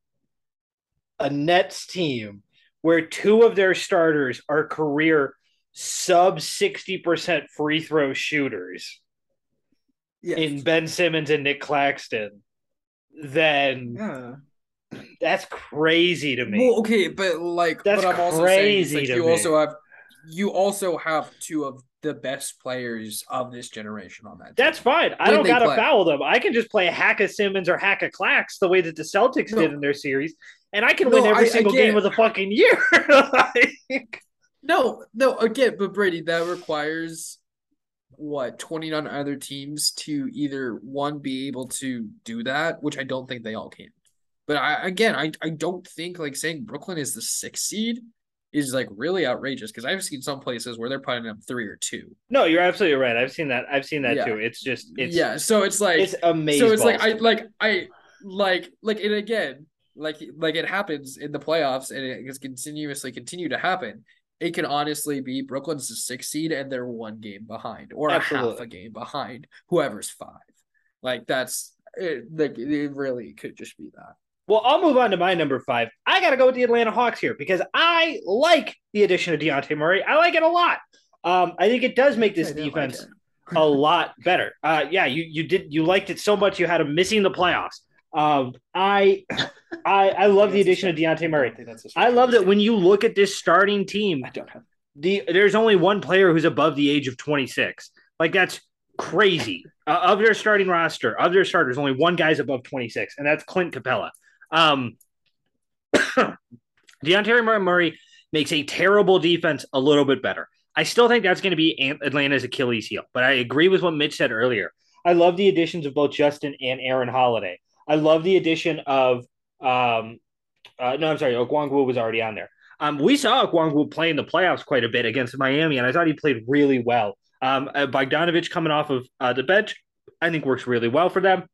a Nets team where two of their starters are career sub 60% free throw shooters yes. in Ben Simmons and Nick Claxton, then yeah. that's crazy to me. Well, okay, but like that's but I'm also crazy saying, like, you me. also have you also have two of the best players of this generation on that. Team. That's fine. I don't gotta play. foul them. I can just play hack a Simmons or hack a Clax the way that the Celtics no. did in their series, and I can no, win every I, single game of the fucking year. [LAUGHS] like... No, no, again, but Brady, that requires what 29 other teams to either one be able to do that, which I don't think they all can. But I again, I I don't think like saying Brooklyn is the sixth seed is like really outrageous because I've seen some places where they're putting up three or two. No, you're absolutely right. I've seen that. I've seen that yeah. too. It's just it's yeah. So it's like it's amazing. So it's like I like I like like and again like like it happens in the playoffs and it has continuously continue to happen it can honestly be Brooklyn's the sixth seed and they're one game behind or Absolutely. a half a game behind whoever's five. Like that's it, like it really could just be that. Well, I'll move on to my number five. I got to go with the Atlanta Hawks here because I like the addition of Dejounte Murray. I like it a lot. Um, I think it does make this defense like a lot better. Uh, yeah, you you did you liked it so much you had him missing the playoffs. Um, I, I, I love the addition of Dejounte Murray. I, I love that when you look at this starting team, I don't have the. There's only one player who's above the age of 26. Like that's crazy. Uh, of their starting roster, of their starters, only one guy's above 26, and that's Clint Capela. Um, [COUGHS] Dejounte Murray makes a terrible defense a little bit better. I still think that's going to be Atlanta's Achilles heel, but I agree with what Mitch said earlier. I love the additions of both Justin and Aaron Holiday. I love the addition of um, uh, no, I'm sorry, Okongwu was already on there. Um, we saw Okongwu play in the playoffs quite a bit against Miami, and I thought he played really well. Um, uh, Bogdanovic coming off of uh, the bench, I think works really well for them.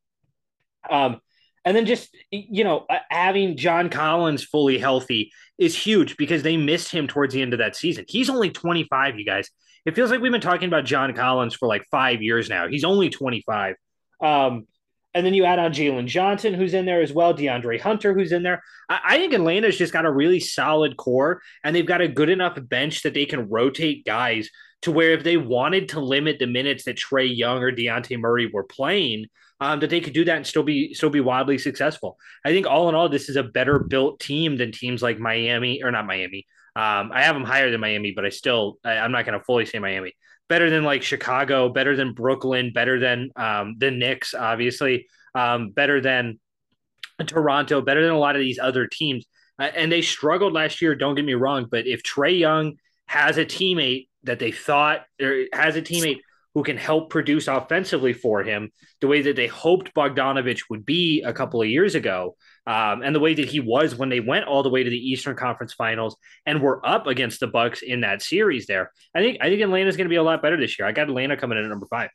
Um, and then just you know uh, having John Collins fully healthy is huge because they missed him towards the end of that season. He's only 25, you guys. It feels like we've been talking about John Collins for like five years now. He's only 25. Um, and then you add on Jalen Johnson, who's in there as well, DeAndre Hunter, who's in there. I, I think Atlanta's just got a really solid core, and they've got a good enough bench that they can rotate guys to where if they wanted to limit the minutes that Trae Young or Dejounte Murray were playing, um, that they could do that and still be still be wildly successful. I think all in all, this is a better built team than teams like Miami or not Miami. Um, I have them higher than Miami, but I still I, I'm not going to fully say Miami better than like Chicago, better than Brooklyn, better than um, the Knicks, obviously, um, better than Toronto, better than a lot of these other teams. Uh, and they struggled last year. Don't get me wrong, but if Trae Young has a teammate that they thought or has a teammate who can help produce offensively for him the way that they hoped Bogdanovic would be a couple of years ago, um, and the way that he was when they went all the way to the Eastern Conference Finals and were up against the Bucks in that series. There, I think I think Atlanta's going to be a lot better this year. I got Atlanta coming in at number five.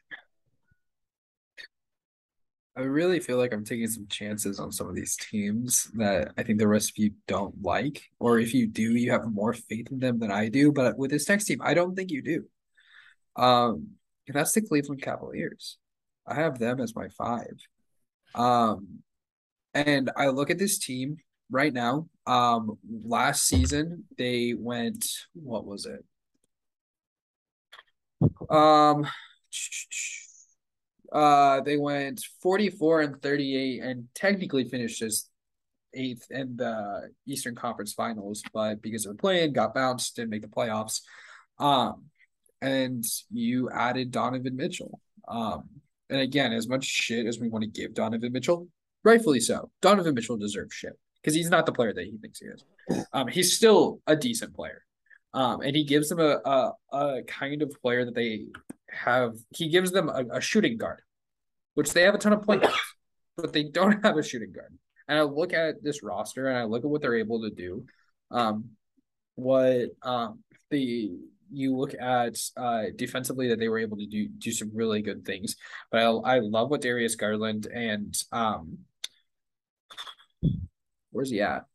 I really feel like I'm taking some chances on some of these teams that I think the rest of you don't like, or if you do, you have more faith in them than I do. But with this next team, I don't think you do. Um, that's the Cleveland Cavaliers. I have them as my five. Um, and I look at this team right now. Um, last season they went. What was it? Um. [TSK] Uh, they went 44 and 38 and technically finished as eighth in the Eastern Conference Finals, but because of the playing, got bounced, didn't make the playoffs. Um, and you added Donovan Mitchell. Um, and again, as much shit as we want to give Donovan Mitchell, rightfully so, Donovan Mitchell deserves shit because he's not the player that he thinks he is. Um, he's still a decent player. Um, and he gives them a, a, a kind of player that they have he gives them a, a shooting guard, which they have a ton of point guards, but they don't [LAUGHS] have a shooting guard. And I look at this roster and I look at what they're able to do. Um, what um the you look at uh defensively that they were able to do do some really good things. But I, I love what Darius Garland and um where's he at?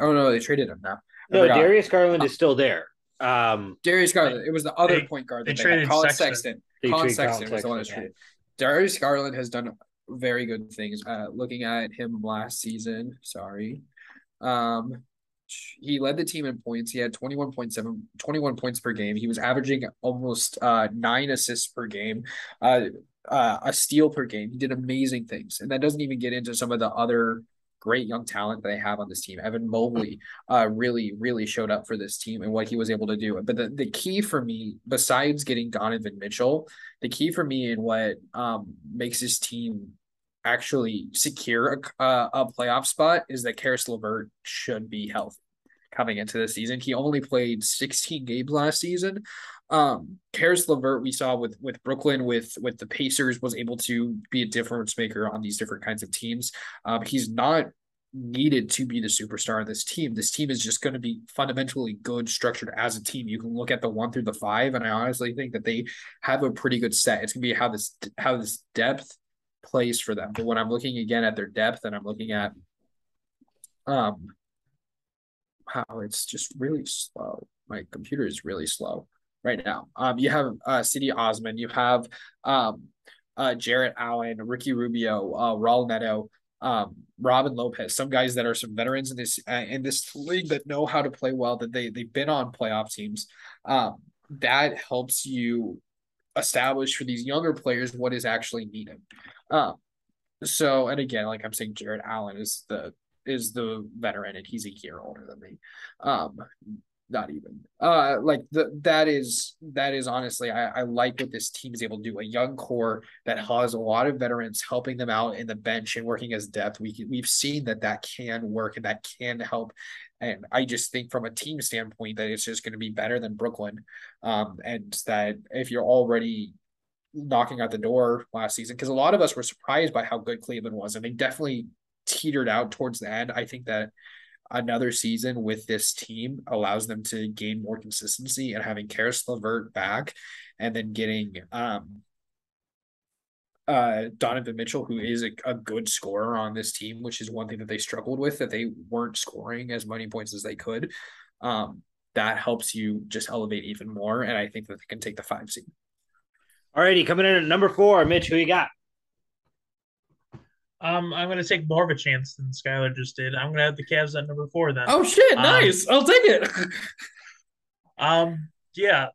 Oh no, they traded him now. no, Darius Garland is still there. Um, Darius Garland. It was the other they, point guard. That they, they traded Collin Sexton. Sexton. Collin Sexton was the one that traded. Darius Garland has done very good things. Uh, looking at him last season, sorry, um, he led the team in points. He had 21.7, 21 points per game. He was averaging almost uh, nine assists per game, uh, uh, a steal per game. He did amazing things. And that doesn't even get into some of the other great young talent that they have on this team. Evan Mobley uh, really, really showed up for this team and what he was able to do. But the, the key for me, besides getting Donovan Mitchell, the key for me and what um, makes this team actually secure a, a playoff spot is that Caris LeVert should be healthy coming into the season. He only played 16 games last season. Um, Caris LeVert we saw with with Brooklyn with with the Pacers was able to be a difference maker on these different kinds of teams. Um, he's not needed to be the superstar of this team. This team is just going to be fundamentally good structured as a team. You can look at the one through the five, and I honestly think that they have a pretty good set. It's gonna be how this how this depth plays for them. But when I'm looking again at their depth and I'm looking at um how it's just really slow. My computer is really slow right now. Um, you have uh, Cedi Osman, you have um, uh, Jarrett Allen, Ricky Rubio, uh, Raul Neto, um, Robin Lopez, some guys that are some veterans in this uh, in this league that know how to play well, that they they've been on playoff teams. Um, that helps you establish for these younger players what is actually needed. Um, so and again, like I'm saying, Jarrett Allen is the is the veteran and he's a year older than me. Um, not even. Uh like the that is that is honestly I, I like what this team is able to do. A young core that has a lot of veterans helping them out in the bench and working as depth. We we've seen that that can work and that can help. And I just think from a team standpoint that it's just going to be better than Brooklyn. Um and that if you're already knocking at the door last season because a lot of us were surprised by how good Cleveland was and they definitely teetered out towards the end. I think that another season with this team allows them to gain more consistency and having Caris LeVert back and then getting um uh Donovan Mitchell, who is a, a good scorer on this team, which is one thing that they struggled with, that they weren't scoring as many points as they could. Um, that helps you just elevate even more. And I think that they can take the five seed. All righty, coming in at number four, Mitch, who you got? Um, I'm going to take more of a chance than Skylar just did. I'm going to have the Cavs at number four then. Oh shit! Um, nice. I'll take it. [LAUGHS] um, yeah,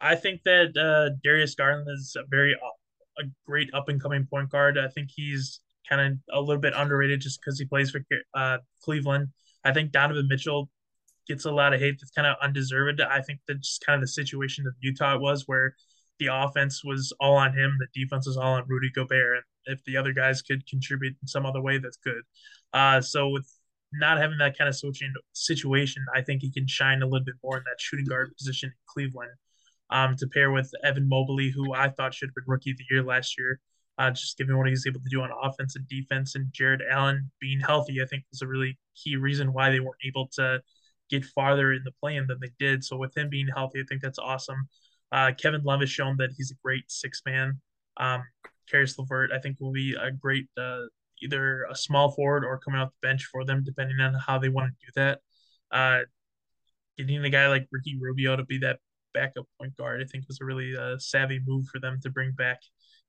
I think that uh, Darius Garland is a very uh, a great up and coming point guard. I think he's kind of a little bit underrated just because he plays for uh, Cleveland. I think Donovan Mitchell gets a lot of hate that's kind of undeserved. I think that's kind of the situation that Utah was where the offense was all on him, the defense was all on Rudy Gobert, and if the other guys could contribute in some other way, that's good. Uh, so with not having that kind of switching situation, I think he can shine a little bit more in that shooting guard position in Cleveland. Um, to pair with Evan Mobley, who I thought should have been rookie of the year last year, uh, just given what he was able to do on offense and defense, and Jarrett Allen being healthy, I think was a really key reason why they weren't able to get farther in the play-in than they did. So with him being healthy, I think that's awesome. Uh, Kevin Love has shown that he's a great six man. Um, Caris LeVert, I think, will be a great uh, either a small forward or coming off the bench for them, depending on how they want to do that. Uh, getting a guy like Ricky Rubio to be that backup point guard, I think, was a really uh, savvy move for them to bring back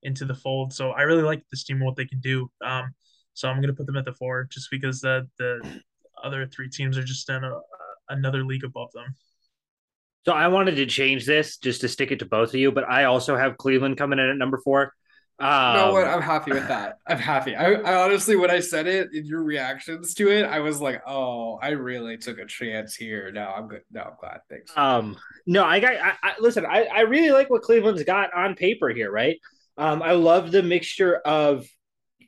into the fold. So I really like this team what they can do. Um, so I'm going to put them at the four just because the the other three teams are just in a, another league above them. So I wanted to change this just to stick it to both of you, but I also have Cleveland coming in at number four. Um, know what? I'm happy with that. I'm happy. I, I honestly, when I said it in your reactions to it, I was like, oh, I really took a chance here. No, I'm good. No, I'm glad. Thanks. Um, no, I got. I, I listen. I, I really like what Cleveland's got on paper here, right? Um, I love the mixture of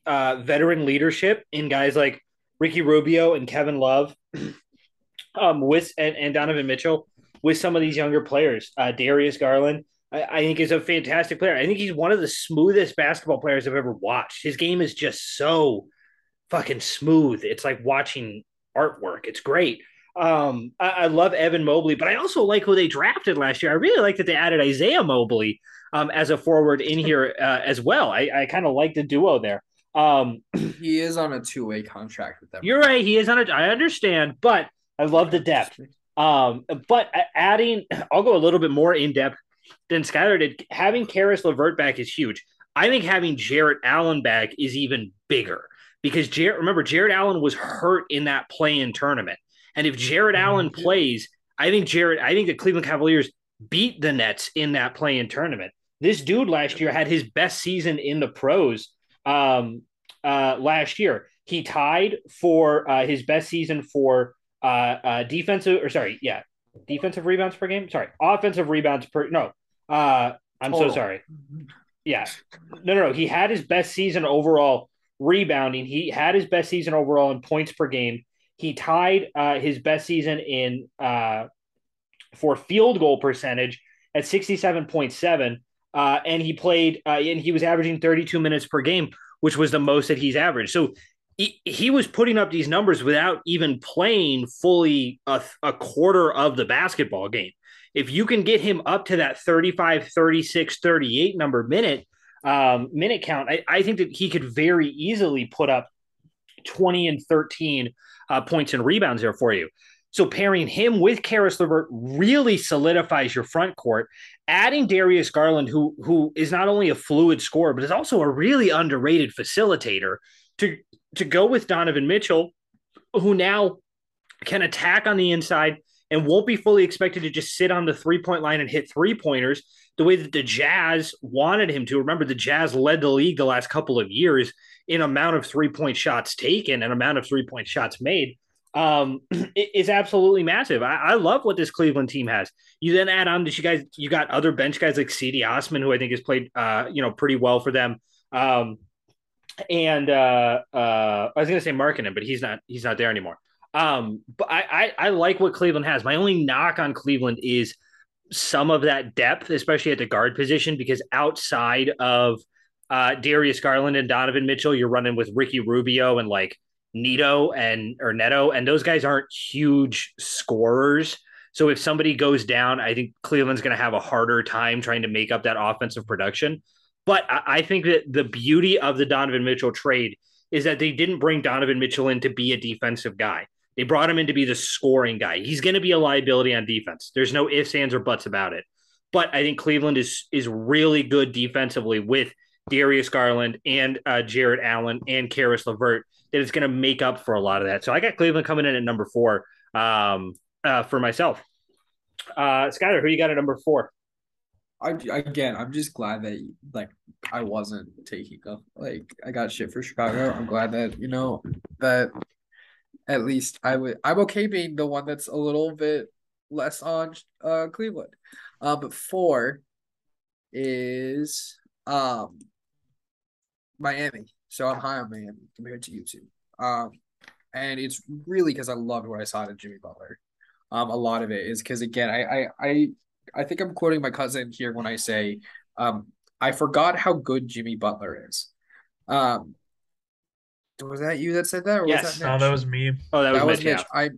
uh, veteran leadership in guys like Ricky Rubio and Kevin Love, [CLEARS THROAT] um, with and, and Donovan Mitchell with some of these younger players. Uh, Darius Garland I, I think is a fantastic player. I think he's one of the smoothest basketball players I've ever watched. His game is just so fucking smooth. It's like watching artwork. It's great. Um, I, I, love Evan Mobley, but I also like who they drafted last year. I really like that they added Isaiah Mobley um, as a forward in here uh, as well. I, I kind of like the duo there. Um, [CLEARS THROAT] he is on a two way contract with them. You're right. He is on a. I understand, but I love the depth. Um, but adding, [CLEARS THROAT] I'll go a little bit more in depth than Skylar did. Having Caris LeVert back is huge. I think having Jarrett Allen back is even bigger because Jarrett, remember, Jarrett Allen was hurt in that play in tournament. And if Jarrett mm-hmm. Allen plays, I think Jarrett, I think the Cleveland Cavaliers beat the Nets in that play in tournament. This dude last year had his best season in the pros um, uh, last year. He tied for uh, his best season for uh, uh, defensive, or sorry, yeah, defensive rebounds per game. Sorry, offensive rebounds per. No, uh, I'm Total. so sorry. Yeah. No, no, no. He had his best season overall rebounding. He had his best season overall in points per game. He tied uh, his best season in uh, for field goal percentage at 67.7. Uh, and he played, uh, and he was averaging 32 minutes per game, which was the most that he's averaged. So he, he was putting up these numbers without even playing fully a, a quarter of the basketball game if you can get him up to that 35, 36, 38 number minute um, minute count, I, I think that he could very easily put up 20 and 13 uh, points and rebounds there for you. So pairing him with Caris LeVert really solidifies your front court. Adding Darius Garland, who who is not only a fluid scorer but is also a really underrated facilitator, to to go with Donovan Mitchell, who now can attack on the inside, and won't be fully expected to just sit on the three point line and hit three pointers the way that the Jazz wanted him to. Remember, the Jazz led the league the last couple of years in amount of three point shots taken and amount of three point shots made. Um, [CLEARS THROAT] is absolutely massive. I, I, love what this Cleveland team has. You then add on that you guys, you got other bench guys like Cedi Osman, who I think has played, uh, you know, pretty well for them. Um, and uh, uh, I was to say Markkanen, but he's not, he's not there anymore. Um, but I, I, I like what Cleveland has. My only knock on Cleveland is some of that depth, especially at the guard position, because outside of uh, Darius Garland and Donovan Mitchell, you're running with Ricky Rubio and like Nito and or Neto, and those guys aren't huge scorers. So if somebody goes down, I think Cleveland's going to have a harder time trying to make up that offensive production. But I, think that the beauty of the Donovan Mitchell trade is that they didn't bring Donovan Mitchell in to be a defensive guy. They brought him in to be the scoring guy. He's going to be a liability on defense. There's no ifs, ands, or buts about it. But I think Cleveland is is really good defensively with Darius Garland and uh, Jarrett Allen and Caris LeVert that is going to make up for a lot of that. So I got Cleveland coming in at number four um, uh, for myself. Uh, Skyler, who you got at number four? I again, I'm just glad that like I wasn't taking up like I got shit for Chicago. I'm glad that you know that at least I would I'm okay being the one that's a little bit less on uh Cleveland. Uh, but four is um Miami. So I'm high on Miami compared to you two. Um and it's really because I loved what I saw in Jimmy Butler. Um, a lot of it is because again, I, I I I think I'm quoting my cousin here when I say, um, I forgot how good Jimmy Butler is. Um, was that you that said that? Or yes. was that Mitch? No, that was me. Oh, that was, that was Mitch. Mitch. I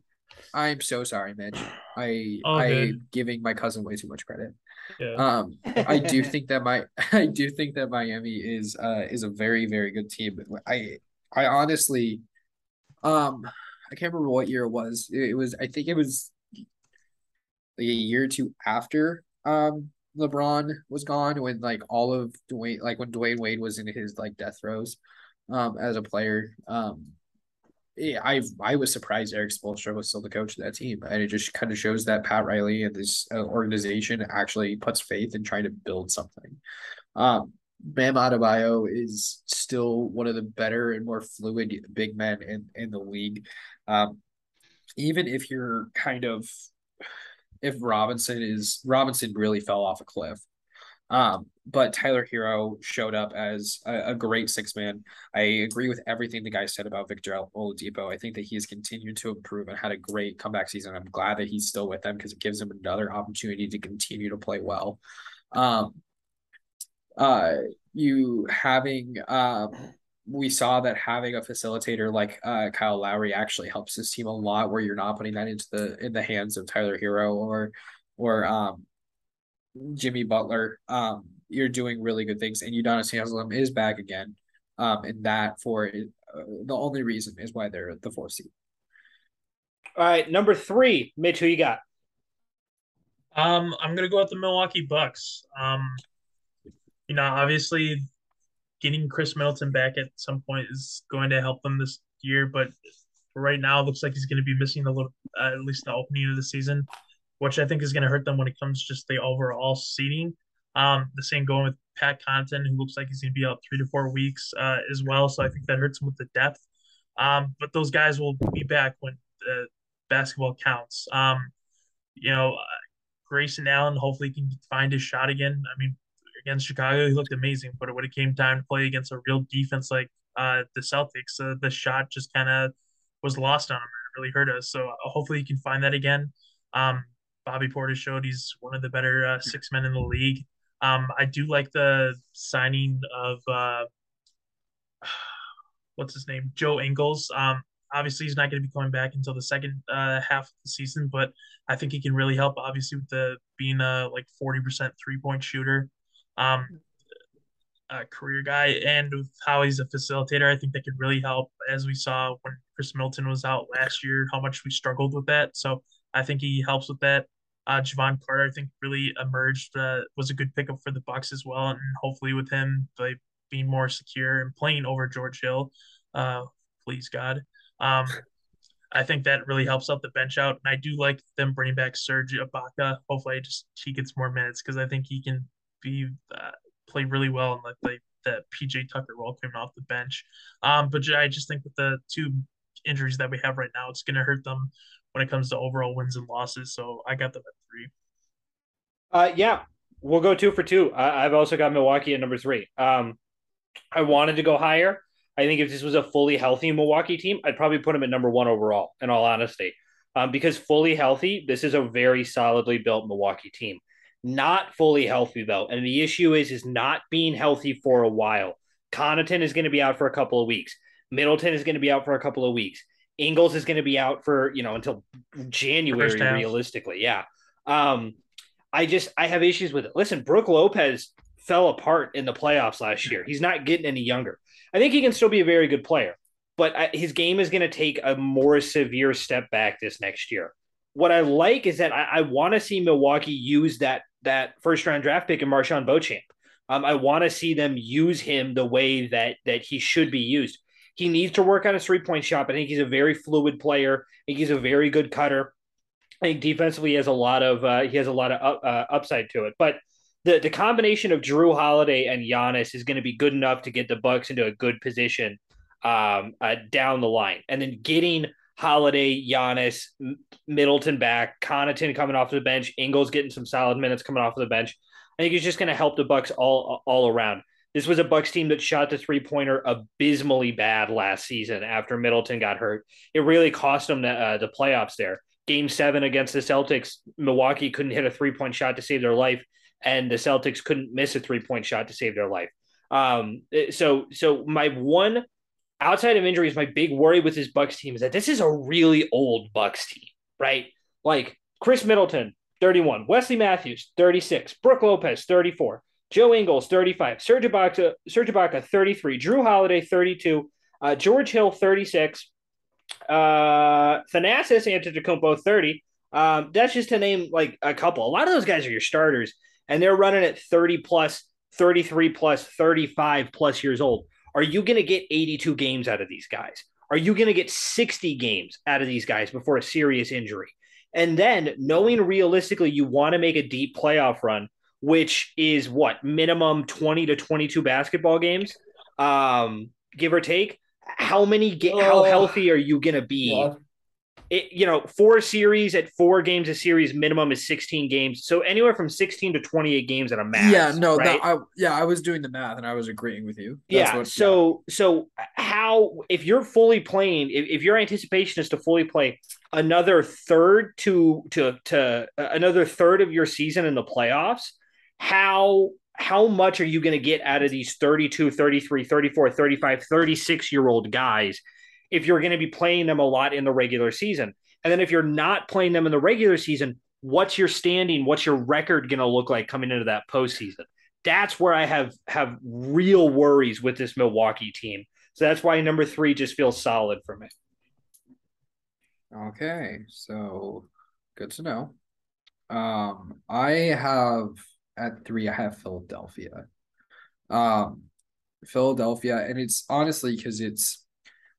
I'm so sorry, Mitch. I I'm giving my cousin way too much credit. Yeah. Um, I do [LAUGHS] think that my [LAUGHS] I do think that Miami is uh is a very very good team. I I honestly, um, I can't remember what year it was. It, was I think it was like a year or two after um LeBron was gone when like all of Dwyane like when Dwyane Wade was in his like death throes um as a player. Um yeah, I I was surprised Erik Spoelstra was still the coach of that team, and it just kind of shows that Pat Riley and this uh, organization actually puts faith in trying to build something. Um, Bam Adebayo is still one of the better and more fluid big men in in the league. Um, even if you're kind of if Robinson is Robinson really fell off a cliff. Um, but Tyler Herro showed up as a, a great six man. I agree with everything the guy said about Victor Oladipo. I think that he has continued to improve and had a great comeback season. I'm glad that he's still with them because it gives him another opportunity to continue to play well. Um, uh, you having um, we saw that having a facilitator like uh, Kyle Lowry actually helps his team a lot. Where you're not putting that into the in the hands of Tyler Herro or or um, Jimmy Butler, um, you're doing really good things. And Udonis Haslem is back again. Um, and that for uh, the only reason is why they're the fourth seed. All right, number three, Mitch, who you got? Um, I'm gonna go with the Milwaukee Bucks. Um, you know, obviously, getting Khris Middleton back at some point is going to help them this year, but right now, it looks like he's going to be missing a little, uh, at least the opening of the season which I think is going to hurt them when it comes just the overall seating. Um, the same going with Pat Connaughton, who looks like he's going to be out three to four weeks uh, as well. So I think that hurts him with the depth. Um, but those guys will be back when the basketball counts. Um, you know, uh, Grayson Allen hopefully can find his shot again. I mean, against Chicago, he looked amazing, but when it came time to play against a real defense like uh, the Celtics, uh, the shot just kind of was lost on him. It really hurt us. So uh, hopefully he can find that again. Um, Bobby Portis showed he's one of the better uh, six men in the league. Um, I do like the signing of uh, [SIGHS] what's his name, Joe Ingles. Um, obviously, he's not going to be coming back until the second uh, half of the season, but I think he can really help. Obviously, with the being a like forty percent three point shooter, um, career guy, and with how he's a facilitator, I think that could really help. As we saw when Khris Milton was out last year, how much we struggled with that. So I think he helps with that. Uh, Jevon Carter, I think, really emerged. Uh, was a good pickup for the Bucks as well, and hopefully with him like being more secure and playing over George Hill, uh, please God. Um, I think that really helps out the bench out, and I do like them bringing back Serge Ibaka. Hopefully, I just he gets more minutes because I think he can be uh, play really well and like the PJ Tucker role coming off the bench. Um, but I just think with the two injuries that we have right now, it's going to hurt them when it comes to overall wins and losses. So I got them at three. Uh, yeah, we'll go two for two. I, have also got Milwaukee at number three. Um, I wanted to go higher. I think if this was a fully healthy Milwaukee team, I'd probably put them at number one overall. In all honesty, um, because fully healthy, this is a very solidly built Milwaukee team. Not fully healthy though, and the issue is is not being healthy for a while. Connaughton is going to be out for a couple of weeks. Middleton is going to be out for a couple of weeks. Ingles is going to be out for you know until January realistically. Yeah. Um, I just I have issues with it. Listen, Brook Lopez fell apart in the playoffs last year. He's not getting any younger. I think he can still be a very good player, but uh, his game is going to take a more severe step back this next year. What I like is that I, I want to see Milwaukee use that that first round draft pick in MarJon Beauchamp. Um, I want to see them use him the way that that he should be used. He needs to work on his three point shot. I think he's a very fluid player. I think he's a very good cutter. I think defensively he has a lot of uh, he has a lot of up, uh, upside to it. But the the combination of Jrue Holiday and Giannis is going to be good enough to get the Bucks into a good position um, uh, down the line, and then getting Holiday, Giannis, Middleton back, Connaughton coming off the bench, Ingles getting some solid minutes coming off the bench. I think he's just going to help the Bucks all all around. This was a Bucks team that shot the three pointer abysmally bad last season after Middleton got hurt. It really cost them the, uh, the playoffs there. Game seven against the Celtics, Milwaukee couldn't hit a three point shot to save their life, and the Celtics couldn't miss a three point shot to save their life. Um, so so my one outside of injuries, my big worry with this Bucks team is that this is a really old Bucks team, right? Like Khris Middleton, 31, Wesley Matthews, 36, Brook Lopez, 34, Joe Ingles, 35, Serge Ibaka, Serge Ibaka 33, Jrue Holiday, 32, uh, George Hill, 36, uh, Thanasis Antetokounmpo, 30. Um, that's just to name like a couple. A lot of those guys are your starters, and they're running at 30 plus, 33 plus, 35 plus years old. Are you going to get 82 games out of these guys? Are you going to get 60 games out of these guys before a serious injury? And then knowing realistically you want to make a deep playoff run, which is what minimum 20 to 22 basketball games, um, give or take. How many ga- oh, how healthy are you going to be yeah it, you know, four series at four games a series minimum is 16 games. So anywhere from 16 to 28 games at a max. Yeah, no, right? I, yeah, I was doing the math and I was agreeing with you. That's yeah. What, so, yeah. so how, if you're fully playing, if, if your anticipation is to fully play another third to, to, to uh, another third of your season in the playoffs, how, how much are you going to get out of these 32, 33, 34, 35, 36 year old guys if you're going to be playing them a lot in the regular season. And then if you're not playing them in the regular season, what's your standing? What's your record going to look like coming into that postseason? That's where I have have real worries with this Milwaukee team. So that's why number three just feels solid for me. Okay, so good to know. Um, I have at three. I have Philadelphia. Um, Philadelphia, and it's honestly because it's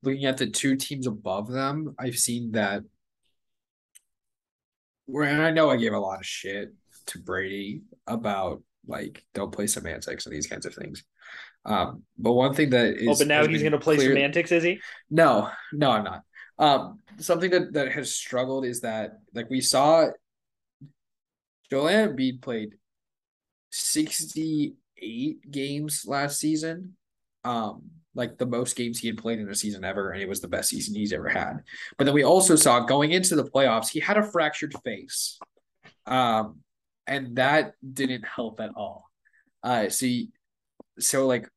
looking at the two teams above them, I've seen that. And I know I gave a lot of shit to Brady about like don't play semantics and these kinds of things. Um, but one thing that is oh, but now he's going to play clear, semantics, is he? No, no, I'm not. Um, something that that has struggled is that like we saw Joel Embiid played 68 games last season. Um, like the most games he had played in a season ever, and it was the best season he's ever had. But then we also saw going into the playoffs, he had a fractured face. Um, and that didn't help at all. Uh see, so like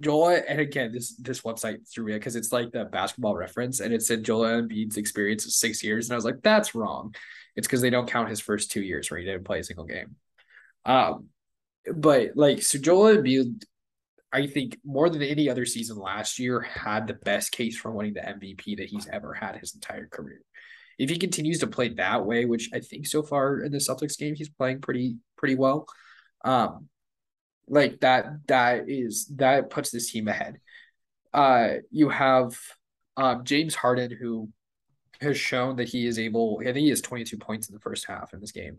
Joel, and again, this this website threw me because it's like the basketball reference, and it said Joel Embiid's experience is six years, and I was like, that's wrong. It's because they don't count his first two years where he didn't play a single game. Um, but like so Joel Embiid I think more than any other season last year, had the best case for winning the MVP that he's ever had his entire career. If he continues to play that way, which I think so far in the Celtics game he's playing pretty pretty well, um, like that that is that puts this team ahead. Uh, you have um, James Harden who has shown that he is able. I think he has 22 points in the first half in this game,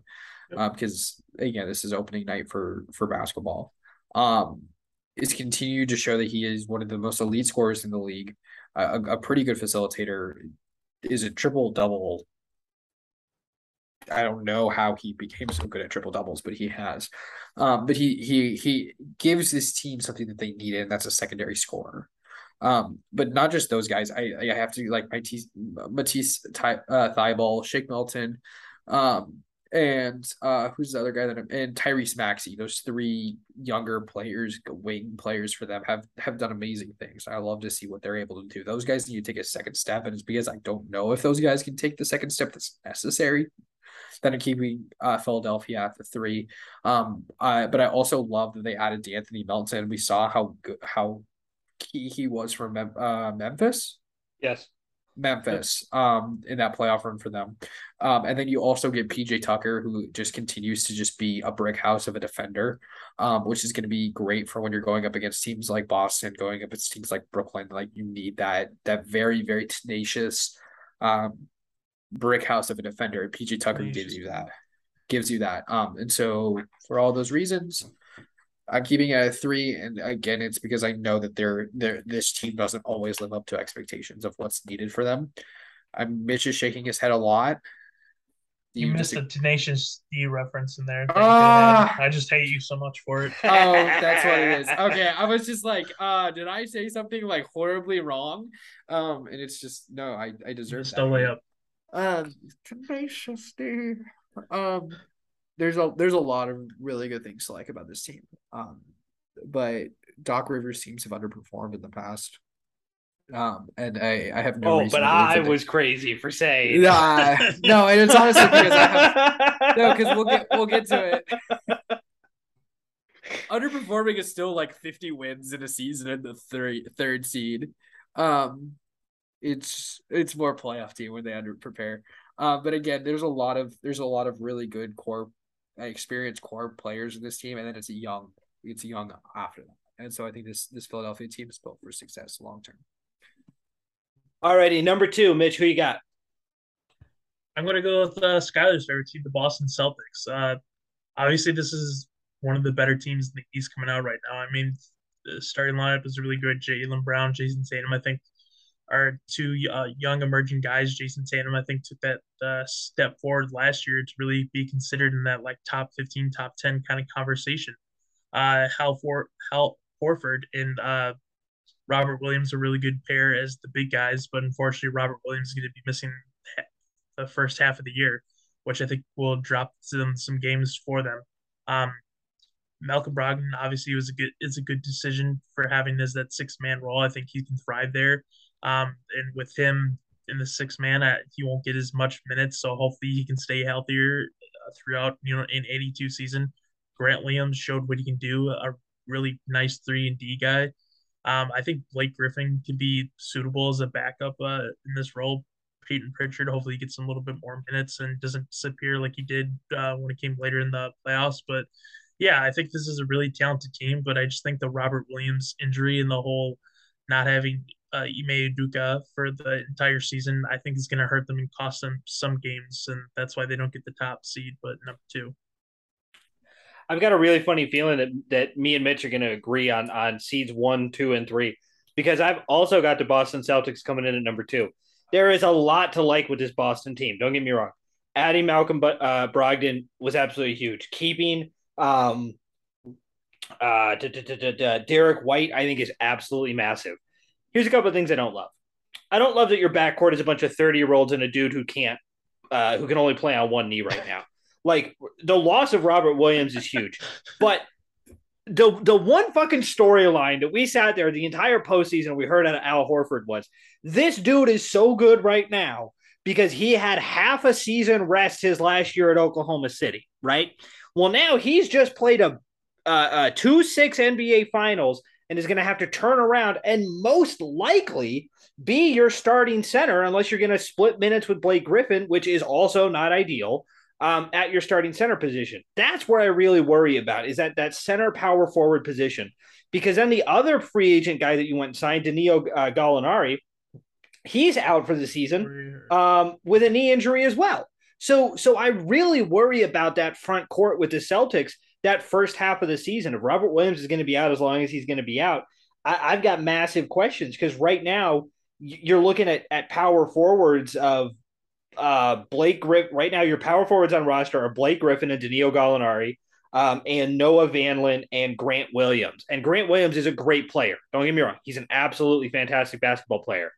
uh, because again, this is opening night for for basketball. Um, is continued to show that he is one of the most elite scorers in the league, a, a pretty good facilitator, is a triple double. I don't know how he became so good at triple doubles, but he has. Um, but he he he gives this team something that they needed, and that's a secondary scorer. Um, but not just those guys. I I have to like my Matisse Matisse uh, Thybulle, Shake Milton, um, and uh who's the other guy that I'm, and Tyrese Maxey, those three younger players, wing players for them have have done amazing things. I love to see what they're able to do. Those guys need to take a second step, and it's because I don't know if those guys can take the second step that's necessary. Then keeping uh, Philadelphia at the three. Um, uh, but I also love that they added De'Anthony Melton. We saw how good how key he was for Mem- uh, Memphis. Yes. Memphis um in that playoff run for them. Um and then you also get PJ Tucker who just continues to just be a brick house of a defender um which is going to be great for when you're going up against teams like Boston, going up against teams like Brooklyn like you need that that very very tenacious um brick house of a defender. PJ Tucker gives you that. Gives you that. Um and so for all those reasons I'm keeping it at three, and again, it's because I know that they're, they're this team doesn't always live up to expectations of what's needed for them. I'm Mitch is shaking his head a lot. You, You missed dis- a Tenacious D reference in there. Ah. I just hate you so much for it. Oh, that's what it is. [LAUGHS] Okay, I was just like, uh, did I say something like horribly wrong? Um, and it's just no, I I deserve Just that. a layup. Um, Tenacious D. Um, there's a there's a lot of really good things to like about this team. Um, but Doc Rivers teams have underperformed in the past. Um, and I I have no. oh, reason but I was crazy for saying. Nah, no, and it's honestly because I have [LAUGHS] no, because we'll get we'll get to it. Underperforming is still like 50 wins in a season in the third third seed. Um, it's it's more playoff team when they under prepare. Uh, but again, there's a lot of there's a lot of really good core, experienced core players in this team, and then it's young it's young after that. And so I think this this Philadelphia team is built for success long term. All righty, number two, Mitch, who you got? I'm gonna go with uh, Skyler's favorite team, the Boston Celtics. Uh, obviously, this is one of the better teams in the East coming out right now. I mean, the starting lineup is really good. Jaylen Brown, Jayson Tatum, I think, are two uh, young emerging guys. Jayson Tatum, I think, took that uh, step forward last year to really be considered in that like top 15, top 10 kind of conversation. Uh, Hal For Hal Horford and uh, Robert Williams a really good pair as the big guys, but unfortunately, Robert Williams is going to be missing the first half of the year, which I think will drop some some games for them. Um, Malcolm Brogdon obviously was a good is a good decision for having as that six man role. I think he can thrive there. Um, and with him in the six man, uh, he won't get as much minutes, so hopefully he can stay healthier uh, throughout. You know, in eighty two season, Grant Williams showed what he can do. A really nice three and D guy. Um, I think Blake Griffin can be suitable as a backup uh, in this role. Payton Pritchard hopefully gets a little bit more minutes and doesn't disappear like he did uh, when it came later in the playoffs. But yeah, I think this is a really talented team. But I just think the Robert Williams injury and the whole not having uh, Ime Udoka for the entire season, I think is going to hurt them and cost them some games, and that's why they don't get the top seed. But number two. I've got a really funny feeling that that me and Mitch are going to agree on on seeds one, two, and three because I've also got the Boston Celtics coming in at number two. There is a lot to like with this Boston team. Don't get me wrong. Adding Malcolm but uh, Brogdon was absolutely huge. Keeping um, uh, Derrick White, I think, is absolutely massive. Here's a couple of things I don't love. I don't love that your backcourt is a bunch of 30 year olds and a dude who can't, uh, who can only play on one knee right now. Like the loss of Robert Williams is huge, but the the one fucking storyline that we sat there the entire postseason we heard out of Al Horford was this dude is so good right now because he had half a season rest his last year at Oklahoma City, right? Well, now he's just played a, uh, a two six NBA finals and is going to have to turn around and most likely be your starting center unless you're going to split minutes with Blake Griffin, which is also not ideal um, at your starting center position. That's where I really worry about is that that center power forward position. Because then the other free agent guy that you went and signed, Danilo uh, Gallinari, he's out for the season um, with a knee injury as well. So, so I really worry about that front court with the Celtics that first half of the season. If Robert Williams is going to be out as long as he's going to be out, I, have got massive questions because right now you're looking at at power forwards of uh, Blake Griffin. Right now, your power forwards on roster are Blake Griffin and Danilo Gallinari, um, and Noah Vonleh and Grant Williams. And Grant Williams is a great player. Don't get me wrong; he's an absolutely fantastic basketball player.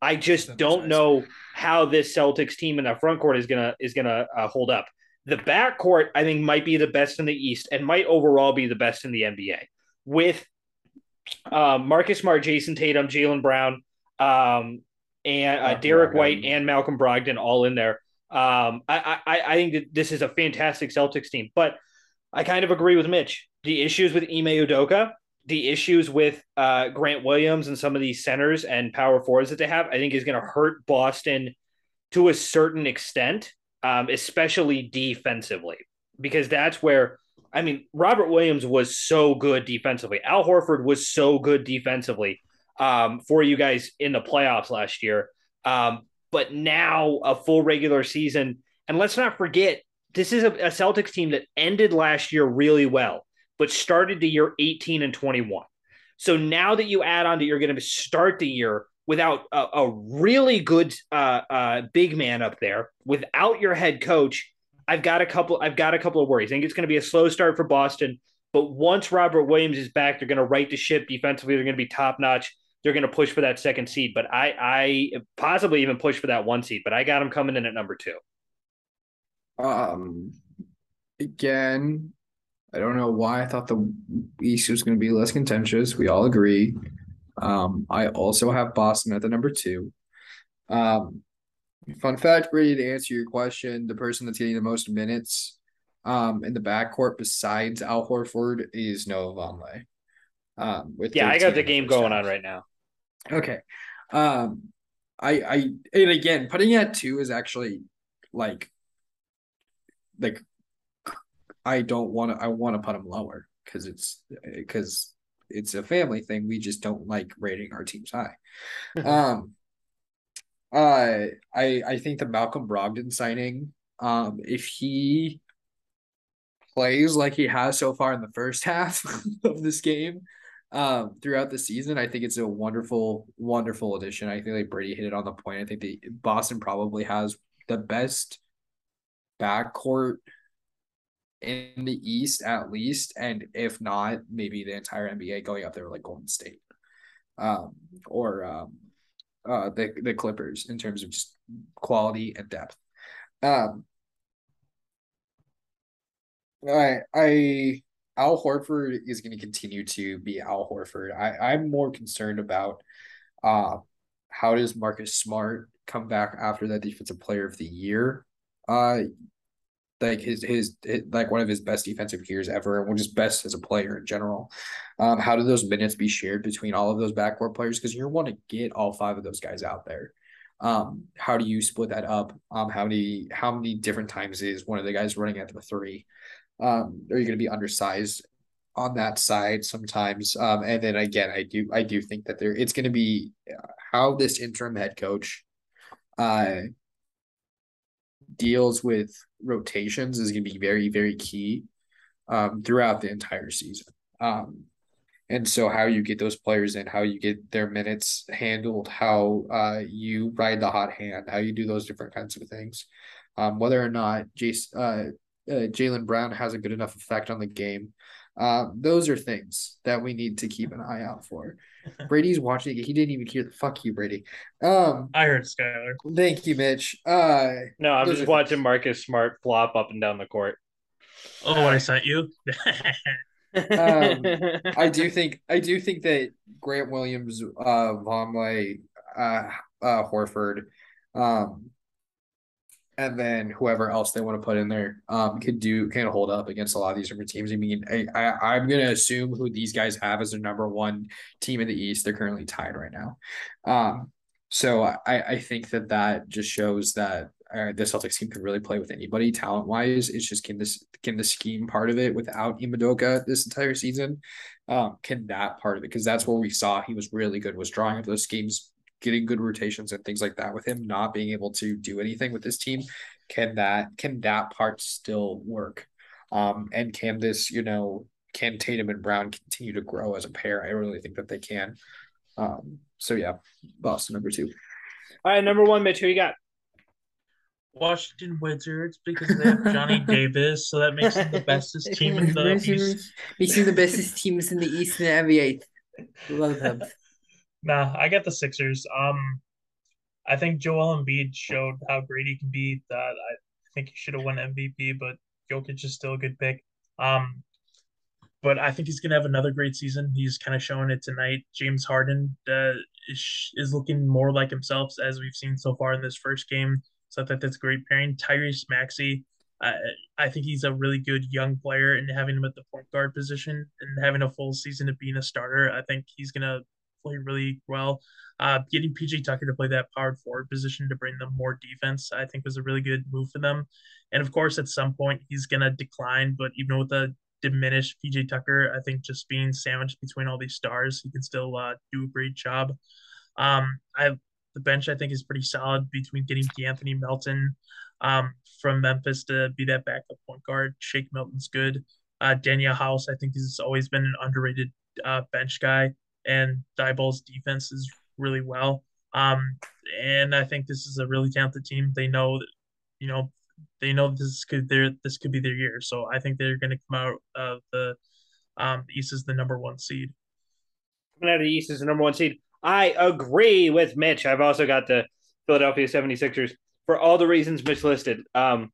I just don't know how this Celtics team in the front court is gonna is gonna uh, hold up. The back court, I think, might be the best in the East and might overall be the best in the NBA with uh, Marcus Smart, Jayson Tatum, Jaylen Brown, um, and uh, Derrick White and Malcolm Brogdon all in there. Um, I, I, I think that this is a fantastic Celtics team, but I kind of agree with Mitch. The issues with Ime Udoka, the issues with uh, Grant Williams and some of these centers and power forwards that they have, I think is going to hurt Boston to a certain extent, um, especially defensively, because that's where I mean Robert Williams was so good defensively. Al Horford was so good defensively um, for you guys in the playoffs last year. Um, but now a full regular season, and let's not forget this is a, a Celtics team that ended last year really well but started the year 18 and 21. So now that you add on that you're going to start the year without a, a really good uh, uh, big man up there, without your head coach, I've got a couple. I've got a couple of worries. I think it's going to be a slow start for Boston, but once Robert Williams is back, they're going to right the ship defensively. They're going to be top notch. They're going to push for that second seed, but I, I possibly even push for that one seed. But I got them coming in at number two. Um, again, I don't know why I thought the East was going to be less contentious. We all agree. Um, I also have Boston at the number two. Um, fun fact, Brady, to answer your question, the person that's getting the most minutes um in the backcourt besides Al Horford is Noah Vonleh. Um, with yeah, I got the game going on right now. Okay. Um, I I and again putting it at two is actually like like I don't want to I want to put him lower because it's because it's a family thing. We just don't like rating our teams high. [LAUGHS] um, uh, I I think the Malcolm Brogdon signing, um, if he plays like he has so far in the first [LAUGHS] half of this game, um, throughout the season, I think it's a wonderful, wonderful addition. I think like Brady hit it on the point. I think the Boston probably has the best backcourt in the East at least, and if not, maybe the entire NBA going up there like Golden State, um, or um, uh, the the Clippers in terms of just quality and depth. Um, I I Al Horford is going to continue to be Al Horford. I I'm more concerned about uh how does Marcus Smart come back after that Defensive Player of the Year uh like his, his, his like one of his best defensive years ever, and just best as a player in general. Um, how do those minutes be shared between all of those backcourt players? Because you want to get all five of those guys out there. Um, how do you split that up? Um, how many how many different times is one of the guys running at the three? Um, are you going to be undersized on that side sometimes? Um, and then again, I do I do think that there it's going to be uh, how this interim head coach, uh, deals with rotations is going to be very, very key um, throughout the entire season. Um, and so, how you get those players in, how you get their minutes handled, how uh, you ride the hot hand, how you do those different kinds of things, um, whether or not Jace, uh, uh, Jaylen Brown has a good enough effect on the game. Uh, those are things that we need to keep an eye out for. Brady's watching. He didn't even hear the fuck you, Brady. Um, I heard Skylar. Thank you, Mitch. Uh, no, I'm just watching Marcus Smart flop up and down the court. Oh, what I sent you. um, I [LAUGHS] do think I do think that Grant Williams, uh, Vonleh, uh, uh, Horford, um, and then whoever else they want to put in there um could do can hold up against a lot of these different teams. I mean, I, I I'm gonna assume who these guys have as their number one team in the East. They're currently tied right now. Um, so I I think that that just shows that uh, the Celtics team can really play with anybody talent wise. It's just can this can the scheme part of it without Udoka this entire season. Um, can that part of it because that's where we saw he was really good was drawing up those schemes getting good rotations and things like that with him not being able to do anything with this team can that can that part still work um and can this you know can Tatum and Brown continue to grow as a pair I really think that they can um so yeah Boston number two all right number one Mitch who you got Washington Wizards because they have Johnny [LAUGHS] Davis, so that makes them the bestest team in the East. Makes them the bestest teams in the East and the NBA. Love them. Nah, I got the Sixers. Um, I think Joel Embiid showed how great he can be. That I think he should have won MVP, but Jokic is still a good pick. Um, but I think he's gonna have another great season. He's kind of showing it tonight. James Harden uh, is is looking more like himself as we've seen so far in this first game. So I think that's a great pairing. Tyrese Maxey, I I think he's a really good young player, and having him at the point guard position and having a full season of being a starter, I think he's gonna play really well. Uh, getting PJ Tucker to play that power forward position to bring them more defense, I think, was a really good move for them. And of course, at some point, he's going to decline. But even with a diminished PJ Tucker, I think just being sandwiched between all these stars, he can still uh, do a great job. Um, I the bench I think is pretty solid between getting Anthony Melton um, from Memphis to be that backup point guard. Shake Milton's good. Uh, Danuel House I think has always been an underrated uh, bench guy and Thybulle's defense is really well. Um, and I think this is a really talented team. They know that, you know, they know this could their this could be their year. So I think they're going to come out of the um, East as the number one seed. Coming out of the East as the number one seed. I agree with Mitch. I've also got the Philadelphia 76ers for all the reasons Mitch listed. Um,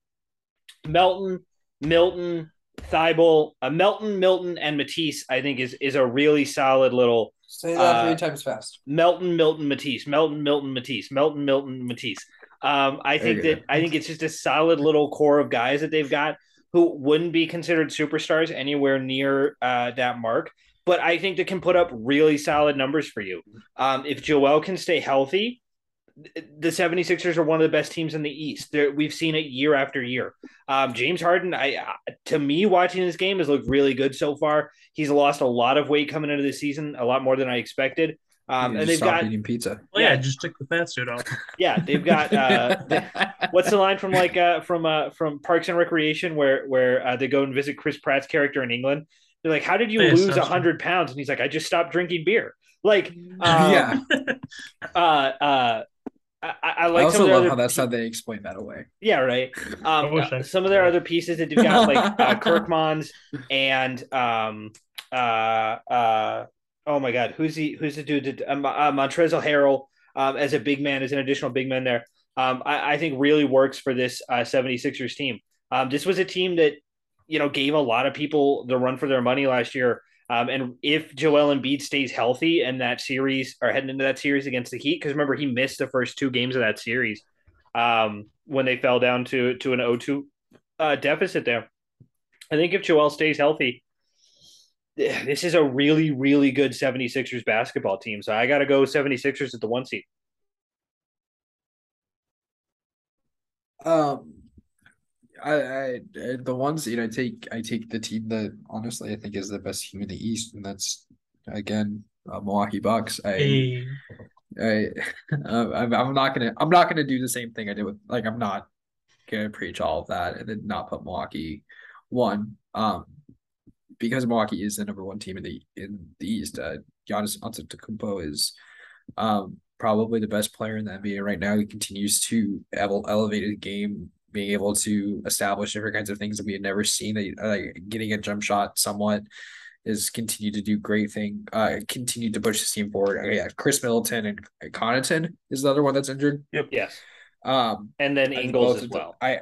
Melton, Milton, Thybulle, uh, Melton, Milton, and Matisse, I think is is a really solid little. Say that uh, three times fast. Melton, Milton, Matisse, Melton, Milton, Matisse, Melton, Milton, Matisse. Um, I think that I think it's just a solid little core of guys that they've got who wouldn't be considered superstars anywhere near uh, that mark, but I think they can put up really solid numbers for you. Um, if Joel can stay healthy, the 76ers are one of the best teams in the East. They're, we've seen it year after year. Um, James Harden, I uh, to me, watching this game has looked really good so far. He's lost a lot of weight coming into the season, a lot more than I expected. Um, and they've got eating pizza. Well, yeah, just took the fat suit off. [LAUGHS] Yeah, they've got. Uh, they, [LAUGHS] what's the line from like uh, from uh, from Parks and Recreation where where uh, they go and visit Chris Pratt's character in England? They're like, "How did you lose a hundred pounds?" And he's like, "I just stopped drinking beer." Like, [LAUGHS] um, yeah. uh, uh, I, I like. I also love how that's how they explain that away. Yeah, right. [LAUGHS] Um, uh, some of their other pieces that they've got, like [LAUGHS] uh, Kirkmans and um, uh, uh, oh my God, who's he? Who's the dude? That, um, uh, Montrezl Harrell um, as a big man, as an additional big man there. Um, I, I think really works for this uh, 76ers team. Um, this was a team that you know gave a lot of people the run for their money last year. Um, and if Joel Embiid stays healthy and that series or heading into that series against the Heat, because remember he missed the first two games of that series um, when they fell down to to an 0-2 uh, deficit there. I think if Joel stays healthy, this is a really, really good 76ers basketball team. So I got to go 76ers at the one seat. Um, I, I the ones you know I take I take the team that honestly I think is the best team in the East, and that's again uh, Milwaukee Bucks. I, hey. I, [LAUGHS] I'm, I'm not gonna I'm not gonna do the same thing I did with like I'm not gonna preach all of that and then not put Milwaukee one. Um, because Milwaukee is the number one team in the in the East. Uh, Giannis Antetokounmpo is um probably the best player in the NBA right now. He continues to elevate the game being able to establish different kinds of things that we had never seen. That like getting a jump shot somewhat is continued to do great thing. Uh, continued to push the team forward. Uh, yeah, Khris Middleton and Connaughton is the other one that's injured. Yep. Yes. Um, and then Ingles as well. I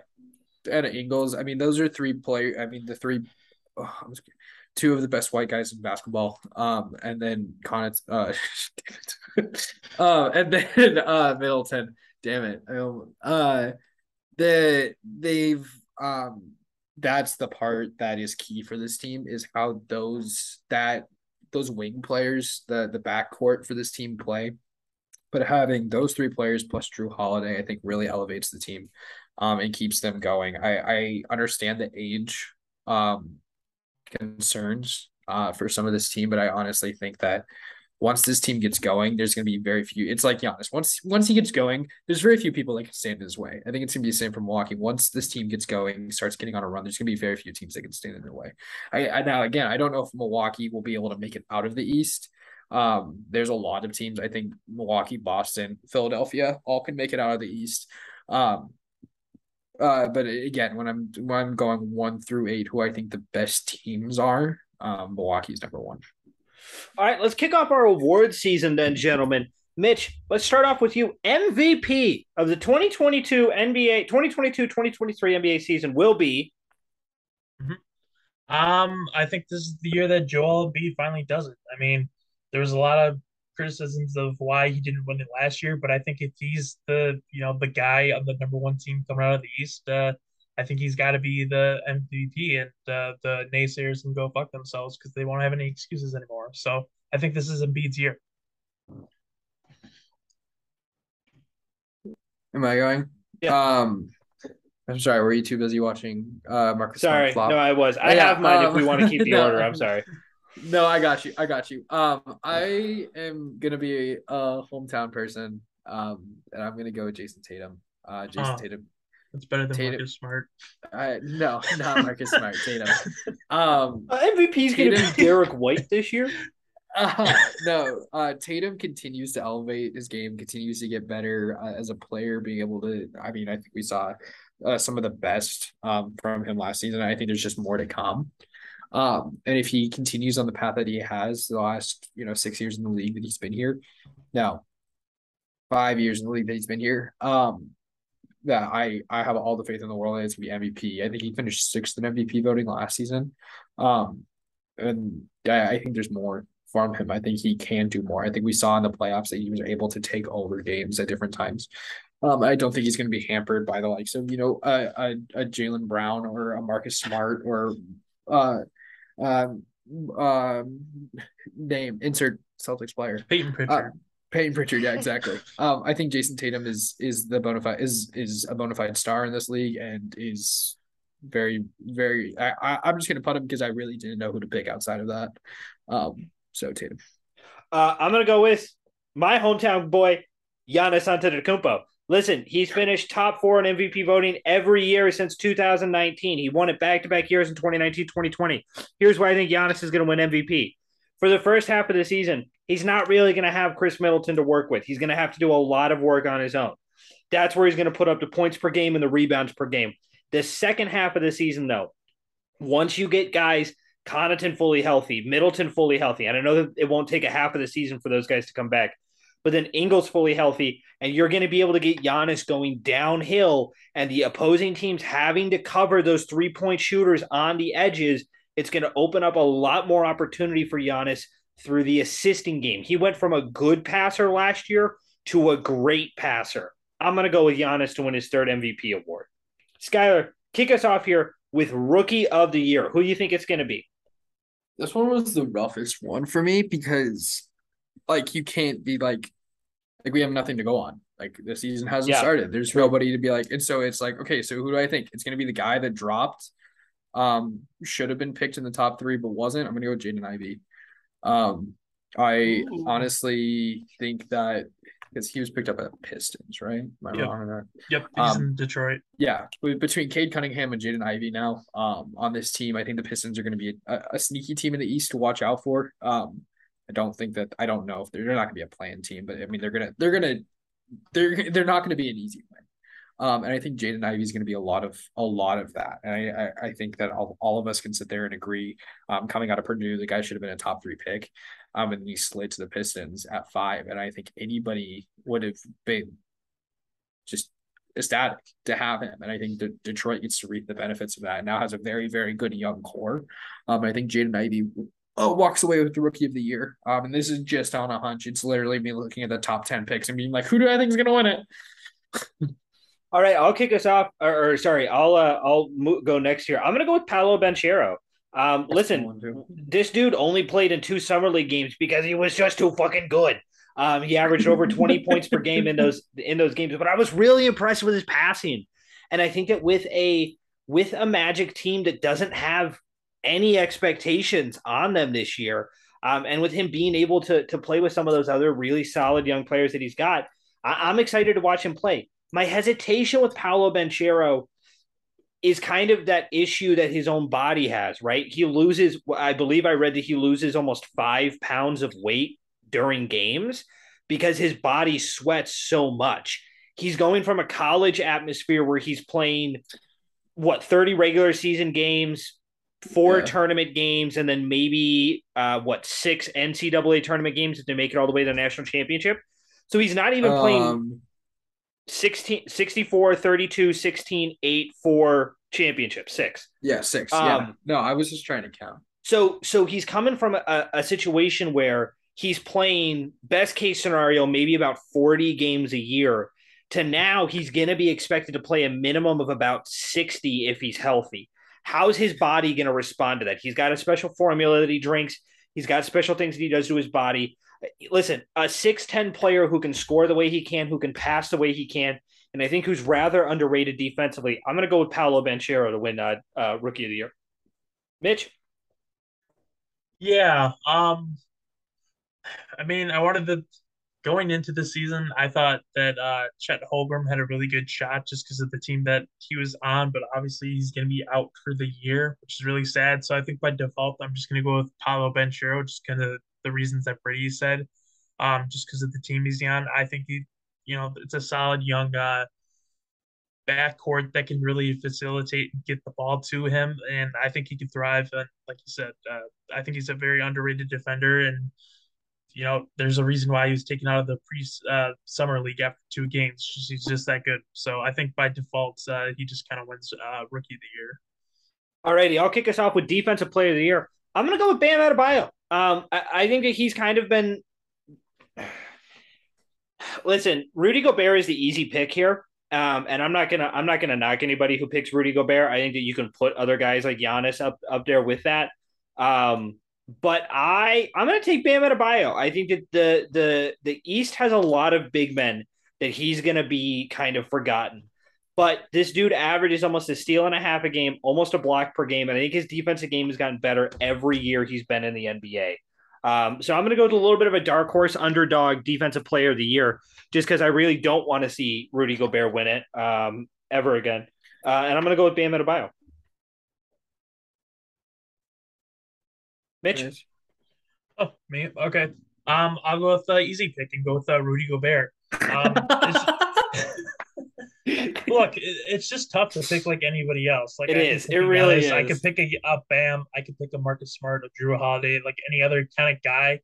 and Ingles. I mean, those are three play. I mean, the three. Oh, two of the best white guys in basketball. Um, and then Connaughton. Uh, [LAUGHS] uh, and then uh Middleton. Damn it. Uh the they've um that's the part that is key for this team is how those that those wing players the the backcourt for this team play. But having those three players plus Jrue Holiday I think really elevates the team um and keeps them going. I I understand the age um concerns uh for some of this team but I honestly think that once this team gets going, there's going to be very few. It's like Giannis. Once once he gets going, there's very few people that can stand in his way. I think it's going to be the same from Milwaukee. Once this team gets going, starts getting on a run, there's going to be very few teams that can stand in their way. I, I now again, I don't know if Milwaukee will be able to make it out of the East. Um, there's a lot of teams. I think Milwaukee, Boston, Philadelphia all can make it out of the East. Um, uh, but again, when I'm when I'm going one through eight, who I think the best teams are, um, Milwaukee's number one. All right, let's kick off our award season then, gentlemen. Mitch, let's start off with you. MVP of the 2022 NBA 2022-2023 NBA season will be mm-hmm. Um, I think this is the year that Joel B finally does it. I mean, there was a lot of criticisms of why he didn't win it last year, but I think if he's the you know the guy on the number one team coming out of the East, uh, I think he's got to be the MVP, and uh, the naysayers can go fuck themselves because they won't have any excuses anymore. So I think this is Embiid's year. Am I going? Yeah. Um, I'm sorry. Were you too busy watching uh Marcus? Sorry, no, I was. I yeah, have mine um, if we want to keep the [LAUGHS] no, order. I'm sorry. No, I got you. I got you. Um, I am gonna be a hometown person. Um, and I'm gonna go with Jason Tatum. Uh, Jayson Tatum that's better than Tatum. Marcus Smart. Uh, no, not Marcus Smart. Tatum. [LAUGHS] Um, uh, MVP is going to be Derrick White this year. [LAUGHS] Uh, no, uh, Tatum continues to elevate his game, continues to get better uh, as a player, being able to. I mean, I think we saw uh, some of the best um, from him last season. I think there's just more to come. Um, and if he continues on the path that he has the last, you know, six years in the league that he's been here, now five years in the league that he's been here, um, that I I have all the faith in the world that it's gonna be MVP. I think he finished sixth in MVP voting last season. Um, and I, I think there's more from him. I think he can do more. I think we saw in the playoffs that he was able to take over games at different times. Um, I don't think he's going to be hampered by the likes of you know a a, a Jaylen Brown or a Marcus Smart or uh um uh, name insert Celtics player Payton Pritchard. Uh, Payton Pritchard, yeah, exactly. [LAUGHS] um, I think Jayson Tatum is is the bona fide is is a bona fide star in this league and is very very. I, I I'm just gonna put him because I really didn't know who to pick outside of that. Um, so Tatum. Uh, I'm gonna go with my hometown boy, Giannis Antetokounmpo. Listen, he's finished top four in MVP voting every year since 2019. He won it back to back years in 2019, 2020. Here's why I think Giannis is going to win MVP. For the first half of the season, he's not really going to have Khris Middleton to work with. He's going to have to do a lot of work on his own. That's where he's going to put up the points per game and the rebounds per game. The second half of the season, though, once you get guys Connaughton fully healthy, Middleton fully healthy, and I know that it won't take a half of the season for those guys to come back, but then Ingles fully healthy, and you're going to be able to get Giannis going downhill, and the opposing teams having to cover those three point shooters on the edges. It's going to open up a lot more opportunity for Giannis through the assisting game. He went from a good passer last year to a great passer. I'm going to go with Giannis to win his third MVP award. Skylar, kick us off here with Rookie of the Year. Who do you think it's going to be? This one was the roughest one for me because, like, you can't be like, like we have nothing to go on. Like the season hasn't Yeah. started. There's nobody to be like, and so it's like, okay, so who do I think? It's gonna be the guy that dropped, um, should have been picked in the top three but wasn't. I'm gonna go with Jaden Ivey. Um, I Ooh. honestly think that because he was picked up at Pistons, right? Am I Yep. wrong on that? Yep, he's um, in Detroit. Yeah, between Cade Cunningham and Jaden Ivey now, um, on this team, I think the Pistons are going to be a, a sneaky team in the East to watch out for. Um, I don't think that I don't know if they're, they're not going to be a playing team, but I mean they're gonna they're gonna they're they're not going to be an easy win. Um, and I think Jaden Ivey is going to be a lot of a lot of that, and I I, I think that all, all of us can sit there and agree. Um, coming out of Purdue, the guy should have been a top three pick. Um, and he slid to the Pistons at five, and I think anybody would have been just ecstatic to have him. And I think that Detroit gets to reap the benefits of that. And now has a very, very good young core. Um, I think Jaden Ivey uh, walks away with the rookie of the year. Um, and this is just on a hunch. It's literally me looking at the top 10 picks and being like, who do I think is going to win it? [LAUGHS] All right, I'll kick us off. Or, or sorry, I'll uh, I'll mo- go next here. I'm gonna go with Paolo Banchero. Um, listen, this dude only played in two summer league games because he was just too fucking good. Um, he averaged over 20 [LAUGHS] points per game in those in those games, but I was really impressed with his passing. And I think that with a with a Magic team that doesn't have any expectations on them this year, um, and with him being able to to play with some of those other really solid young players that he's got, I, I'm excited to watch him play. My hesitation with Paolo Banchero is kind of that issue that his own body has, right? He loses, I believe I read that he loses almost five pounds of weight during games because his body sweats so much. He's going from a college atmosphere where he's playing what 30 regular season games, four Yeah. tournament games, and then maybe uh, what six NCAA tournament games if they make it all the way to the national championship. So he's not even playing Um, 16, 64, 32, 16, 8, 4 championship, six. yeah, six. yeah. Um, No, I was just trying to count. So so he's coming from a, a situation where he's playing best case scenario, maybe about 40 games a year, to now he's gonna be expected to play a minimum of about 60 if he's healthy. How's his body gonna respond to that? He's got a special formula that he drinks, he's got special things that he does to his body. Listen, a 6'10 player who can score the way he can, who can pass the way he can, and I think who's rather underrated defensively. I'm gonna go with Paolo Banchero to win uh, uh, rookie of the year. Mitch? Yeah. Um I mean, I wanted to going into the season, I thought that uh Chet Holmgren had a really good shot just because of the team that he was on, but obviously he's gonna be out for the year, which is really sad. So I think by default I'm just gonna go with Paolo Banchero, just gonna the reasons that Brady said, um, just because of the team he's on. I think he, you know, it's a solid young uh, backcourt that can really facilitate and get the ball to him, and I think he could thrive. And like you said, uh, I think he's a very underrated defender, and you know, there's a reason why he was taken out of the pre uh, summer league after two games. He's just that good. So I think by default, uh, he just kind of wins uh, rookie of the year. All righty, I'll kick us off with defensive player of the year. I'm gonna go with Bam Adebayo. Um, I, I think that he's kind of been. Listen, Rudy Gobert is the easy pick here. Um, and I'm not gonna I'm not gonna knock anybody who picks Rudy Gobert. I think that you can put other guys like Giannis up up there with that. Um, but I I'm gonna take Bam Adebayo. I think that the the the East has a lot of big men that he's gonna be kind of forgotten. But this dude averages almost a steal and a half a game, almost a block per game, and I think his defensive game has gotten better every year he's been in the NBA. Um, so I'm going to go to a little bit of a dark horse underdog defensive player of the year, just because I really don't want to see Rudy Gobert win it um, ever again. Uh, and I'm going to go with Bam Adebayo. Mitch. Oh, me. Okay. Um, I'll go with uh, easy pick and go with uh, Rudy Gobert. Um, [LAUGHS] look, it's just tough to pick like anybody else. Like it I is. It really guys. is. I could pick a, a Bam. I could pick a Marcus Smart, a Jrue Holiday, like any other kind of guy.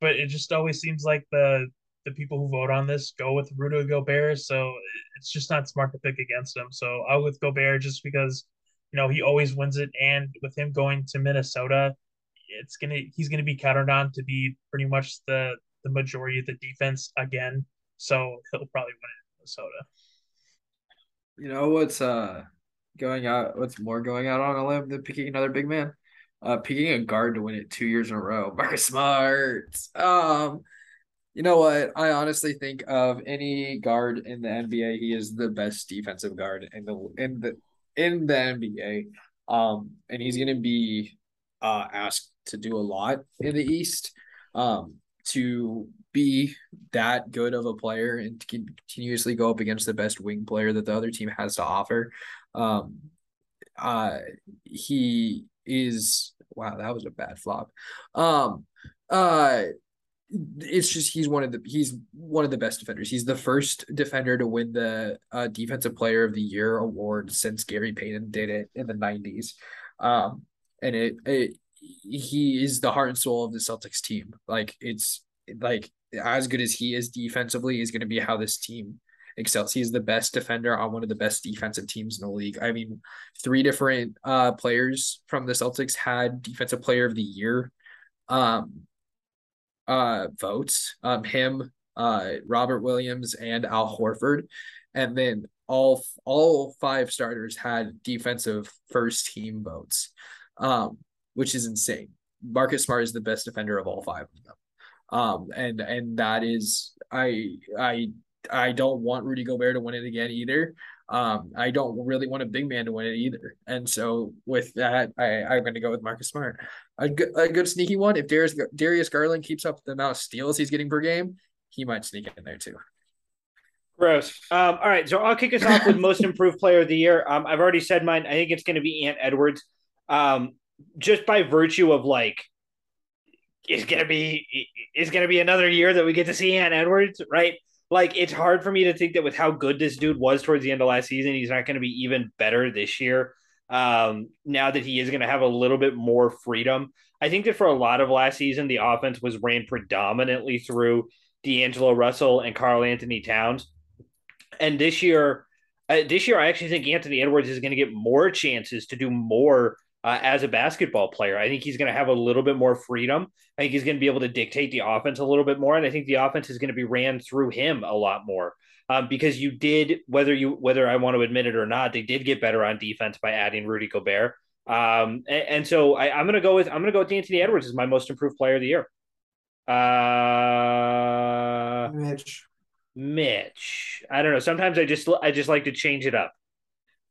But it just always seems like the the people who vote on this go with Rudy Gobert. So it's just not smart to pick against him. So I'll with Gobert just because you know he always wins it, and with him going to Minnesota, it's gonna he's gonna be counted on to be pretty much the the majority of the defense again. So he'll probably win it in Minnesota. You know what's uh going out? What's more going out on a limb than picking another big man? Uh, picking a guard to win it two years in a row. [LAUGHS] Marcus Smart. Um, you know what? I honestly think of any guard in the NBA, he is the best defensive guard in the in the in the NBA. Um, and he's gonna be uh asked to do a lot in the East. Um, to be that good of a player and continuously go up against the best wing player that the other team has to offer. Um, uh, he is wow, that was a bad flop. Um, uh, it's just he's one of the he's one of the best defenders. He's the first defender to win the uh, defensive player of the year award since Gary Payton did it in the 90s. Um, and it, it he is the heart and soul of the Celtics team. Like it's like as good as he is defensively is going to be how this team excels. He's the best defender on one of the best defensive teams in the league. I mean, three different uh players from the Celtics had defensive player of the year um uh votes. Um him, uh Robert Williams and Al Horford. And then all all five starters had defensive first team votes. Um which is insane. Marcus Smart is the best defender of all five of them. Um, and and that is I I I don't want Rudy Gobert to win it again either. Um, I don't really want a big man to win it either. And so with that, I, I'm going to go with Marcus Smart. A good, a good sneaky one. If Darius, Darius Garland keeps up the amount of steals he's getting per game, he might sneak in there too. Gross. Um, all right, so I'll kick us off with most improved player of the year. Um, I've already said mine. I think it's going to be Ant Edwards. Um, just by virtue of like it's gonna be it's gonna be another year that we get to see Ant Edwards, right? Like it's hard for me to think that with how good this dude was towards the end of last season, he's not to be even better this year. Um, now that he is to have a little bit more freedom, I think that for a lot of last season, the offense was ran predominantly through D'Angelo Russell and Karl-Anthony Towns, and this year, uh, this year I actually think Anthony Edwards is going to get more chances to do more uh, as a basketball player. I think he's going to have a little bit more freedom. I think he's going to be able to dictate the offense a little bit more, and I think the offense is going to be ran through him a lot more. Um, because you did, whether you whether I want to admit it or not, they did get better on defense by adding Rudy Gobert. Um, and, and so I, am going to go with I'm going to go with Anthony Edwards as my most improved player of the year. Uh, Mitch. Mitch. I don't know. Sometimes I just I just like to change it up.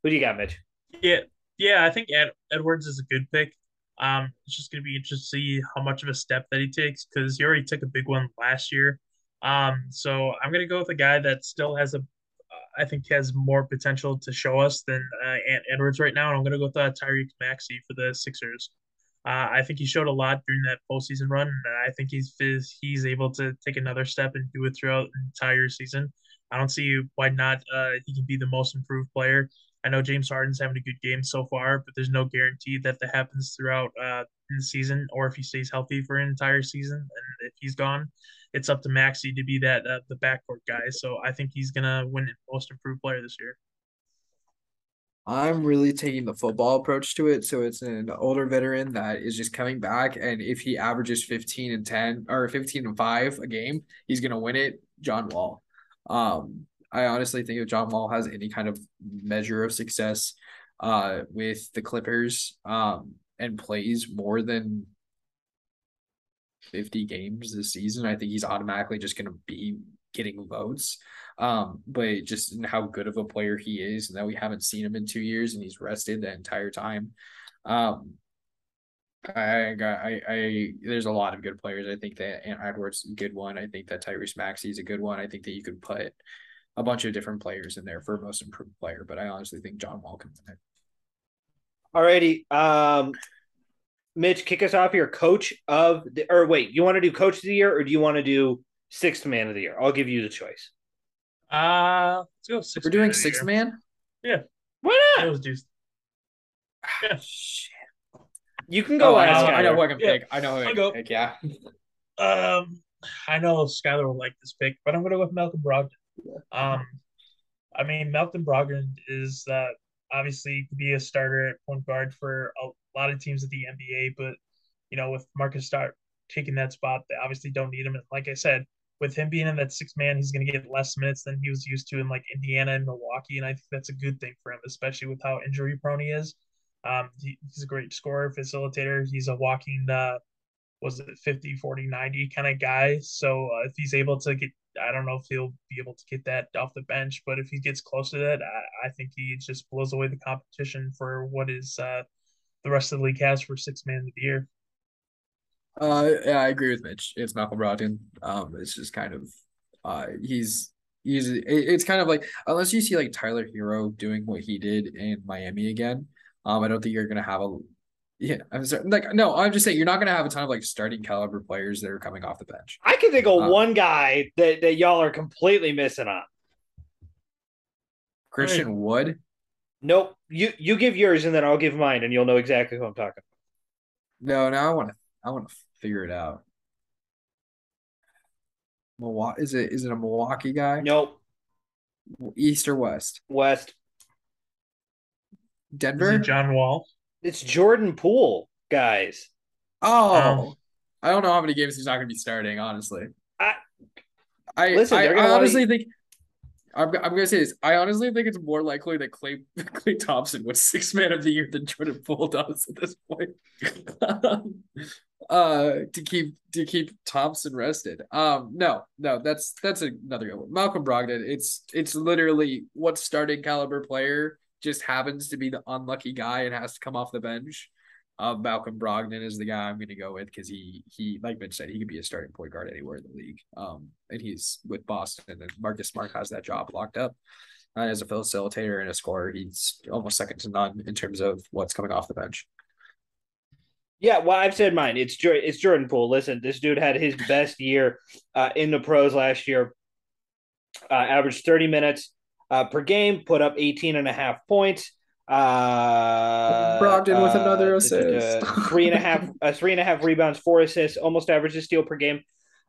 Who do you got, Mitch? Yeah, yeah, I think Ed- Edwards is a good pick. Um, it's just gonna be interesting to see how much of a step that he takes because he already took a big one last year. Um, so I'm gonna go with a guy that still has a, uh, I think has more potential to show us than uh, Ant Edwards right now, and I'm gonna go with uh, Tyreke Maxey for the Sixers. Uh, I think he showed a lot during that postseason run, and I think he's he's able to take another step and do it throughout the entire season. I don't see why not. Uh, he can be the most improved player. I know James Harden's having a good game so far, but there's no guarantee that that happens throughout uh, the season or if he stays healthy for an entire season. And if he's gone, it's up to Maxey to be that uh, the backcourt guy. So I think he's gonna win most improved player this year. I'm really taking the football approach to it. So it's an older veteran that is just coming back. And if he averages 15 and 10 or 15 and 5 a game, he's going to win it. John Wall. Um, I honestly think if John Wall has any kind of measure of success uh, with the Clippers um, and plays more than 50 games this season, I think he's automatically just going to be getting votes. Um, but just how good of a player he is, and that we haven't seen him in two years, and he's rested the entire time. Um, I got I, I there's a lot of good players. I think that Ant Edwards is a good one. I think that Tyrese Maxey is a good one. I think that you could put a bunch of different players in there for most improved player, but I honestly think John Wall can win it. Alrighty. Um Mitch, kick us off here. Coach of the or wait, you want to do coach of the year or do you want to do sixth man of the year? I'll give you the choice. Uh let's go six. We're doing sixth man? Yeah. Why not? Let's do yeah. Shit. You can go oh, I know, I know who I can yeah. pick. I know who I can go. pick, yeah. Um I know Skylar will like this pick, but I'm gonna go with Malcolm Brogdon. Um, I mean, Melton Brogdon is uh, obviously could be a starter at point guard for a lot of teams at the NBA, but you know, with Marcus Smart taking that spot, they obviously don't need him. And like I said, with him being in that six man, he's going to get less minutes than he was used to in like Indiana and Milwaukee, and I think that's a good thing for him, especially with how injury prone he is. Um, he, he's a great scorer, facilitator. He's a walking uh, was it 50 40 90 kind of guy so uh, if he's able to get I don't know if he'll be able to get that off the bench, but if he gets close to that, I, I think he just blows away the competition for what is uh, the rest of the league has for six man of the year. Uh, yeah, I agree with Mitch. It's Malcolm Brogdon. Um, it's just kind of, uh, he's he's it's kind of like unless you see like Tyler Herro doing what he did in Miami again, um, I don't think you're gonna have a yeah, I'm sorry. Like, no, I'm just saying you're not going to have a ton of like starting caliber players that are coming off the bench. I can think of um, one guy that, that y'all are completely missing on. Christian Wood. Nope. You you give yours and then I'll give mine and you'll know exactly who I'm talking about. No, no, I want to I want to figure it out. Milwaukee is it is it a Milwaukee guy? Nope. East or West? West. Denver. John Wall. It's Jordan Poole, guys. Oh, um, I don't know how many games he's not going to be starting. Honestly, I, I, listen, I, I honestly think I'm, I'm going to say this. I honestly think it's more likely that Klay [LAUGHS] Klay Thompson was six man of the year than Jordan Poole does at this point. [LAUGHS] uh, to keep to keep Thompson rested. Um, no, no, that's that's another good one. Malcolm Brogdon. It's it's literally what starting caliber player just happens to be the unlucky guy and has to come off the bench. Uh, Malcolm Brogdon is the guy I'm going to go with because he he like Mitch said he could be a starting point guard anywhere in the league. Um, and he's with Boston and Marcus Smart has that job locked up. Uh, as a facilitator and a scorer, he's almost second to none in terms of what's coming off the bench. Yeah, well, I've said mine. It's it's Jordan Poole. Listen, this dude had his best year uh, in the pros last year. Uh, averaged 30 minutes, uh, per game, put up 18 and a half points. Uh, Brogdon with another uh, assist. [LAUGHS] three and a half, uh, three and a half rebounds, four assists, almost average a steal per game.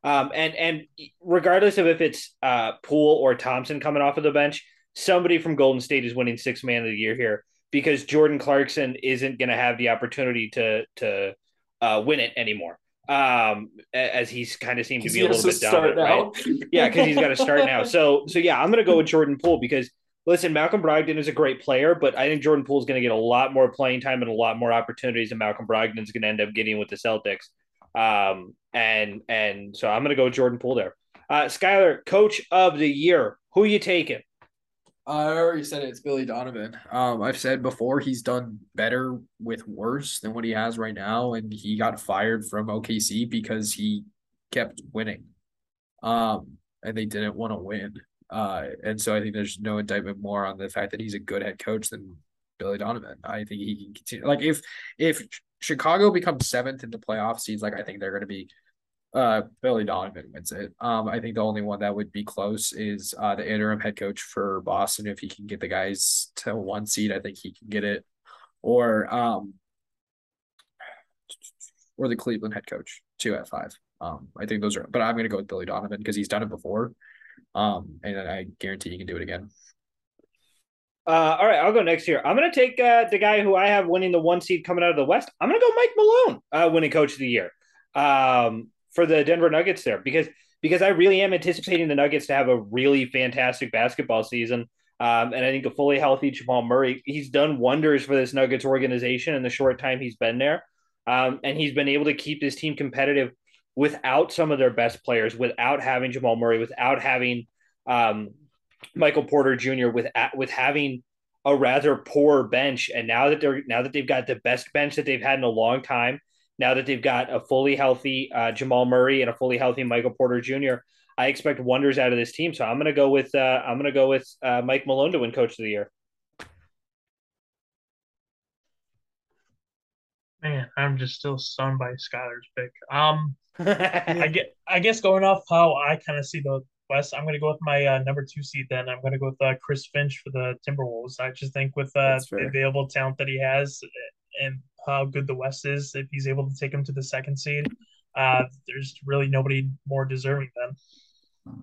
Um, and and regardless of if it's uh Poole or Thompson coming off of the bench, somebody from Golden State is winning six man of the year here because Jordan Clarkson isn't going to have the opportunity to to uh, win it anymore um as he's kind of seemed to be a little bit down right? [LAUGHS] yeah because he's got to start now. So so yeah i'm gonna go with jordan poole because listen malcolm brogdon is a great player but i think jordan poole is going to get a lot more playing time and a lot more opportunities than malcolm brogdon is going to end up getting with the celtics. Um and and so i'm gonna go with jordan poole there. Uh skylar coach of the year who you taking I already said it, it's Billy Donovan. Um, I've said before he's done better with worse than what he has right now, and he got fired from OKC because he kept winning. Um, and they didn't want to win. Uh, and so I think there's no indictment more on the fact that he's a good head coach than Billy Donovan. I think he can continue. Like if if Chicago becomes seventh in the playoff seeds, like I think they're going to be. Uh, Billy Donovan wins it. Um, I think the only one that would be close is uh the interim head coach for Boston. If he can get the guys to one seed, I think he can get it. Or um, or the Cleveland head coach two at five. Um, I think those are, but I'm to go with Billy Donovan because he's done it before. Um, and I guarantee he can do it again. Uh, all right, I'll go next here. I'm going to take uh, the guy who I have winning the one seed coming out of the West. I'm going to go Mike Malone, uh, winning Coach of the Year um, for the Denver Nuggets there because because I really am anticipating the Nuggets to have a really fantastic basketball season. Um, and I think a fully healthy Jamal Murray, he's done wonders for this Nuggets organization in the short time he's been there. Um, and he's been able to keep this team competitive without some of their best players, without having Jamal Murray, without having um, Michael Porter Jr., with with having a rather poor bench. And now that they're now that they've got the best bench that they've had in a long time, now that they've got a fully healthy uh, Jamal Murray and a fully healthy Michael Porter Jr., I expect wonders out of this team. So I'm going to go with uh, I'm going to go with uh, Mike Malone to win Coach of the Year. Man, I'm just still stunned by Skylar's pick. Um, [LAUGHS] I get, I guess going off how I kind of see the West, I'm going to go with my uh, number two seed. Then I'm going to go with uh, Chris Finch for the Timberwolves. I just think with uh, the available talent that he has and how good the West is, if he's able to take him to the second seed, uh, there's really nobody more deserving than.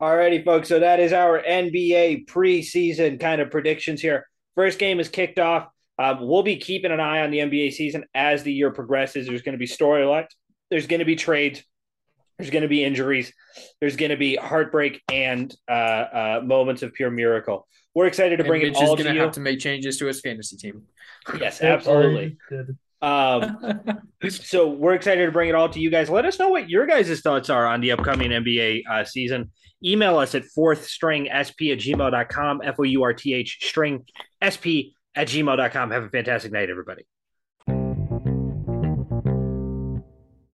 Alrighty, folks. So that is our NBA preseason kind of predictions here. First game is kicked off. Um, we'll be keeping an eye on the NBA season as the year progresses. There's going to be storylines. There's going to be trades. There's going to be injuries. There's going to be heartbreak and uh, uh, moments of pure miracle. We're excited to bring and it all to you. Guys. We're just going to have to make changes to his fantasy team. Yes, absolutely. Um, [LAUGHS] so we're excited to bring it all to you guys. Let us know what your guys' thoughts are on the upcoming NBA uh, season. Email us at fourth string sp at gmail.com, F O U R T H string sp at gmail.com. Have a fantastic night, everybody.